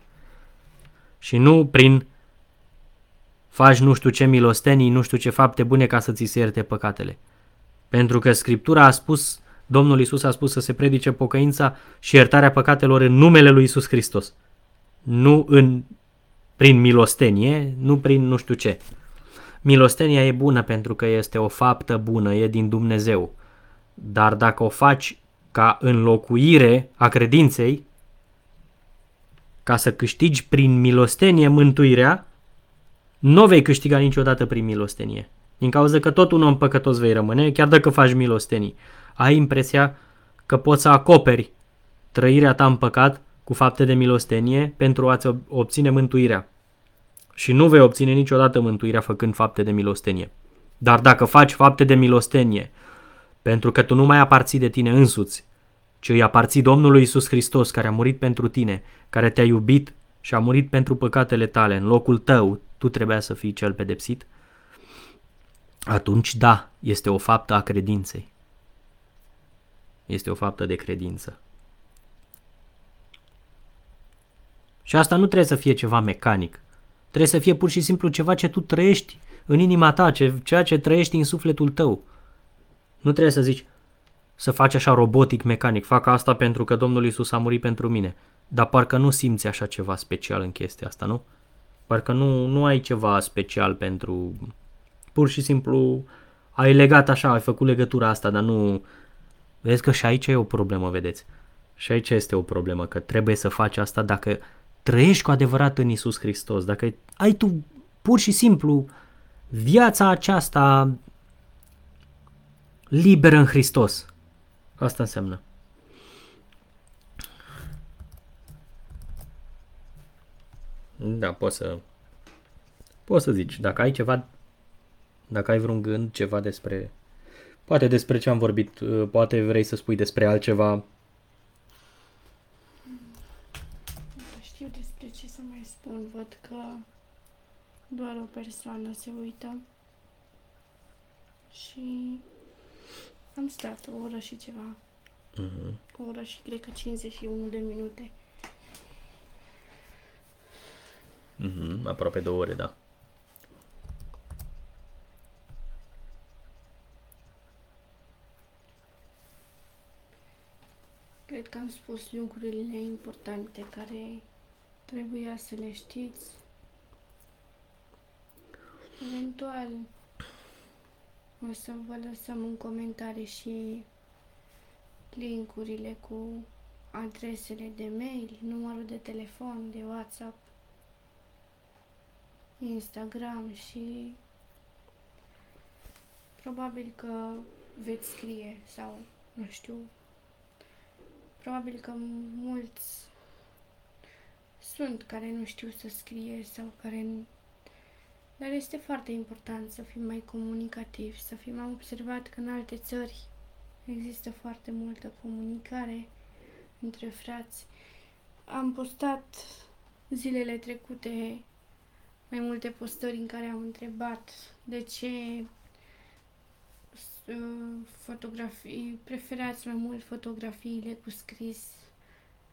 Și nu prin faci nu știu ce milostenii, nu știu ce fapte bune ca să ți se ierte păcatele. Pentru că Scriptura a spus Domnul Isus a spus să se predice pocăința și iertarea păcatelor în numele lui Isus Hristos. Nu în, prin milostenie, nu prin nu știu ce. Milostenia e bună pentru că este o faptă bună, e din Dumnezeu. Dar dacă o faci ca înlocuire a credinței, ca să câștigi prin milostenie mântuirea, nu vei câștiga niciodată prin milostenie. Din cauza că tot un om păcătos vei rămâne, chiar dacă faci milostenii ai impresia că poți să acoperi trăirea ta în păcat cu fapte de milostenie pentru a-ți obține mântuirea. Și nu vei obține niciodată mântuirea făcând fapte de milostenie. Dar dacă faci fapte de milostenie, pentru că tu nu mai aparții de tine însuți, ci îi aparții Domnului Isus Hristos care a murit pentru tine, care te-a iubit și a murit pentru păcatele tale, în locul tău, tu trebuia să fii cel pedepsit, atunci da, este o faptă a credinței. Este o faptă de credință. Și asta nu trebuie să fie ceva mecanic. Trebuie să fie pur și simplu ceva ce tu trăiești în inima ta, ce, ceea ce trăiești în sufletul tău. Nu trebuie să zici, să faci așa robotic, mecanic, fac asta pentru că Domnul Isus a murit pentru mine. Dar parcă nu simți așa ceva special în chestia asta, nu? Parcă nu, nu ai ceva special pentru... Pur și simplu ai legat așa, ai făcut legătura asta, dar nu, Vedeți că și aici e o problemă, vedeți? Și aici este o problemă, că trebuie să faci asta dacă trăiești cu adevărat în Isus Hristos, dacă ai tu pur și simplu viața aceasta liberă în Hristos. Asta înseamnă. Da, poți să poți să zici, dacă ai ceva dacă ai vreun gând, ceva despre Poate despre ce am vorbit, uh, poate vrei să spui despre altceva. Nu știu despre ce să mai spun, văd că doar o persoană se uită și am stat o oră și ceva. Uh-huh. O oră și cred că 51 de minute. Uh-huh. Aproape două ore, da. Cred că am spus lucrurile importante care trebuia să le știți. Eventual o să vă lăsăm în comentarii și linkurile cu adresele de mail, numărul de telefon, de WhatsApp, Instagram și probabil că veți scrie sau, nu știu, Probabil că mulți sunt care nu știu să scrie sau care Dar este foarte important să fim mai comunicativi, să fim am observat că în alte țări există foarte multă comunicare între frați. Am postat zilele trecute mai multe postări în care am întrebat de ce uh, fotografii, preferați mai mult fotografiile cu scris,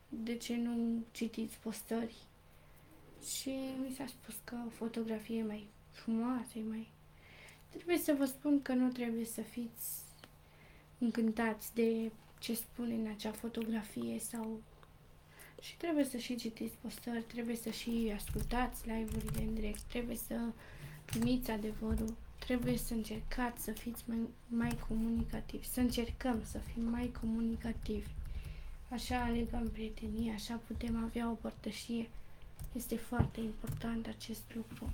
de ce nu citiți postări. Și mi s-a spus că o fotografie e mai frumoasă, e mai... Trebuie să vă spun că nu trebuie să fiți încântați de ce spune în acea fotografie sau și trebuie să și citiți postări, trebuie să și ascultați live-urile în direct, trebuie să primiți adevărul, trebuie să încercați să fiți mai, mai comunicativi, să încercăm să fim mai comunicativi. Așa alegăm prietenie, așa putem avea o părtășie. Este foarte important acest lucru.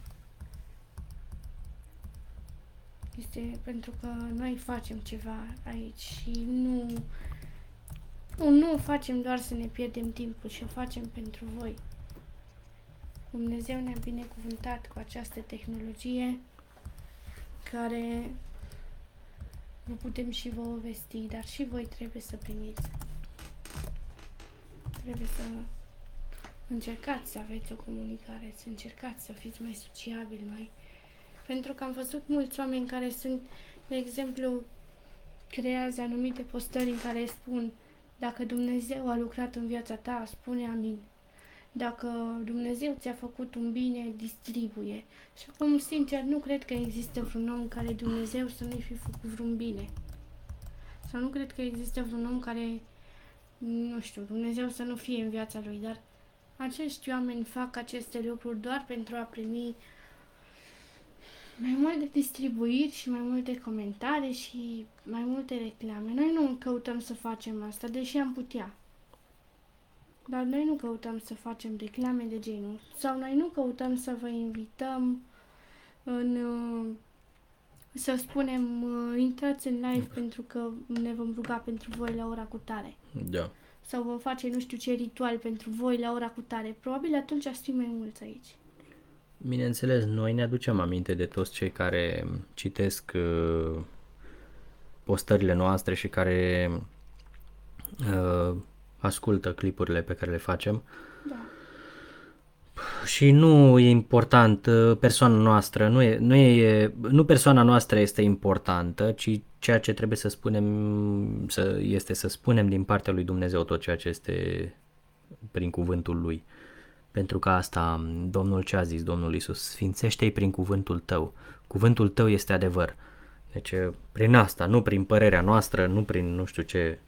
Este pentru că noi facem ceva aici și nu nu, nu o facem doar să ne pierdem timpul, și o facem pentru voi. Dumnezeu ne-a binecuvântat cu această tehnologie care vă putem și vă vesti, dar și voi trebuie să primiți. Trebuie să încercați să aveți o comunicare, să încercați să fiți mai sociabili, mai... Pentru că am văzut mulți oameni care sunt, de exemplu, creează anumite postări în care spun dacă Dumnezeu a lucrat în viața ta, spune amin. Dacă Dumnezeu ți-a făcut un bine, distribuie. Și acum, sincer, nu cred că există vreun om care Dumnezeu să nu-i fi făcut vreun bine. Sau nu cred că există vreun om care, nu știu, Dumnezeu să nu fie în viața lui, dar acești oameni fac aceste lucruri doar pentru a primi mai multe distribuiri și mai multe comentarii și mai multe reclame. Noi nu căutăm să facem asta, deși am putea. Dar noi nu căutăm să facem reclame de genul. Sau noi nu căutăm să vă invităm în... Uh, să spunem, uh, intrați în live pentru că ne vom ruga pentru voi la ora cu tare. Da. Sau vom face nu știu ce ritual pentru voi la ora cu tare. Probabil atunci ați fi mai mulți aici. Bineînțeles, noi ne aducem aminte de toți cei care citesc uh, postările noastre și care uh, ascultă clipurile pe care le facem. Da. Și nu e important uh, persoana noastră, nu, e, nu, e, nu persoana noastră este importantă, ci ceea ce trebuie să spunem să, este să spunem din partea lui Dumnezeu tot ceea ce este prin cuvântul lui. Pentru că asta Domnul ce a zis Domnul Isus, sfințește-i prin cuvântul tău. Cuvântul tău este adevăr. Deci prin asta, nu prin părerea noastră, nu prin nu știu ce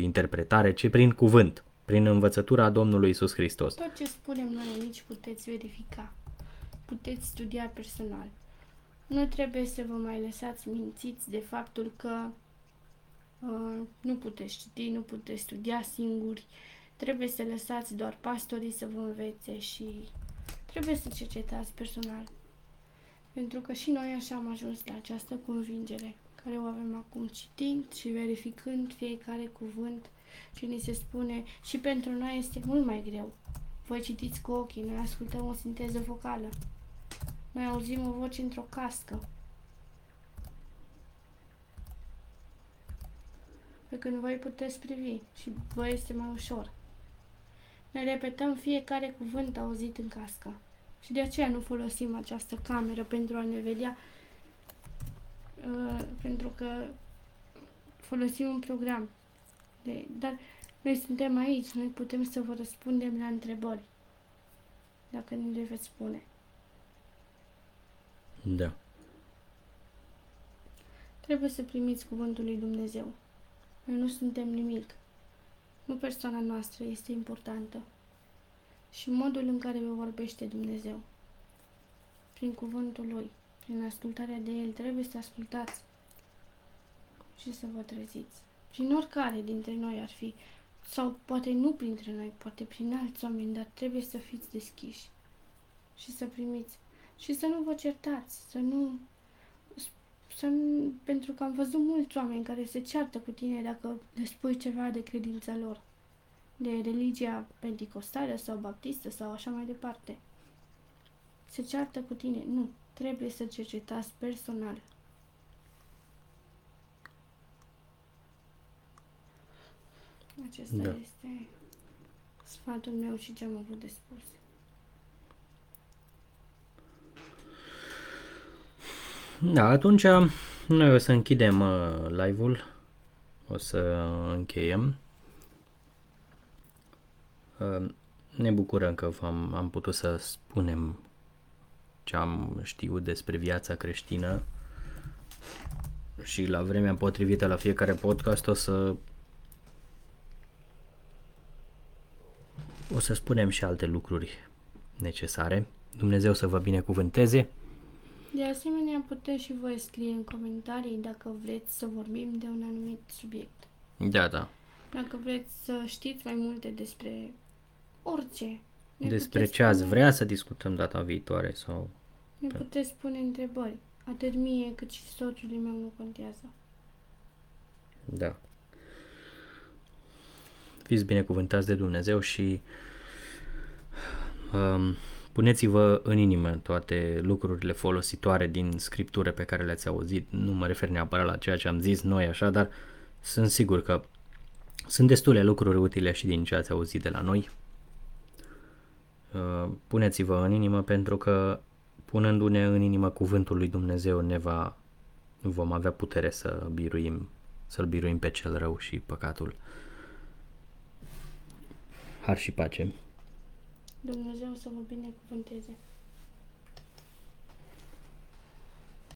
interpretare, ci prin cuvânt, prin învățătura Domnului Isus Hristos. Tot ce spunem noi aici puteți verifica, puteți studia personal. Nu trebuie să vă mai lăsați mințiți de faptul că uh, nu puteți citi, nu puteți studia singuri, trebuie să lăsați doar pastorii să vă învețe și trebuie să cercetați personal. Pentru că și noi așa am ajuns la această convingere care o avem acum citind și verificând fiecare cuvânt și ni se spune și pentru noi este mult mai greu. Voi citiți cu ochii, noi ascultăm o sinteză vocală. Noi auzim o voce într-o cască. Pe când voi puteți privi și voi este mai ușor. Noi repetăm fiecare cuvânt auzit în cască. Și de aceea nu folosim această cameră pentru a ne vedea, uh, pentru că folosim un program. De, dar noi suntem aici, noi putem să vă răspundem la întrebări, dacă nu le veți spune. Da. Trebuie să primiți cuvântul lui Dumnezeu. Noi nu suntem nimic. Nu persoana noastră este importantă și modul în care vă vorbește Dumnezeu. Prin cuvântul Lui, prin ascultarea de El, trebuie să ascultați și să vă treziți. Prin oricare dintre noi ar fi, sau poate nu printre noi, poate prin alți oameni, dar trebuie să fiți deschiși și să primiți. Și să nu vă certați, să nu... Să nu pentru că am văzut mulți oameni care se ceartă cu tine dacă le spui ceva de credința lor de religia penticostală sau baptistă sau așa mai departe. se ceartă cu tine. Nu, trebuie să cercetați personal. Acesta Da. este sfatul meu și ce am avut de spus. Da, atunci noi o să închidem uh, live-ul, o să încheiem. Uh, ne bucurăm că am, am putut să spunem ce am știut despre viața creștină și la vremea potrivită la fiecare podcast o să o să spunem și alte lucruri necesare. Dumnezeu să vă binecuvânteze. De asemenea, puteți și voi scrie în comentarii dacă vreți să vorbim de un anumit subiect. Da, da. Dacă vreți să știți mai multe despre orice. ne Despre puteți ce ați spune- vrea să discutăm data viitoare sau... Ne puteți spune întrebări. Atât mie cât și soțului meu nu contează. Da. Fiți binecuvântați de Dumnezeu și um, puneți-vă în inimă toate lucrurile folositoare din scriptură pe care le-ați auzit. Nu mă refer neapărat la ceea ce am zis noi așa, dar sunt sigur că sunt destule lucruri utile și din ce ați auzit de la noi. Uh, puneți-vă în inimă pentru că punându-ne în inimă cuvântul lui Dumnezeu ne va vom avea putere să biruim, să-l biruim pe cel rău și păcatul. Har și pace. Dumnezeu să vă binecuvânteze.